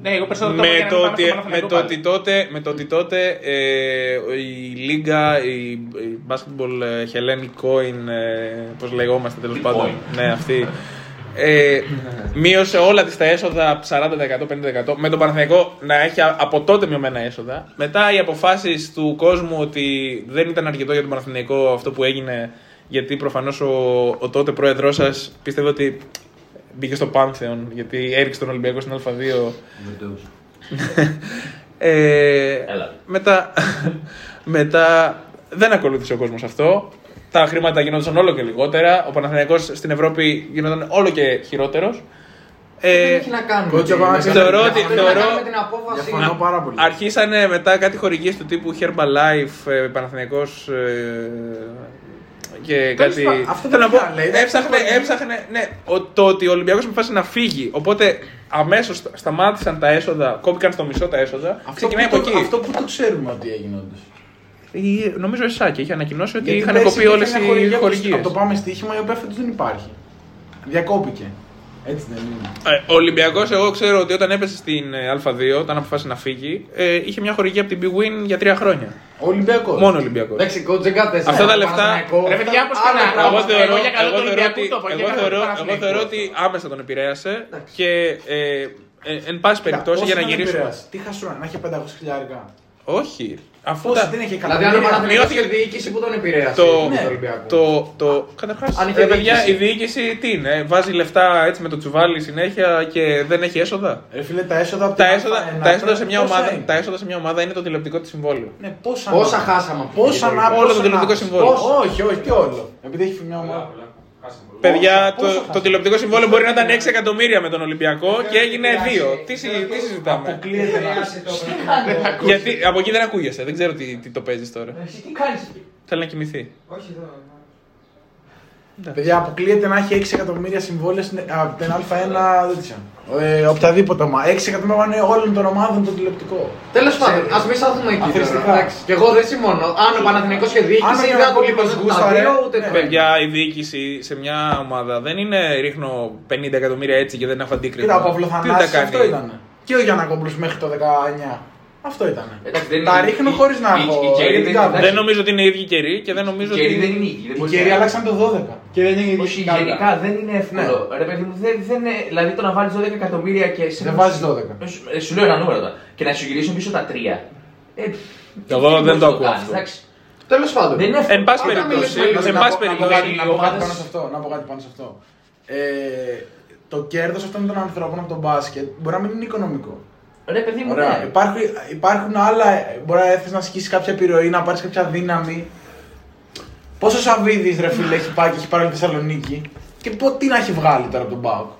Ναι, εγώ περισσότερο το με, πω για να το μην ότι, πάμε στο με, Παναθηναϊκό το πάλι. ότι τότε, με το ότι τότε ε, η Λίγκα, η, η Basketball ε, Hellenic Coin, ε, πώς λεγόμαστε τέλος πάντων, ναι αυτή, ε, μείωσε όλα τις τα έσοδα 40%, 50%, με τον Παναθηναϊκό να έχει α- από τότε μειωμένα έσοδα. Μετά οι αποφάσεις του κόσμου ότι δεν ήταν αρκετό για τον Παναθηναϊκό αυτό που έγινε, γιατί προφανώς ο, ο τότε πρόεδρός σας πίστευε ότι μπήκε στο Πάνθεον γιατί έριξε τον Ολυμπιακό στην Α2. Ε, Έλα. μετά, μετά δεν ακολούθησε ο κόσμος αυτό. Τα χρήματα γινόταν όλο και λιγότερα. Ο Παναθηναϊκός στην Ευρώπη γινόταν όλο και χειρότερος. Δεν Ε, έχει να κάνει. Κότσο, με την- πάμε, θεωρώ έχει ότι- να θεωρώ- κάνει με την απόφαση. Διαφωνώ πάρα πολύ. αρχίσανε μετά κάτι χορηγίες του τύπου Herbalife, ε, Παναθηναϊκός ε, και κάτι. πάντων, αυτό Θέλω να δεν πω, λέει, δεν έψαχνε, έχει έψαχνε, ναι, ο- το ότι ο Ολυμπιακός αποφάσισε να φύγει. Οπότε αμέσως σταμάτησαν τα έσοδα, κόπηκαν στο μισό τα έσοδα. Αυτό ξεκινάει που από το- εκεί. Αυτό που το ξέρουμε ότι έγινε όντως. Η- Νομίζω ο Εσάκη είχε ανακοινώσει ότι Γιατί είχαν πέρσι κοπεί υπήρχε όλες μια οι χορηγία από το- χορηγίες. Από το πάμε στοίχημα η οποία φέτος δεν υπάρχει. Διακόπηκε. Έτσι δεν είναι. Ε, Ο Ολυμπιακός, εγώ ξέρω ότι όταν έπεσε στην ε, Α2, όταν αποφάσισε να φύγει, ε, είχε μια χορηγία από την Big Win για τρία χρόνια. Ο Ολυμπιακός. Μόνο Ολυμπιακός. Εντάξει, κότζεγκα τέσσερα. Αυτά τα το λεφτά- Παναθηναϊκό. Ρε παιδιά, πώς και Άλλο να- πράγμα. Εγώ θεωρώ, εγώ για καλό εγώ του θεωρώ Ολυμπιακού ότι, το είπα, εγώ για καλό του θεωρώ, εγώ Παναθηναϊκού. θεωρώ ότι άμεσα τον επηρέασε και ε, ε, εν πάση περιπτώσει Πόσο για να τον γυρίσουμε. επηρέασε, Τι χασούρα, να έχει 500 χιλιάρικα. Όχι. Αφού Πόσο τα- δεν έχει Δηλαδή, αν ο εκατομμύρια. Παναθηναϊκός Μειώθηκε- είχε διοίκηση που τον επηρέασε. το, τον ναι, Ολυμπιακός. το, το, καταρχάς, Αν είχε ρε παιδιά, διοίκηση. η διοίκηση τι είναι, βάζει λεφτά έτσι με το τσουβάλι συνέχεια και δεν έχει έσοδα; Ρε φίλε, τα έσοδα από Τα την έσοδα, Α1, τα, έσοδα σε μια πόσα ομάδα, είναι; τα έσοδα σε μια ομάδα είναι το τηλεοπτικό της συμβόλαιο. Ναι, πόσα, Πόσα να- χάσαμε από Πόσα την να Κύπρο. Όλο το πόσα τηλεοπτικό να- συμβόλαιο. Πόσα- Όχι, όχι, τι όλο. Επειδή έχει μια ομάδα. Παιδιά, πόσα το, χάσαμε. το τηλεοπτικό συμβόλαιο μπορεί να ήταν 6 εκατομμύρια με τον Ολυμπιακό και έγινε 2. Τι, συ- τι συζητάμε; Αποκλείεται να. Γιατί από εκεί δεν ακούγεσαι, δεν ξέρω τι, τι το παίζεις τώρα. Εσύ τι κάνεις; Θέλει να κοιμηθεί. Παιδιά, αποκλείεται να έχει 6 εκατομμύρια συμβόλαια στην- από την Α1. Δεν ξέρω. Ε, οποιαδήποτε ομάδα. 6 εκατομμύρια είναι όλων των ομάδων το τηλεοπτικό. Τέλος πάντων, ας μην σταθούμε εκεί. Αθροιστικά. τώρα, εντάξει. Και εγώ δεν συμφωνώ. Αν ο Παναθηναϊκός είχε Αν διοίκηση, ο δεν θα του Γιαννακόπουλος λείπουν τα γούσταρε, δύο ούτε ναι. το ένα. Παιδιά, η διοίκηση σε μια ομάδα δεν είναι ρίχνω 50 εκατομμύρια έτσι και δεν έχω αντίκρισμα. Κοίτα, ο Τι τα Παυλοθανάσης κάνει; αυτό ήταν. Και ο Γιαννακόπουλος μέχρι το 19. Αυτό ήταν. Εντάξει, δεν Τα είναι- ρίχνω η- χωρίς να η- έχω. η Κέρι γιατί δεν- κάνω. εντάξει. Δεν νομίζω ότι είναι οι ίδιοι καιροί και δεν νομίζω Οι καιροί δεν ότι. είναι ίδιοι. δεν Οι μπορεί καιροί να- άλλαξαν το 12. Και δεν είναι Όχι, γενικά δεν είναι εύκολο. Ρε παιδί μου, δεν, δεν είναι, δηλαδή το να βάλεις 12 εκατομμύρια και σε. Δεν βάζεις 12. Ε, σου- ε, Σου λέω ένα νούμερο τώρα. Και να σου γυρίσουν πίσω τα 3. Ε, Εγώ τι δεν μπορείς το να ακούω κάνεις, αυτό. εντάξει. Τέλος πάντων. Δεν είναι εύκολο. Εν πάση Όταν περιπτώσει, μιλήσουμε για εν Να πάση πω- να πω περιπτώσει. κάτι- να πω κάτι ομάδες- πάνω σε αυτό. Να πω κάτι πάνω σε αυτό. Ε, το κέρδος αυτών των ανθρώπων από τον μπάσκετ μπορεί να μην είναι οικονομικό. Ρε παιδί μου, Ωραία. ναι. Υπάρχουν, υπάρχουν άλλα. Μπορεί να έρθεις να ασκήσει κάποια επιρροή, να πάρεις κάποια δύναμη. Πόσο Σαββίδη ρε φίλε έχει πάει και έχει πάρει τη Θεσσαλονίκη; Και πω, τι να έχει βγάλει τώρα από τον Μπάουκ.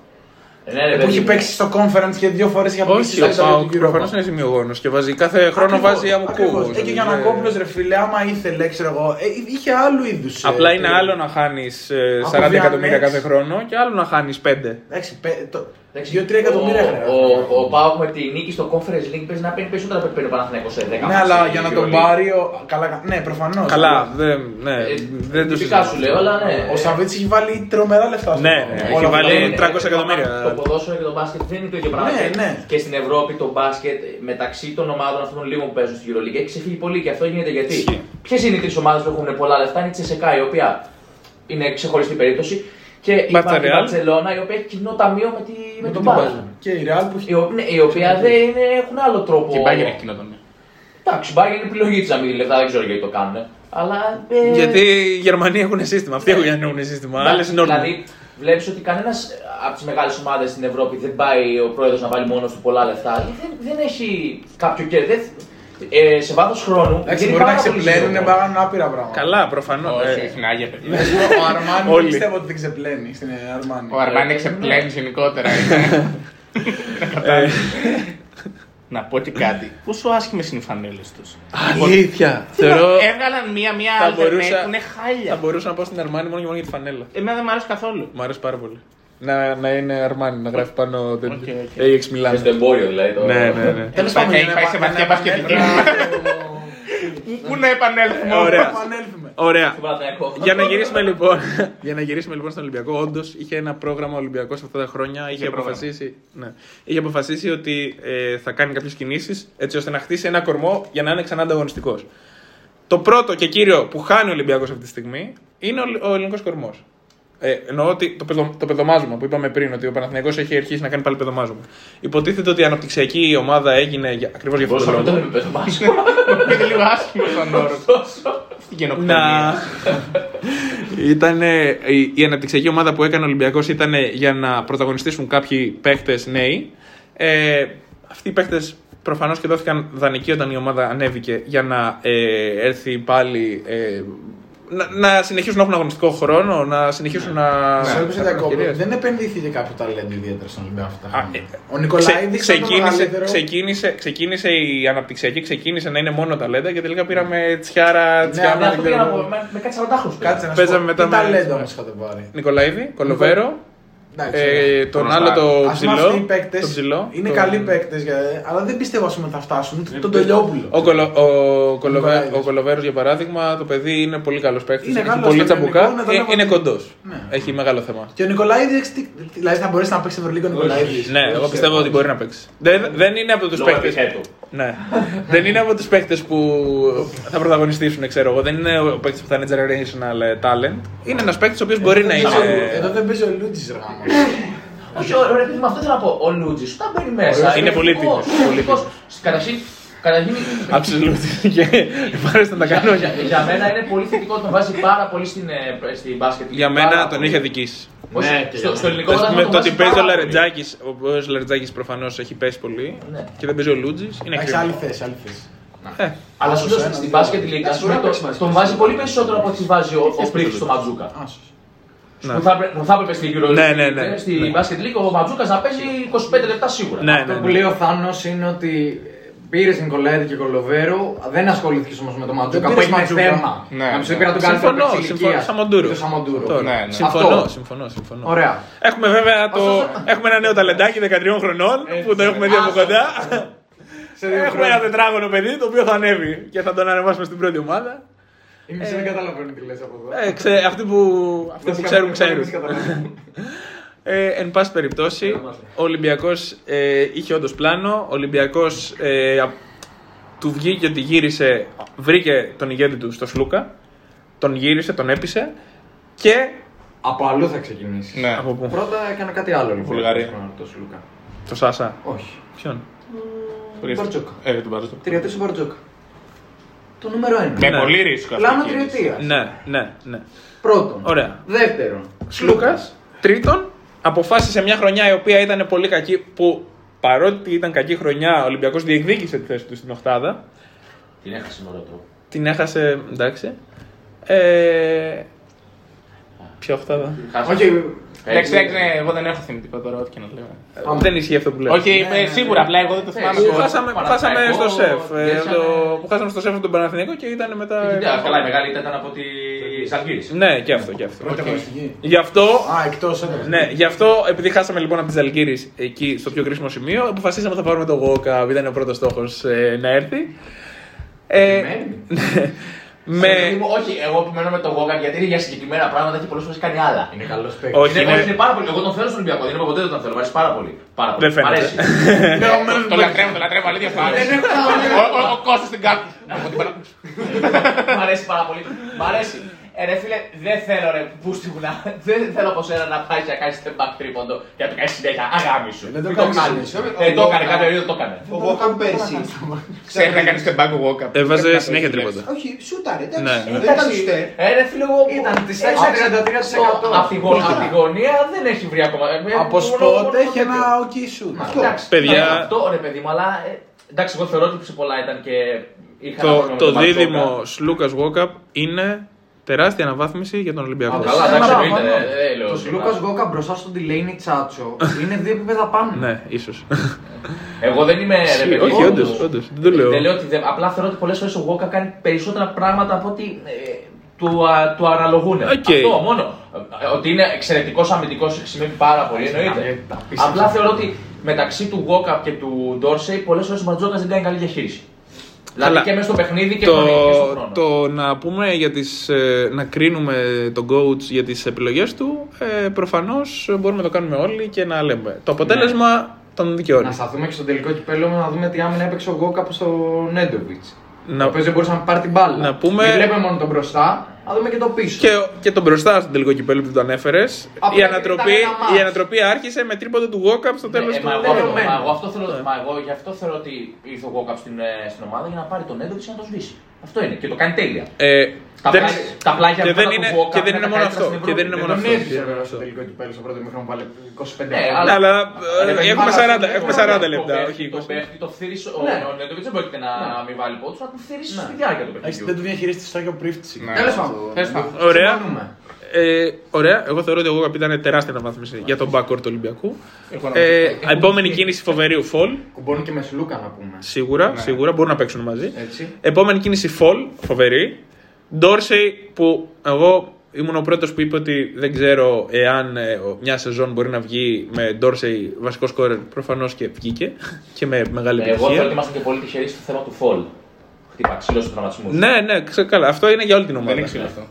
Ναι, ρε Που παιδί έχει μου. παίξει στο conference και δύο φορές έχει απαντήσει Όχι, ο Πάουκ προφανώς είναι σημειογόνο και βάζει κάθε χρόνο βάζει άμμο κούβο. Ε, και ο Γιανακόπουλος ρε φίλε, άμα ήθελε, ξέρω εγώ, ε, είχε άλλου είδους. Απλά είναι άλλο να χάνεις 40 Διανέξ. εκατομμύρια κάθε χρόνο και άλλο να χάνεις 5. Εντάξει, πε- το- Εντάξει, 2-3 εκατομμύρια ο- χρειάζεται. Ο, ο Πάοκ με τη νίκη στο Conference League παίζει να παίρνει περισσότερα από ό,τι παίρνει ο Παναθηναϊκός σε 10 Ναι, αλλά μάτς για να στην τον Euroleague. πάρει. ο- Καλά, ναι, προφανώς. Καλά, δεν, ναι, Ε, δεν το Τυπικά συζητάω. σου λέω, αλλά ναι. Ο Σαββίτς έχει βάλει τρομερά λεφτά. στο Ναι, Πάοκ. ναι, Όλα έχει αυτά. βάλει Ναι, 300 ναι, εκατομμύρια. Το ποδόσφαιρο και το μπάσκετ δεν είναι το ίδιο πράγμα. Ναι, Και- ναι. Και στην Ευρώπη το μπάσκετ μεταξύ των ομάδων αυτών των λίγων που παίζουν στη EuroLeague έχει ξεφύγει πολύ και αυτό γίνεται γιατί. Ισχύει. Ποιες είναι οι τρεις ομάδες που έχουν πολλά λεφτά, είναι η Τσεσεκά η οποία είναι ξεχωριστή περίπτωση και η Μπάρτσα Ρεάλ. Μπαρσελόνα η οποία έχει κοινό ταμείο με, τη, με, Με τον τον Μπάζ. Μπάζ. Και η Real που έχει. Η, ο- ναι, η οποία δεν είναι, έχουν άλλο τρόπο. Και η Bayern έχει κοινό τομέα. Εντάξει, η Bayern είναι επιλογή της να μην δίνει λεφτά, δεν ξέρω γιατί το κάνουν. Αλλά. ε, Γιατί οι Γερμανοί έχουν σύστημα. Αυτοί έχουν σύστημα. Άλλες είναι όρμοι. Δηλαδή, βλέπεις ότι κανένας από τις μεγάλες ομάδες στην Ευρώπη δεν πάει ο πρόεδρος να βάλει μόνος του πολλά λεφτά. Γιατί Δεν, δεν έχει κάποιο κέρδος. Δεν- Ε, σε βάθος χρόνου. Εντάξει, γίνει μπορεί να πάρα πολύ ξεπλένουν, σύντομο. να κάνουν άπειρα πράγματα. Καλά, προφανώς. Όχι, όχι, είναι άγια παιδιά. Ο Αρμάνι Όλοι. δεν πιστεύω ότι δεν ξεπλένει στην Αρμάνι. Ο Αρμάνι ξεπλένει γενικότερα. Ε, Να πω και κάτι. Πόσο άσχημες είναι οι φανέλες τους. Αλήθεια. Θεωρώ. Έβγαλαν μία-μία Θα alternate μπορούσα- που είναι Θα χάλια. μπορούσα να πάω στην Αρμάνι μόνο και μόνο για τη φανέλα. Εμένα δεν μου αρέσει καθόλου. Μου αρέσει πάρα πολύ. Να, να είναι Αρμάνι, να γράφει πάνω Οκ, οκ. AX Και Milano. στο εμπόριο δηλαδή. Το... Ναι, ναι, ναι. Τέλος Έχει πάει- έχει πάει σε βαθιά πασχετική. Πού να επανέλθουμε. Ωραία. Επανέλθουμε. Ωραία. στον Παναθηναϊκό. Για να γυρίσουμε λοιπόν, για να γυρίσουμε λοιπόν στον Ολυμπιακό, όντως είχε ένα πρόγραμμα Ολυμπιακός αυτά τα χρόνια. Είχε, πρόγραμμα. αποφασίσει, ναι, είχε αποφασίσει ότι ε, θα κάνει κάποιες κινήσεις έτσι ώστε να χτίσει ένα κορμό για να είναι ξανά ανταγωνιστικός. Το πρώτο και κύριο που χάνει ο Ολυμπιακός αυτή τη στιγμή είναι ο, ο ελληνικός κορμός. Ε, εννοώ ότι το, παιδο, το παιδομάζωμα που είπαμε πριν, ότι ο Παναθηναϊκός έχει αρχίσει να κάνει πάλι παιδομάζωμα. Υποτίθεται ότι η αναπτυξιακή ομάδα έγινε ακριβώς για αυτόν Πόσο τον αυτό λόγο. δεν με πες το μπάσκετ. Είναι λίγο άσχημο σαν όρο. <laughs> Στην γενοκτονία. να... <laughs> Ήταν η, η αναπτυξιακή ομάδα που έκανε ο Ολυμπιακός ήταν για να πρωταγωνιστήσουν κάποιοι παίχτες νέοι. Ε, αυτοί οι παίχτες προφανώς και δόθηκαν δανεικοί όταν η ομάδα ανέβηκε για να ε, έρθει πάλι. Ε, να, να συνεχίσουν να έχουν αγωνιστικό χρόνο, να συνεχίσουν να. Σε να έπεισε έχουν διακόπτω. ευκαιρίες. Δεν επενδύθηκε κάποιο ταλέντο ιδιαίτερα στον Ολυμπιακό αυτά τα Α, χρόνια. ε, Ο Νικολαίδη Ξε- ξεκίνησε, ξεκίνησε, ξεκίνησε η αναπτυξιακή, ξεκίνησε να είναι μόνο ταλέντα και τελικά πήραμε τσιάρα. Ναι, τσιάρα αλλά Ναι, αυτό δεν πήγα ξέρω. να πω. Με, με κάτι 40 χρόνου. Κάτσε να σου Παίζαμε πω. μετά Τι με- ταλέντο όμω είχατε πάρει; Νικολαίδη, Κολοβέρο, Εντάξει, ε, τον Γνωστά. άλλο το Ας πούμε αυτοί οι ψηλό. παίκτες Το ψηλό. είναι το- καλοί παίκτες, αλλά δεν πιστεύω ας πούμε, θα φτάσουν. Ούτε Τον Τολιόπουλο. Ο, Κολο, ο, Κολοβέ, Νικολαίδης. ο Κολοβέρος, για παράδειγμα, το παιδί είναι πολύ καλός παίκτης. Είναι Έχει καλός, πολύ στο τσαμπουκά. ελληνικό είναι Ε, τον είναι έχω δει. κοντός. Ναι. Έχει μεγάλο θέμα. Και ο Νικολαίδη, δηλαδή θα μπορέσει να παίξει Ευρωλίγο ο Νικολαίδη. Ναι, εγώ πιστεύω ότι μπορεί να παίξει. Δεν, δεν είναι από τους Λόγω παίκτε. Επιθέτου. Ναι. δεν είναι από τους παίκτες που θα πρωταγωνιστήσουν, ξέρω εγώ. Δεν είναι ο παίκτης που θα είναι generational ε, talent. Είναι ένας παίκτης ο οποίος μπορεί να Εδώ είναι. δεν παίζει ο Λούτζης Ράμο. Όχι, ωραία, παιδί μου, αυτό θέλω να πω. Ο Λούτζης, όταν μπαίνει μέσα. Είναι πολύ εθνικός, τίμιος, πολύ εθνικός. Καταρχήν, καταρχήν Absolute. <laughs> Και μάλιστα να τα κάνω. για, για, για μένα είναι πολύ θετικό, τον βάζει πάρα πολύ στην, ε, στην μπάσκετ. Για Πάρα μένα τον πολύ. είχε δικήσει. Όχι, Ναι, και στο, για στο ελληνικό Το, πρωτάθλημα με τον το βάζει ότι παίζει ο πάρα πολύ. Λαρετζάκης, ο οποίο Λαρετζάκης προφανώς έχει πέσει πολύ Ναι. και δεν παίζει ο Λούτζης. Είναι Έχεις κρίμα. άλλη θέση, άλλη θέση. Ε, Αλλά σου λέω Άσος, στην ένα, μπάσκετ δύο. λίγα, Εντάξει, ας πούμε, μπορεί να τον- παίξει τον μαζί. βάζει πολύ περισσότερο από ό,τι βάζει ο, ο Πρίξ στο Ματζούκα. Άσος. Ναι. Που θα, έπρεπε- που θα έπρεπε στην Euroleague, Ναι, ναι, ναι. ε, στη μπάσκετ λίγα ο Ματζούκας να παίζει 25 λεπτά σίγουρα. Ναι, Αυτό ναι, που ναι. λέει ο Θάνος είναι ότι πήρε Νικολαίδη και Κολοβέρο, δεν ασχολήθηκες όμως με τον Ματζούκα. Δεν Που πήρες έγινε Ματζούκα. θέμα. Ναι, Να μου πει ναι. πήρα τον καλύτερο Συμφωνώ, παίκτη της συμφωνώ. ηλικίας. Σαμοντούρο. Το Σαμοντούρο. Τώρα, Ναι, ναι. Συμφωνώ, Αυτό. συμφωνώ, συμφωνώ. Ωραία. Έχουμε βέβαια το. Έχουμε ένα νέο ταλεντάκι 13 χρονών που το έχουμε δει από κοντά. Σε δύο Έχουμε ένα χρόνια. τετράγωνο παιδί το οποίο θα ανέβει και θα τον ανεβάσουμε στην πρώτη ομάδα. Οι μισοί δεν καταλαβαίνουν τι λες από εδώ. Ε, ξέ, αυτοί που, αυτοί που ξέρουν, ξέρουν. <laughs> Εμείς καταλαβαίνουμε. Ε, εν πάση περιπτώσει, ο Ολυμπιακός ε, είχε όντως πλάνο. Ο Ολυμπιακός ε, α- του βγήκε ότι γύρισε, βρήκε τον ηγέτη του στο Σλούκα. Τον γύρισε, τον έπεισε και. Από αλλού θα ξεκινήσεις. Ναι. Από πού; Πρώτα έκανε κάτι άλλο λοιπόν. Βουλγαρία. Το Σλούκα. Το Σάσα. Όχι. Ποιον; Μπαρτζόκα. Ε, τον Μπαρτζόκα. Τριετής ο Μπαρτζόκα. Το νούμερο ένα. Με Ναι. πολύ ρίσκο. Πλάνο αυτή η κίνηση. τριετίας. Ναι, ναι, ναι. Πρώτον. Ωραία. Δεύτερον. Σλούκας. Τρίτον, αποφάσισε μια χρονιά η οποία ήταν πολύ κακή. Που παρότι ήταν κακή χρονιά, ο Ολυμπιακός διεκδίκησε τη θέση του στην Οχτάδα. Την έχασε με ωραίο τρόπο. Την έχασε. Εντάξει. Ε, ποια Οχτάδα; Όχι. Εντάξει, εντάξει, ναι, εγώ δεν έχω θυμητικό τώρα, ό,τι και να λέω. Δεν ισχύει αυτό που λέω. Όχι, ε, σίγουρα, απλά εγώ δεν το θυμάμαι. Σίγουρα. Που χάσαμε, που χάσαμε Παναθηναϊκό, στο σεφ. ε, διέσαμε- το- Που χάσαμε στο σεφ τον Παναθηναϊκό και ήταν μετά. Κοίτα, Καλά, η μεγάλη ήταν από τη Ζαλγκύρη. Ναι, και αυτό, και αυτό. Πρώτη αγωνιστική. Γι' αυτό Α, εκτός έδρα. Ναι, γι' αυτό επειδή χάσαμε λοιπόν από τη Ζαλγκύρη εκεί στο πιο κρίσιμο σημείο, αποφασίσαμε ότι θα πάρουμε το Γόκα, ήταν ο πρώτος στόχος να έρθει. Ε, <laughs> ναι. Με... Δηλαδή, Όχι, εγώ επιμένω με τον Γόγκαν γιατί είναι για συγκεκριμένα πράγματα και πολλές φορές κάνει άλλα. Είναι καλός παίκτης. Όχι, είναι, είναι- όχι, είναι πάρα πολύ. Εγώ τον θέλω στον Ολυμπιακό, δεν είπα ποτέ δεν τον θέλω. Μ' αρέσει πάρα πολύ. Πάρα πολύ. Δεν Μ' φαίνεται. αρέσει. <laughs> Το λατρεύω, το λατρεύω, αλήθεια σου άρεσε. Ο- ο- Ο Κώστας στην κάρτα. Από την παρα- Μ' αρέσει πάρα πολύ. Μ' αρέσει. Ε, ρε φίλε, δεν θέλω ρε πούστη μου να. Δεν θέλω από σένα να πάει και να κάνει step back τρίποντο και να το κάνεις συνέχεια. Αγάμι σου. Δεν το Μην κάνεις. κάνεις. Ε, το έκανε, κάποια περίοδο το έκανε. Ο Βόκαν πέρσι. Ξέρει να κάνει τον μπάγκο walk-up. Έβαζε Πρέπει να συνέχεια το τρίποτα. Όχι, σούταρε, Ναι. εντάξει. Δεν Εντάξει, ήταν στέρ. ε, ρε φίλε, εγώ. Ήταν της ε, τάξης εντάξει, 33%. Απ' τη γωνία- απ' τη γωνία δεν έχει βρει ακόμα. Ε, Από μόνο- σποτ μόνο έχει τέτοιο. ένα ok shoot. Εντάξει, Παιδιά- ναι, Αυτό ρε παιδί μου, αλλά ε, εντάξει, εγώ θεωρώ ότι σε πολλά ήταν και είχα ένα Το, πρόβλημα με το τον Μπαρτζόκα. δίδυμο Σλούκας Γόκαπ είναι τεράστια αναβάθμιση για τον Ολυμπιακό. Α, καλά, εντάξει, Ένα εννοείται, παραπάνω. ε, ε, λέω, Το σίγουρα. Λούκας Γκόκα μπροστά στον Τιλέινι Τσάτσο είναι δύο επίπεδα πάνω. Ναι, ίσως. Εγώ δεν είμαι ρε παιδί. Όχι, όντως, όντως. Δεν το λέω. Δεν λέω ότι δεν, απλά θεωρώ ότι πολλές φορές ο Γόκα κάνει περισσότερα πράγματα από ότι ε, του, α, του αναλογούν. Οκ. Αυτό μόνο. Ε, Ότι είναι εξαιρετικός αμυντικός σημαίνει πάρα πολύ, εννοείται. Απλά θεωρώ ότι μεταξύ του Γουόκαπ και του Ντόρσεϊ πολλές φορές ο Μπαρτζώκας δεν κάνει καλή διαχείριση. Δηλαδή Καλά. και μέσα στο παιχνίδι και, το, χρονικά και στον χρόνο. το να πούμε για τις, ε, να κρίνουμε τον coach για τις επιλογές του, ε, προφανώς μπορούμε να το κάνουμε όλοι και να λέμε. Το αποτέλεσμα τον δικαιώνει. Να σταθούμε και στο τελικό κυπέλο να δούμε τι άμυνα έπαιξε ο Γουόκαπ στο Νέντοβιτς. Να- Ο οποίο δεν μπορούσε να πάρει την μπάλα. Να πούμε- Δεν βλέπουμε μόνο τον μπροστά, να δούμε και το πίσω. Και, και τον μπροστά στον τελικό κυπέλο που το ανέφερες. Απλά Η, γιατί ανατροπή, ήταν ένα μάτς. η ανατροπή άρχισε με τρίποντο του Walkup στο τέλος Ε, του. μα, εγώ, τελειωμένο. μα, εγώ αυτό θέλω, μα εγώ γι' αυτό θεωρώ ότι ήρθε ο Γόκαπ στην, ε, στην ομάδα για να πάρει τον Έντοβιτ και να το σβήσει. Αυτό είναι και το κάνει τέλεια. Ε, Τα δεν- πλάγια- τα πλάγια και μετά δεν του είναι, Βόκα και δεν είναι είναι τα μόνο καλύτερα αυτό. στην Και δεν είναι μόνο Δεν αυτό. έζησε βέβαια στο τελικό κυπέλο στο πρώτο μήχρονο πάλι 25 Ναι, γκολ. αλλά- Αλλά Ρε ε, παιδί, έχουμε αλλά 40, στο έχουμε δεύτερο 40 το λεπτά. παίχτη, Όχι Το 20. παίχτη, το θύρις, ο Ναι. ο Νέντοβιτς δεν πρόκειται να μην βάλει πόντους, θα του θύρεις Ναι. στη διάρκεια του Εντάξει, παιχνιδιού. δεν του διαχειρίστηκε στο Άγιο Πρίφτιση. Τέλος πάντων. Τέλος πάντων. Ωραία. Συμφωνούμε. Ε, ωραία. Εγώ θεωρώ ότι ο Γόκαπ ήταν τεράστια αναβάθμιση για τον backcourt του Ολυμπιακού. Οικονομικά. Ε, επόμενη κίνηση φοβερή Φολ. Κουμπώνει και με Σλούκα να πούμε. Σίγουρα, σίγουρα μπορούν να παίξουν μαζί. Έτσι. Επόμενη κίνηση Φολ, φοβερή. Ντόρσεϊ που εγώ ήμουν ο πρώτος που είπε ότι δεν ξέρω εάν ε, ο- μια σεζόν μπορεί να βγει με Ντόρσεϊ βασικό σκόρερ. Προφανώς και βγήκε και με μεγάλη Εγώ θεωρώ ότι επιτυχία. ήμασταν και πολύ τυχεροί στο θέμα του φολ. Χτύπα ξύλο στους τραυματισμούς. Ναι, ναι, ξέρω καλά. Αυτό είναι για όλη την Δεν ομάδα. είναι ξύλο αυτό.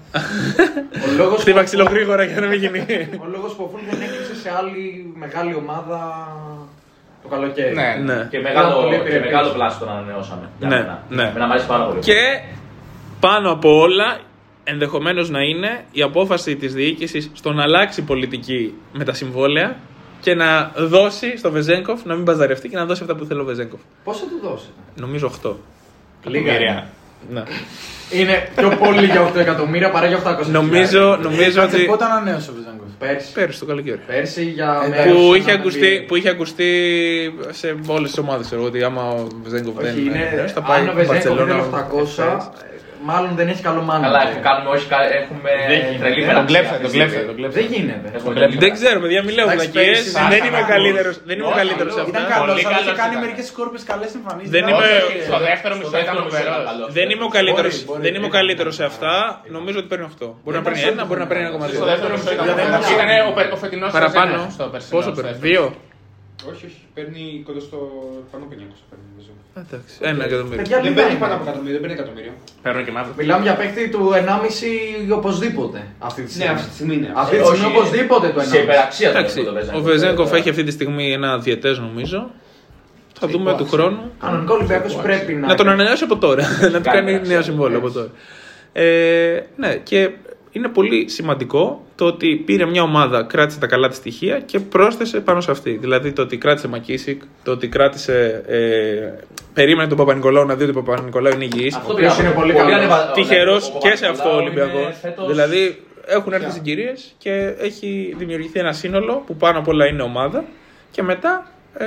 Ο λόγος Χτύπα που- ξύλο γρήγορα για να μην γίνει. Ο λόγος που ο Φούλ δεν έκλεισε σε άλλη μεγάλη ομάδα το καλοκαίρι. Ναι. ναι. Και μεγάλο, Ήταν πολύ και επιρρεπής. μεγάλο πλάσο τον ανανεώσαμε. Για Ναι, μένα. ναι. Εμένα μου αρέσει πάρα πολύ. Και πάνω από όλα, ενδεχομένως να είναι η απόφαση της διοίκησης στο να αλλάξει πολιτική με τα συμβόλαια και να δώσει στο Βεζέγκοφ να μην μπαζαρευτεί και να δώσει αυτά που θέλει ο Βεζέγκοφ. Πόσο του δώσετε; Νομίζω 8. Λίγα. είναι. Ναι. Είναι πιο πολύ για 8 εκατομμύρια παρά για 800 Νομίζω, νομίζω Κάτσε, ότι. πότε ανανέωσε ο Βεζάγκοφ. Πέρσι. Πέρυσι το καλοκαίρι. Πέρσι για Ε, μέρος Που στην είχε, NBA. ακουστεί, που είχε ακουστεί σε όλες τις ομάδες. Ξέρω ότι άμα ο Βεζέγκοφ δεν Όχι, είναι. θα πάει Αν ο Βεζέγκοφ Μπαρτσελώνα, είναι 800, μάλλον δεν έχει καλό μάνα. Καλά, έχουμε, κάνουμε, όχι, κα- έχουμε Δεν γίνεται. τρελή Τον υπεραξία κλέψατε, αυτή τον τη στιγμή. κλέψατε, τον κλέψατε. Δεν γίνεται. Έχουμε Τον τρελή Δεν ξέρω, παιδιά, μην λέω Εντάξει, βλακίες. πέρυσι Δεν ήταν είμαι ο καλός. καλύτερο. Δεν είμαι ο Όχι, καλύτερος σε καλός. Ήταν αυτά. καλός, Πολύ αλλά είχε καλός κάνει ήταν. μερικές κόρπες καλές εμφανίσει. Δεν είμαι- Στο δεύτερο Στο μισό ήταν δεύτερο μισό ήταν φοβερό. καλός. Δεν είμαι ο καλύτερο. Μπορεί, μπορεί. Δεν είμαι ο καλύτερος σε αυτά. Νομίζω ότι παίρνει 8. Μπορεί να παίρνει 1, μπορεί να παίρνει 1,2. Στο δεύτερο μισό ήταν Γιατί φοβερό. δεν Ήταν ο, πε- ο φετινός Παραπάνω. Σεζένας στο περσινό, Πόσο στο παίρνει, δεύτερο. 2. Όχι, όχι. Παίρνει κοντά στο πάνω 500. Παίρνει, νομίζω. Εντάξει, ένα εκατομμύριο. Παιδιά, Δεν λίγα παίρνει είναι. πάνω από εκατομμύριο, δεν παίρνει εκατομμύριο. Παίρνω και μαύρο. Μιλάμε για παίκτη του 1,5 οπωσδήποτε αυτή τη Ναι, στιγμή. αυτή τη στιγμή είναι. Αυτή τη Όχι, στιγμή οπωσδήποτε το Σε 1,5. υπεραξία το Εντάξει, το Βεζέγκοφ. ο Βεζέγκοφ έχει αυτή τη στιγμή ένα διαιτές νομίζω. Θα δούμε του χρόνου. Κανονικά ο Ολυμπιακός πρέπει να. Να τον ανανεώσει από τώρα. <laughs> Να του κάνει υπεραξία, νέο συμβόλαιο από τώρα. Ε, ναι, και είναι πολύ σημαντικό το ότι πήρε μια ομάδα, κράτησε τα καλά της στοιχεία και πρόσθεσε πάνω σε αυτή. Δηλαδή το ότι κράτησε Μακίσικ, το ότι κράτησε. Ε, περίμενε τον Παπα-Νικολάου να δει ότι ο Παπα-Νικολάου είναι υγιής. Αυτό οποίος πήγα- είναι πολύ πολύ καλός. ανεβα- Τυχερός ο και σε αυτό ο Παπα-Νικολάου Ολυμπιακός. είναι φέτος- Δηλαδή έχουν έρθει συγκυρίες και έχει δημιουργηθεί ένα σύνολο που πάνω απ' όλα είναι ομάδα και μετά ε,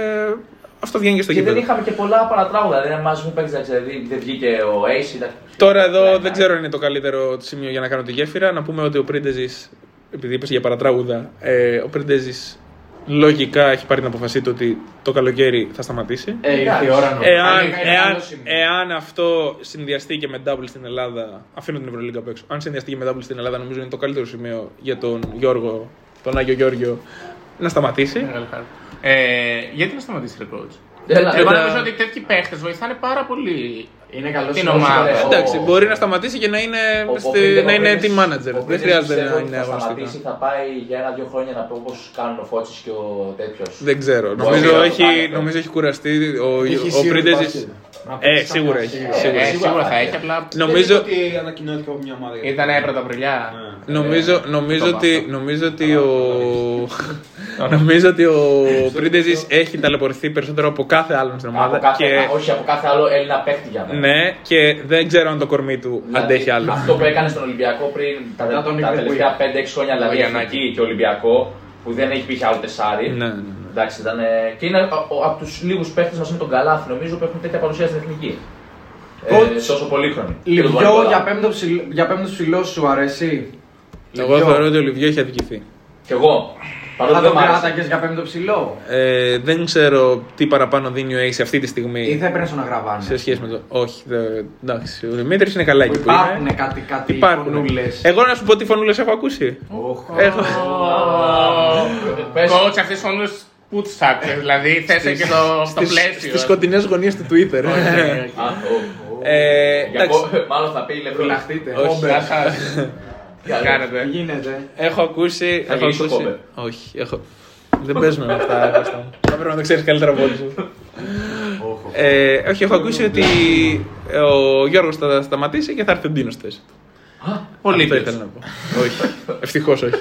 αυτό βγαίνει και στο Και δεν γήπεδο. είχαμε και πολλά παρατράγουδα. Δηλαδή, μαζί μου παίξεις, δηλαδή δεν βγήκε ο Ace. ήταν- Τώρα εδώ Ναι, δεν ναι. ξέρω αν είναι το καλύτερο σημείο για να κάνω τη γέφυρα. Να πούμε ότι ο Πρίντεζης, επειδή είπες για παρατράγουδα, ε, ο Πρίντεζης λογικά έχει πάρει την αποφασή του ότι το καλοκαίρι θα σταματήσει. Ε, ήρθε η ώρα νομίζω. Εάν, Είναι καλό εάν, σημείο. εάν αυτό συνδυαστεί και με double στην Ελλάδα, αφήνω την Ευρωλίγκα απ' έξω. Αν συνδυαστεί και με double στην Ελλάδα, νομίζω είναι το καλύτερο σημείο για τον Γιώργο, τον Άγιο Γιώργιο, να σταματήσει. Μεγάλη χαρά. Ε, γιατί να σταματήσει ρε coach; Έλα, Εγώ τα- νομίζω ότι τέτοιοι παίχτες βοηθάνε πάρα πολύ Είναι καλός την σημείο. ομάδα. Ο- Εντάξει, μπορεί να σταματήσει και να είναι, Ο- ο στη- Πρίντεζ- να ο είναι Πρίντεζ- team manager. ο Δεν Πρίντεζ χρειάζεται πιστεύω να ότι είναι Θα αγωνιστικά. σταματήσει, θα πάει για ένα-δύο χρόνια να πει όπως κάνουν ο Φώτση και ο τέτοιος. Δεν ξέρω. Μπορεί Νομίζω να το έχει, κάνει αυτό. νομίζω έχει κουραστεί ο, Έχει ο σίγουρα Πρίντεζης. μπάσκετ. Ε, σίγουρα έχει. Σίγουρα. Ε, σίγουρα θα έχει, απλά Νομίζω, Δεν είναι ότι ανακοινώθηκε από μια ομάδα. για το ήταν θέμα. πρωταπριλιά. Ναι. νομίζω, νομίζω, το ότι, βάζω. νομίζω ότι ο, <laughs> νομίζω ότι ο Πρίντεζης έχει ταλαιπωρηθεί περισσότερο από κάθε άλλον στην Από ομάδα. κάθε, Και, Όχι από κάθε άλλο Έλληνα παίχτη για μένα. ναι, και δεν ξέρω αν το κορμί του Δηλαδή, αντέχει άλλο. Αυτό που έκανε στον Ολυμπιακό πριν τα, Μετά τον τα Ιβρυκού. τελευταία 5-6 χρόνια, δηλαδή Γιαννάκη. Εθνική και Ολυμπιακό, που δεν έχει πει άλλο τεσάρι. Ναι, ναι, ναι. Εντάξει, ήταν, ε, και είναι από τους λίγους παίχτες μαζί με τον Καλάθι, νομίζω, που έχουν τέτοια παρουσία στην εθνική. Ε, Coach, τόσο πολύχρονη. Και τον Λιβιό Βαρκολά. για πέμπτο ψηλό- για πέμπτος ψηλός σου αρέσει; Εγώ Λιβιό. θεωρώ ότι ο Λιβιό έχει αδικηθεί. Κι εγώ. Θα Παρότι τον δεν μ' άρεσε. κράταγες για πέμπτο ψηλό; Ε, δεν ξέρω τι παραπάνω δίνει ο Ace αυτή τη Ή στιγμή θα έπαιρνες στον Αγραβάνη. σε σχέση με το. Όχι, δε, εντάξει. Ο Δημήτρης είναι καλά εκεί που Υπάρχουν είναι. κάτι, κάτι Υπάρχουν. φωνούλες. Εγώ να σου πω τι φωνούλες έχω ακούσει. Οχ. Έχω. Πες. Coach, αυτές τι φωνούλες πού τι άκουσε, δηλαδή θέσαι και στο, στο πλαίσιο. Στις σκοτεινέ γωνίες του Twitter. <laughs> Α, ω. Ε, Για εντάξει, κο- Μάλλον θα πει λεπτό. Φυλαχτείτε. όχι. Γεια σας. <laughs> Τι κάνετε; Τι γίνεται. Έχω ακούσει. Θα Έχω γυρίσει το ακούσει. κόμπερ. Όχι, έχω. Δεν παίζουμε με αυτά. <laughs> Κώστα μου. Θα πρέπει να το ξέρεις καλύτερα από όλους. Ε, όχι, έχω ακούσει ότι ο Γιώργος θα σταματήσει και θα έρθει ο Ντίνος στη θέση. Πολύ Αυτό δίκαιος. ήθελα να πω. Όχι. Ευτυχώς όχι.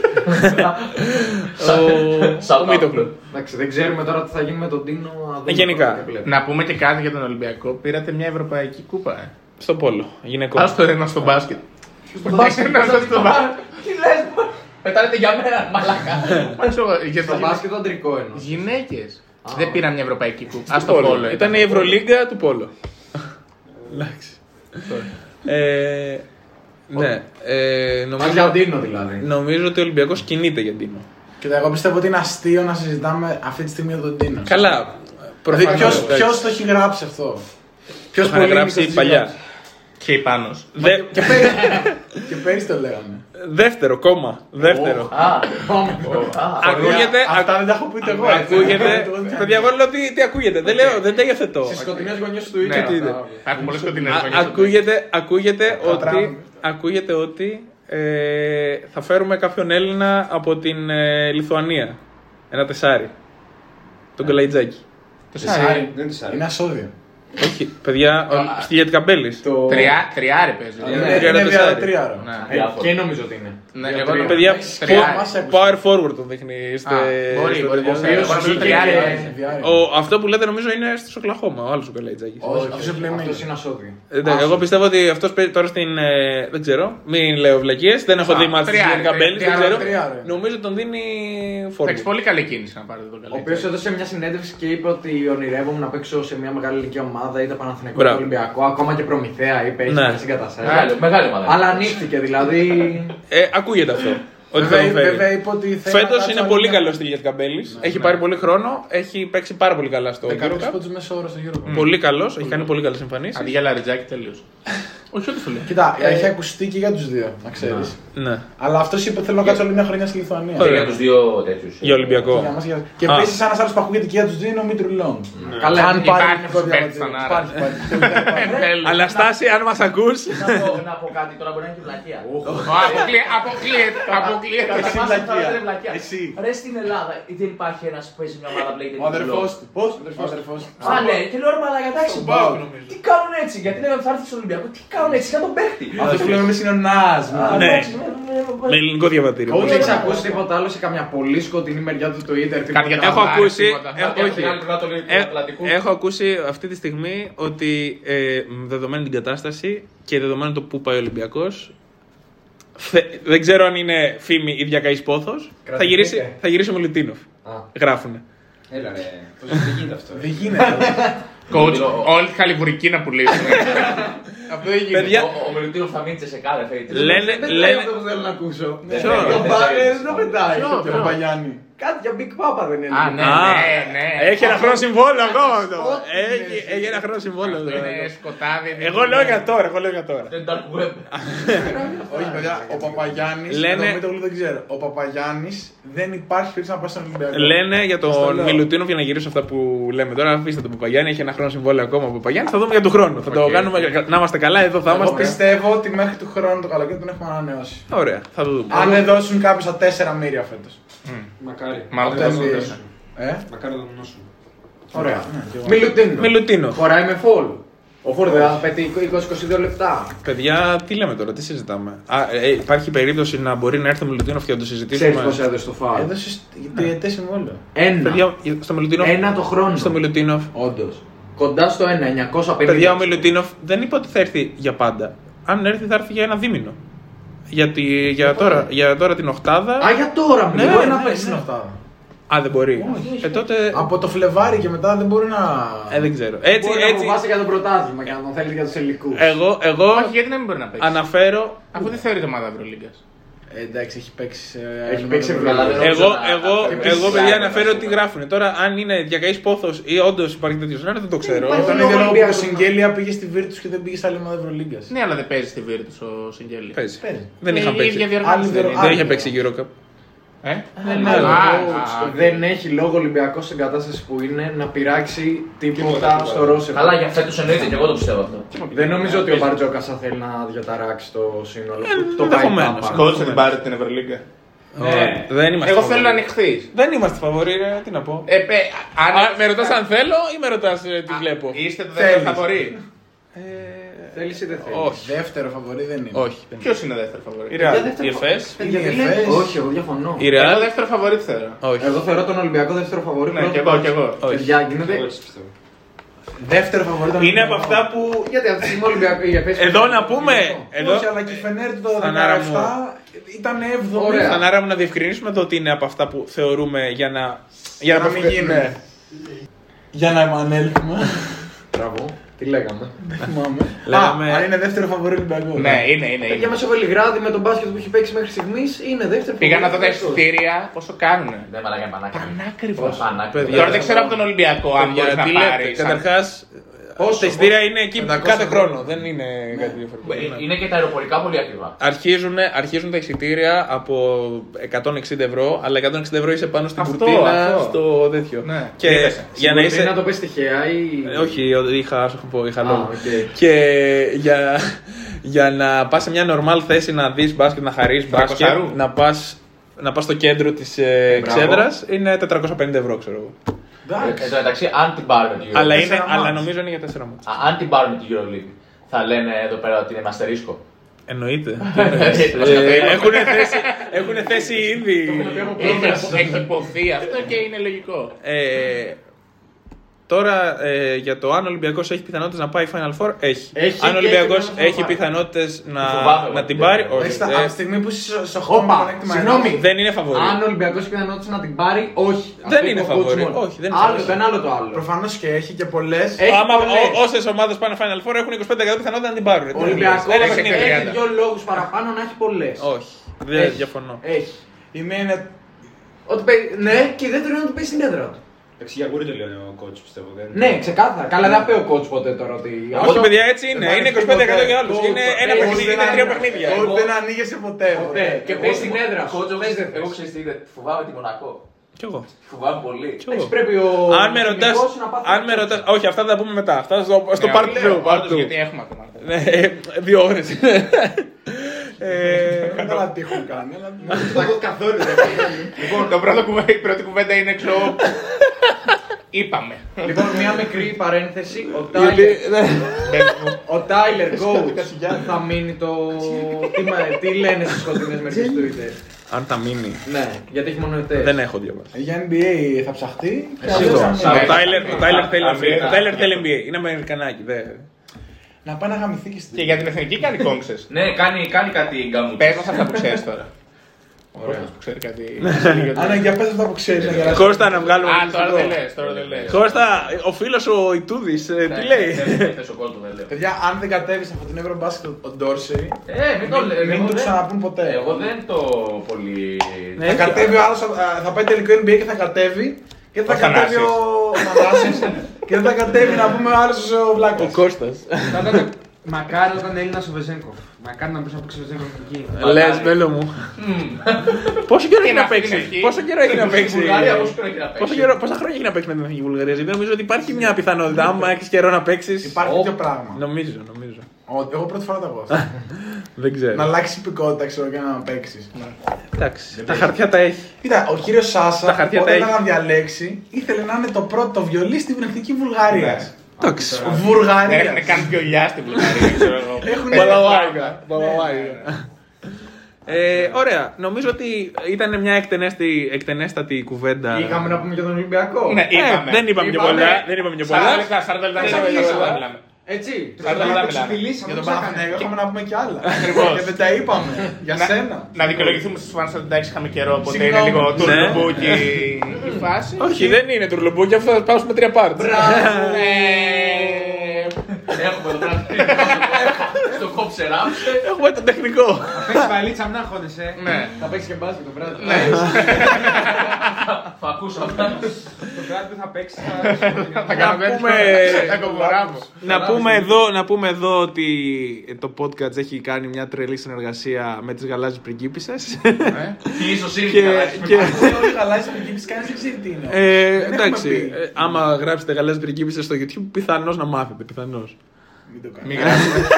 Σαν Ο Μίτογλου. Εντάξει, δεν ξέρουμε τώρα τι θα γίνει με τον Τίνο. να δούμε γενικά. τώρα τι βλέπουμε. Να πούμε και κάτι για τον Ολυμπιακό. Πήρατε μια ευρωπαϊκή κούπα. Ε. Στο πόλο. Γυναικό. Α το ένα στο μπάσκετ. μπάσκετ, Ένα στο μπάσκετ. Τι λες, Πετάρετε για μένα, μαλάκα. <laughs> Μα ξέρω, για Στο το μπάσκετ το αντρικό εννοώ. Γυναίκες. Δεν πήραν μια ευρωπαϊκή κούπα. Α το πόλο. πόλο. Ήταν η Ευρωλίγκα του πόλο. Εντάξει. Ε, Ναι. Ε, νομίζω, Αργεντίνο δηλαδή. νομίζω ότι ο Ολυμπιακός κινείται για Ντίνο. Κοίτα, εγώ πιστεύω ότι είναι αστείο να συζητάμε αυτή τη στιγμή για τον Τίνο. Καλά. Δηλαδή, προφανώς, ποιο εντάξει. το έχει γράψει αυτό; Ποιος Το είχαν γράψει παλιά. Και η πάνω. Δε- Και πέρυσι, <laughs> και πέρυσι το λέγαμε. Δεύτερο, κόμμα. Δεύτερο. Α, πάμε. Ακούγεται. Αυτά δεν τα έχω πει ούτε εγώ. έτσι. Ακούγεται. Εγώ <laughs> δεν- Παιδιά, εγώ λέω τι, τι ακούγεται; Δεν λέω, δεν τα υιοθετώ. Στις σκοτεινές γωνιές του Ναι, ήλιου. τι είναι. Θα έχουμε πολλές κοντινέ Α- Ακούγεται, ακούγεται ότι, ακούγεται ότι ε, θα φέρουμε κάποιον Έλληνα από την ε, Λιθουανία. Ένα τεσάρι. Τον Καλαϊτζάκη. Τεσάρι. Δεν τη άρεσε. Είναι ασώδιο. Όχι, παιδιά, ο- στη Γιατ Καμπέλης. Το... Τριάρι παίζεις. Ναι, Είναι τριάρα είναι τεσάρι. τριάρο. Ναι. Ε, Και νομίζω ότι είναι. Ναι, Για εγώ τρία. το- Παιδιά, Τριάρι. πο- power forward τον δείχνει. Είστε, Α, μπορεί, στο μπορεί, τέτοιο. μπορεί. Εγώ νομίζω βγήκε τριάρι και- παίζει. Ο, αυτό που λέτε νομίζω είναι στο Οκλαχώμα, ο άλλος ο Καλαϊτζάκη. Όχι, Αυτό σε πλημμύρι. αυτός είναι ασώδιο. Εντάξει, εγώ πιστεύω ότι αυτός παίζει τώρα στην. ε, δεν ξέρω, μην λέω βλακίες. Δεν έχω Α, δει μάτια της τριάρι, Γιάννη Καμπέλη. Δεν τριάρι, ξέρω. τριάρι. Νομίζω τον δίνει Εντάξει, φόρμα. πολύ καλή κίνηση να πάρετε τον Ο καλύτερο. οποίος έδωσε μια συνέντευξη και είπε ότι ονειρεύομαι να παίξω σε μια μεγάλη ηλικία ομάδα, είτε Παναθηναϊκό Μπράβο. είτε Ολυμπιακό, ακόμα και Προμηθέα είπε, έχει Ναι. ναι. συγκαταστάσει. Μεγάλη, μεγάλη ομάδα. Αλλά ανοίχτηκε δηλαδή. Ε, ακούγεται αυτό. Ότι θα Βέβαια, τον φέρει. βέβαια είπε ότι θέλει. Φέτος να κάτσει είναι άλλη πολύ μια- καλός στη Γιάννη Καμπέλης. Ναι, Έχει πάρει πολύ χρόνο. Έχει παίξει πάρα πολύ καλά στο 13 Eurocup. πόντους μέσω όρο στο Euro. Πολύ καλός. Έχει κάνει πολύ καλές εμφανίσεις. Αντί για λαριτζάκι τελείω. Όχι, ό,τι σου λέει. Κοίτα, έχει ακουστεί και για τους δύο, να ξέρεις. Ναι. Αλλά αυτός είπε θέλω να κάτσω άλλη μια χρονιά στη Λιθουανία. Και για τους δύο τέτοιους. Για Ολυμπιακό. Για μας, για- Και Α. επίσης ένας άλλος που ακούγεται και για τους δύο είναι ο Μήτρου Λόγκ. Καλά, Αν υπάρχει πάρει αυτός το ο παίκτης στον Άρα. Υπάρχει, υπάρχει. <laughs> Τελικά υπάρχει. Αλλά Στάση, αν μας ακούς. Να πω, να πω κάτι τώρα μπορεί να είναι και βλακεία. Αποκλείεται, αποκλείεται, αποκλείεται. Κατά Εσύ βάση βλακεία. τώρα δεν είναι βλακεία. Εσύ. Ρε στην Ελλάδα δεν υπάρχει ένας που παίζει μια ομάδα που λέγεται Ο αδερφός Νικολό. του. Πώς; Ο αδερφός του. Α, ναι, και λέω ρε μαλάκα, εντάξει. Πάοκ, νομίζω. Τι κάνουν έτσι, γιατί λέγανε ότι θα έρθει στο Ολυμπιακό, τι κάνουν έτσι, για τον παίχτη. Αυτό πλέον είναι ο Νάζ. Α, Ναι. εντάξει, με- με- με- Με ελληνικό διαβατήριο. Όχι, έχει ακούσει τίποτα άλλο σε καμιά πολύ σκοτεινή μεριά του Twitter. τίποτα Κάτι για άλλο. Έχω Αβάρι, ακούσει. τίποτα. έχω- Κάτι από όχι. την άλλη πλευρά του Ε, Ατλαντικού. Έχω ακούσει αυτή τη στιγμή ότι ε, δεδομένη την κατάσταση και δεδομένου το που πάει ο Ολυμπιακός, δεν ξέρω αν είναι φήμη ή διακαής πόθος, θα Κρατηθείτε. γυρίσει, θα γυρίσει ο Μιλουτίνοφ. Α. Γράφουνε. Έλα ρε, πώς δεν γίνεται αυτό. Δεν γίνεται. <laughs> Coach, όλη τη χαλιβουρική να πουλήσουμε. <laughs> Αυτό δεν γίνεται. Παιδιά, Ο- Ο Μιλουτίνοφ θα μείνει σε κάθε φέτη. λένε. Δεν είναι λένε αυτό που θέλω να ακούσω. Ποιο; Το μπάνε δεν το πετάει. Ποιο; Και ο Παπαγιάννη. Κάτι για Big Papa δεν είναι. Α, ναι, Α, ναι, ναι. Έχει ένα χρόνο συμβόλαιο ακόμα αυτό. Ό,τι Έχει, είναι. έχει ένα χρόνο συμβόλαιο. Αυτό αυτό. είναι σκοτάδι. Εγώ λέω για τώρα, εγώ λέω για τώρα. Δεν dark web. <laughs> Όχι, παιδιά, ο Παπαγιάννης. Λένε- Λένε. δεν ξέρω. Ο Παπαγιάννης δεν υπάρχει περίπτωση να πάει στον Ολυμπιακό. Λένε για Σας το τον λέω. Μιλουτίνοφ για να γυρίσω αυτά που λέμε τώρα. Αφήστε τον Παπαγιάννη, έχει ένα χρόνο συμβόλαιο ακόμα ο Παπαγιάννης. Θα δούμε για τον χρόνο. Θα το Οκ, κάνουμε να είμαστε καλά, εδώ θα Εγώ είμαστε. πιστεύω ότι μέχρι του χρόνου το καλοκαίρι τον έχουμε ανανεώσει. Ωραία, θα το δούμε. Αν δεν δώσουν κάποιου τα 4 μοίρια φέτος. Μακάρι. Μάλλον Από δεν το θα το NBA. δώσω. Ε, Μακάρι να τον δώσουν. ωραία. Ναι, και εγώ. Μιλουτίνο. Μιλουτίνοφ. Χωράει με φολ. Ο Φόρ δεν θα πετύχει 20-22 λεπτά. Παιδιά, τι λέμε τώρα, τι συζητάμε; Α, ε, υπάρχει περίπτωση να μπορεί να έρθει ο Μιλουτίνοφ και να το Ξέρεις συζητήσουμε. πώς έδωσε το φάουλ. Έδωσε τριετέ συμβόλαιο. Ένα. Παιδιά, στο Μιλουτίνοφ. Ένα το χρόνο. Στο Μιλουτίνοφ. Όντως. Κοντά στο 1, 950. Παιδιά, ο Μιλουτίνοφ δεν είπε ότι θα έρθει για πάντα. Αν έρθει, θα έρθει για ένα δίμηνο. Γιατί, για, τώρα, για τώρα την Οχτάδα. Α, για τώρα Ναι, μιλάω. Μπορεί ναι, να παίξει ναι. την Οχτάδα. Α, δεν μπορεί. Ε, τότε. Από το Φλεβάρι και μετά δεν μπορεί να. Ε, δεν ξέρω. Έτσι, Μπορεί να έτσι. φοβάσαι για το πρωτάθλημα και να τον θέλεις για τους ελικούς. Εγώ, εγώ Όχι, γιατί να μην μπορεί να παίξει; αναφέρω. Αφού δεν θεωρείται ομάδα Ευρωλίγκας. Ε, εντάξει, έχει παίξει σε. Έχει παίξει σε- Αλλά δεν- Εγώ, να- εγώ, να- εγώ, να- παιδιά, να- αναφέρω να- τι γράφουν. Τώρα, αν είναι διακαή πόθος ή όντως υπάρχει τέτοιος σενάριο, δεν το ξέρω. υπάρχει. Τον Λόγω ίδιο λόγος που ο Ολυμπιακού. Συγγέλια πήγε στη Βίρτους και δεν πήγε σε άλλη ομάδα Ευρωλίγκας. Ναι, αλλά δεν παίζει στη Βίρτους ο Συγγέλη. Παίζει. Παίζει. Δεν Είναι είχαν η παίξει. ίδια διοργάνωση, Άλλη δεν διοργάνωση. είναι. Δεν είχε παίξει Eurocup. Ε; Δεν, ναι, είναι α, λόγο- α, δεν έχει λόγο Ολυμπιακός στην κατάσταση που είναι να πειράξει τίποτα Τίποτα, στο τίποτα. Ρώσεφ. Καλά, για φέτος εννοείται και εγώ το πιστεύω αυτό. Δεν νομίζω ότι ο Μπαρτζόκας θα θέλει να διαταράξει το σύνολο. Ε, το πάει ενδεχομένως. πάπα. Coach θα την πάρει την Ευρωλίγκα. Ναι. Δεν είμαστε. Εγώ φαβορί. θέλω να ανοιχθείς. Δεν είμαστε φαβοροί, ρε, τι να πω. Ε, πε, αν... Α, με ρωτάς αν θέλω ή με ρωτάς τι βλέπω; Είστε το δεύτερο Θέλεις. φαβορή. Θέλεις ή δεν θέλεις; Όχι. Δεύτερο φαβορή δεν είναι. Όχι. δεν είναι. Ποιος είναι δεύτερο Η φαβορή. Real, δεύτερο η Εφές, Παιδιά, Η δεν λέτε. Εφές. Όχι, εγώ διαφωνώ. η Εγώ Real. δεύτερο φαβορή θέλω. Όχι. Εγώ θεωρώ τον Ολυμπιακό δεύτερο φαβορή. Ναι, πρώτο κι εγώ, μάτς. κι εγώ. Όχι. Παιδιά, γίνεται. Εγώ έτσι πιστεύω. Δεύτερο φαβορή ήταν Είναι από Ολυμπιακό. αυτά που. Γιατί αυτή τη στιγμή Ολυμπιακό η Εφέση. Εδώ να πούμε. Εδώ. Όχι, αλλά και η Φενέρ του το Φανάρα 17 ήταν 7η. Ωραία. Φανάρα μου να διευκρινίσουμε εδώ ότι είναι από αυτά που θεωρούμε για να. Για να μην αποφε- γίνουν. Ναι. Για να επανέλθουμε. Μπράβο. Τι λέγαμε; Δεν θυμάμαι. Λέγαμε- Α, αν είναι δεύτερο φαβορή Ολυμπιακό. Ναι, είναι, είναι. Για είναι. μέσα Βελιγράδι με τον μπάσκετ που έχει παίξει μέχρι στιγμής είναι δεύτερο. Πήγα να δω τα φαβορί. εισιτήρια, πόσο κάνουνε. Δεν μαλάκα πανάκριβος. Πανάκριβο. Πανάκριβο. Τώρα δεν ξέρω από τον Ολυμπιακό αν μπορείς να πάρεις. Καταρχάς, Πόσο, τα εισιτήρια είναι εκεί 500 κάθε ευρώ. χρόνο. Δεν είναι κάτι διαφορετικό. Ε, Ναι. Είναι και τα αεροπορικά πολύ ακριβά. Αρχίζουν, αρχίζουν τα εισιτήρια από 160 ευρώ, αλλά 160 ευρώ είσαι πάνω στην Αυτό, κουρτίνα αυτό. στο τέτοιο. Ναι. Και Είδες. για να Μπορεί είσαι. να το πες τυχαία ή. Ε, Όχι, ο- είχα, σου έχω πω, είχα Α, λόγο. οκ. Και για, για να πας σε μια normal θέση να δεις μπάσκετ, να χαρείς μπάσκετ, Τρακοσαρού. να πας, να πας στο κέντρο της ε, Μπράβο. ξέδρας, είναι 450 ευρώ, ξέρω εγώ. Ε, Εν τω μεταξύ, αν την πάρουμε την Αλλά, Euroleague. είναι, τέσσερα αλλά μάτς. νομίζω είναι για 4 μάτς. Α, Αν την πάρουμε την Euroleague, θα λένε εδώ πέρα ότι είναι με αστερίσκο. Εννοείται. <laughs> Ε, έχουν, θέσει, έχουν θέσει ήδη. Έχει- Έχει υποθεί αυτό και είναι λογικό. Ε, τώρα ε, για το αν ο Ολυμπιακός έχει πιθανότητες να πάει Final Four, έχει. Έχει αν ο και Ολυμπιακός έχει πιθανότητα να έχει το πάρει. πιθανότητες να, Φοβάμαι να εγώ την ότι πάρει, δεν όχι. Έχεις τα- Ε, Από τη στιγμή που είσαι στο Όπα, χώμα, μειονέκτημα συγγνώμη. ενός. δεν είναι φαβορή. Αν ο Ολυμπιακός έχει πιθανότητα να την πάρει, όχι. Δεν Αυτό είναι είπε ο coach φαβορί. μόνο. Όχι, δεν είναι Άλλο φαβορί. το ένα, άλλο το άλλο. Προφανώς και έχει και πολλές. Έχει Άμα πολλές. όσες ομάδες πάνε Final Four έχουν 25% πιθανότητα να την πάρουν. Ο Ολυμπιακός Ένα έχει παιχνίδι, έχει 30. δύο λόγους παραπάνω να έχει πολλές. Όχι. Δεν διαφωνώ. Έχει. Η μία είναι. Ότι παί- Ναι, και η δεύτερη είναι ότι παίζει στην έδρα του. Εντάξει, για γούρι το λέει ο coach πιστεύω. Δεν... Ναι, ξεκάθαρα. Καλά, δεν θα πει ο coach ποτέ τώρα ότι. Όχι, παιδιά, έτσι είναι. Είναι 25% για άλλους. Είναι ένα Coach, παιχνίδι, είναι δεν τρία ανοίγει- παιχνίδια. Ότι δεν ανοίγεσαι ποτέ. Ποτέ. Και παίζει στην έδρα σου. Κότσο, Πες δεν εγώ θες. ξέρεις τι είναι, φοβάμαι τη Μονακό. Κι εγώ. Φοβάμαι πολύ. Κι εγώ. Εντάξει, πρέπει ο. Αν με ρωτάς, χημικός να πάθει αν να με ψάξει. ρωτάς, όχι αυτά θα τα πούμε μετά, αυτά στο, στο Ναι, part λέω, 2, part όντως, 2. Γιατί έχουμε ακόμα. Ναι, ε, δύο ώρες. <laughs> Ε, Δεν καλά τι έχουν κάνει. αλλά- Δεν έχω καθόλου. δεν Λοιπόν, το πρώτο κουβέ- η πρώτη κουβέντα είναι ξέρω. Είπαμε. Λοιπόν, μια μικρή παρένθεση. Ο γιατί, Τάιλερ, ναι. ο Tyler Coach θα μείνει το. τι, μα- τι λένε στι σκοτεινέ μερικέ του Twitter. Αν θα μείνει, Ναι, γιατί έχει μόνο ετέ. δεν έχω διαβάσει. Για NBA θα ψαχτεί. και Σίγουρα. αλλιώς θα Ο μείνει. Ναι. Tyler- ο Tyler θέλει- Αμερικά. ο Tyler θέλει NBA, είναι Αμερικανάκι, δεν. Να πάει να γαμηθεί και στην. Και για την εθνική κάνει κόμψες. Ναι, κάνει, κάνει κάτι γκάμου. Πες μας αυτά που ξέρεις τώρα. <laughs> Ωραία. Που ξέρει κάτι. <laughs> Άνα για πες αυτά που ξέρεις να γελάσεις. Κώστα να βγάλουμε Α, μυστικό. τώρα δεν λες, τώρα δεν λες. Κώστα, ο φίλος ο Ιτούδης, ε, τι λέει; Θες ο κόσμος, δεν λέω. Παιδιά, αν δεν κατέβεις από την Ευρωμπάσκετ ο Ντόρσεϊ, Ε, μην το λέω. μην εγώ το δεν- ξαναπούν ποτέ. Εγώ δεν το πολύ. Ναι. Θα κατέβει ο άλλος, α, θα πάει τελικό NBA και θα κατέβει. Και θα Ο κατέβει ο Θανάσης. <laughs> Και δεν θα κατέβει να πούμε ο άλλος ο Ο Βλάκας. Κώστας. Θα ήταν μακάρι να ήταν Έλληνα ο Βεζέγκοφ. Μακάρι να μπορούσε να παίξει ο Βεζέγκοφ εκεί. Λες, μέλο μου. Πόσο καιρό έχει είναι να αυτή παίξει; την ευχή; Πόσο καιρό έχει να παίξει; Βουλγαρία, πόσο καιρό έχει να παίξει; Πόσο καιρό, πόσα χρόνια έχει να παίξει με την Εθνική Βουλγαρία; Γιατί νομίζω ότι υπάρχει μια πιθανότητα. Άμα έχεις καιρό να παίξεις. Υπάρχει τέτοιο πράγμα. Νομίζω, νομίζω. Ο- Εγώ πρώτη φορά το έχω αυτό. Δεν Να ξέρω. αλλάξει υπηκότητα, ξέρω και να παίξει. Εντάξει. Τα χαρτιά τα έχει. Κοίτα, ο κύριο Τα Σάσα, χαρτιά όταν τα ήταν έχει. να διαλέξει, ήθελε να είναι το πρώτο βιολί στην εθνική Βουλγαρία. Εντάξει. Δεν Βουλγαρία. έχουν κάνει βιολιά στην Βουλγαρία, ξέρω εγώ. Έχουν Μπαλαλάικα. Μπαλαλάικα. Ε, ωραία. Νομίζω ότι ήταν μια εκτενέστη, εκτενέστατη κουβέντα. Είχαμε να πούμε για τον Ολυμπιακό. Ναι, Ε, είπαμε. δεν είπαμε και Είπαμε. πολλά. Δεν είπαμε και 40 πολλά. λεπτά, 40 λεπτά, Δεν 40 μιλήσαμε. λεπτά μιλάμε. Έτσι. Σαράντα λεπτά Το μιλάμε. ξεφτυλίσαμε, Για τον το Παναθηναϊκό έκανε. είχαμε να πούμε και άλλα. Ακριβώς. Και δεν τα είπαμε. Για Να- σένα. Να δικαιολογηθούμε στους φans ότι εντάξει είχαμε καιρό, οπότε είναι Συγγνώμη. λίγο Ναι. τουρλουμπούκι η <laughs> φάση. Όχι, δεν είναι τουρλουμπούκι, αυτό θα πάω με τρία πάρτ. Ε, <laughs> Έχουμε εδώ πέρα. Στο κόψε ράψε. Έχουμε το τεχνικό. Παίξεις βαλίτσα, μην αγχώνεσαι. Ναι. Θα παίξεις και μπάσκετ το βράδυ. <laughs> Θα ακούσω αυτά. Το βράδυ που θα παίξει Θα θα. κάνω Να τέτοιο. πούμε- Θα κομποράβω. Να πούμε, εδώ, να πούμε εδώ ότι το podcast έχει κάνει μια τρελή συνεργασία με τις γαλάζιες πριγκίπισσες. Τι ίσως είναι και, καλά. και, Όλοι καλά, είσαι πριγκίπης, κανείς δεν ξέρει τι είναι. ε, Δεν έχουμε εντάξει, πει. ε, άμα γράψετε γαλάζιες πριγκίπισσες στο YouTube, πιθανώς να μάθετε, πιθανώς. Μην το κάνεις. Μην γράψουμε.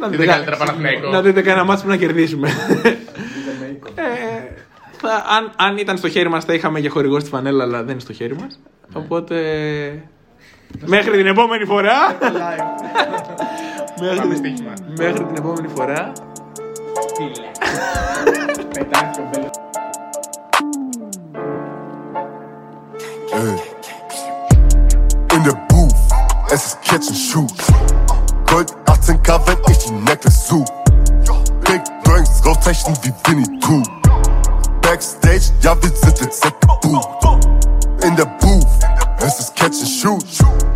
Να Τι δεν καλύτερα Παναθηναϊκό. να δείτε κανένα μάτσο που να κερδίσουμε αν, ήταν στο χέρι μας, τα είχαμε για χορηγό στη φανέλα, αλλά δεν είναι στο χέρι μας. Οπότε. Μέχρι την επόμενη φορά. Μέχρι, την επόμενη φορά. <laughs> In the booth, es ist backstage, y'all visit the booth. In the booth, this is catching and shoot. shoot.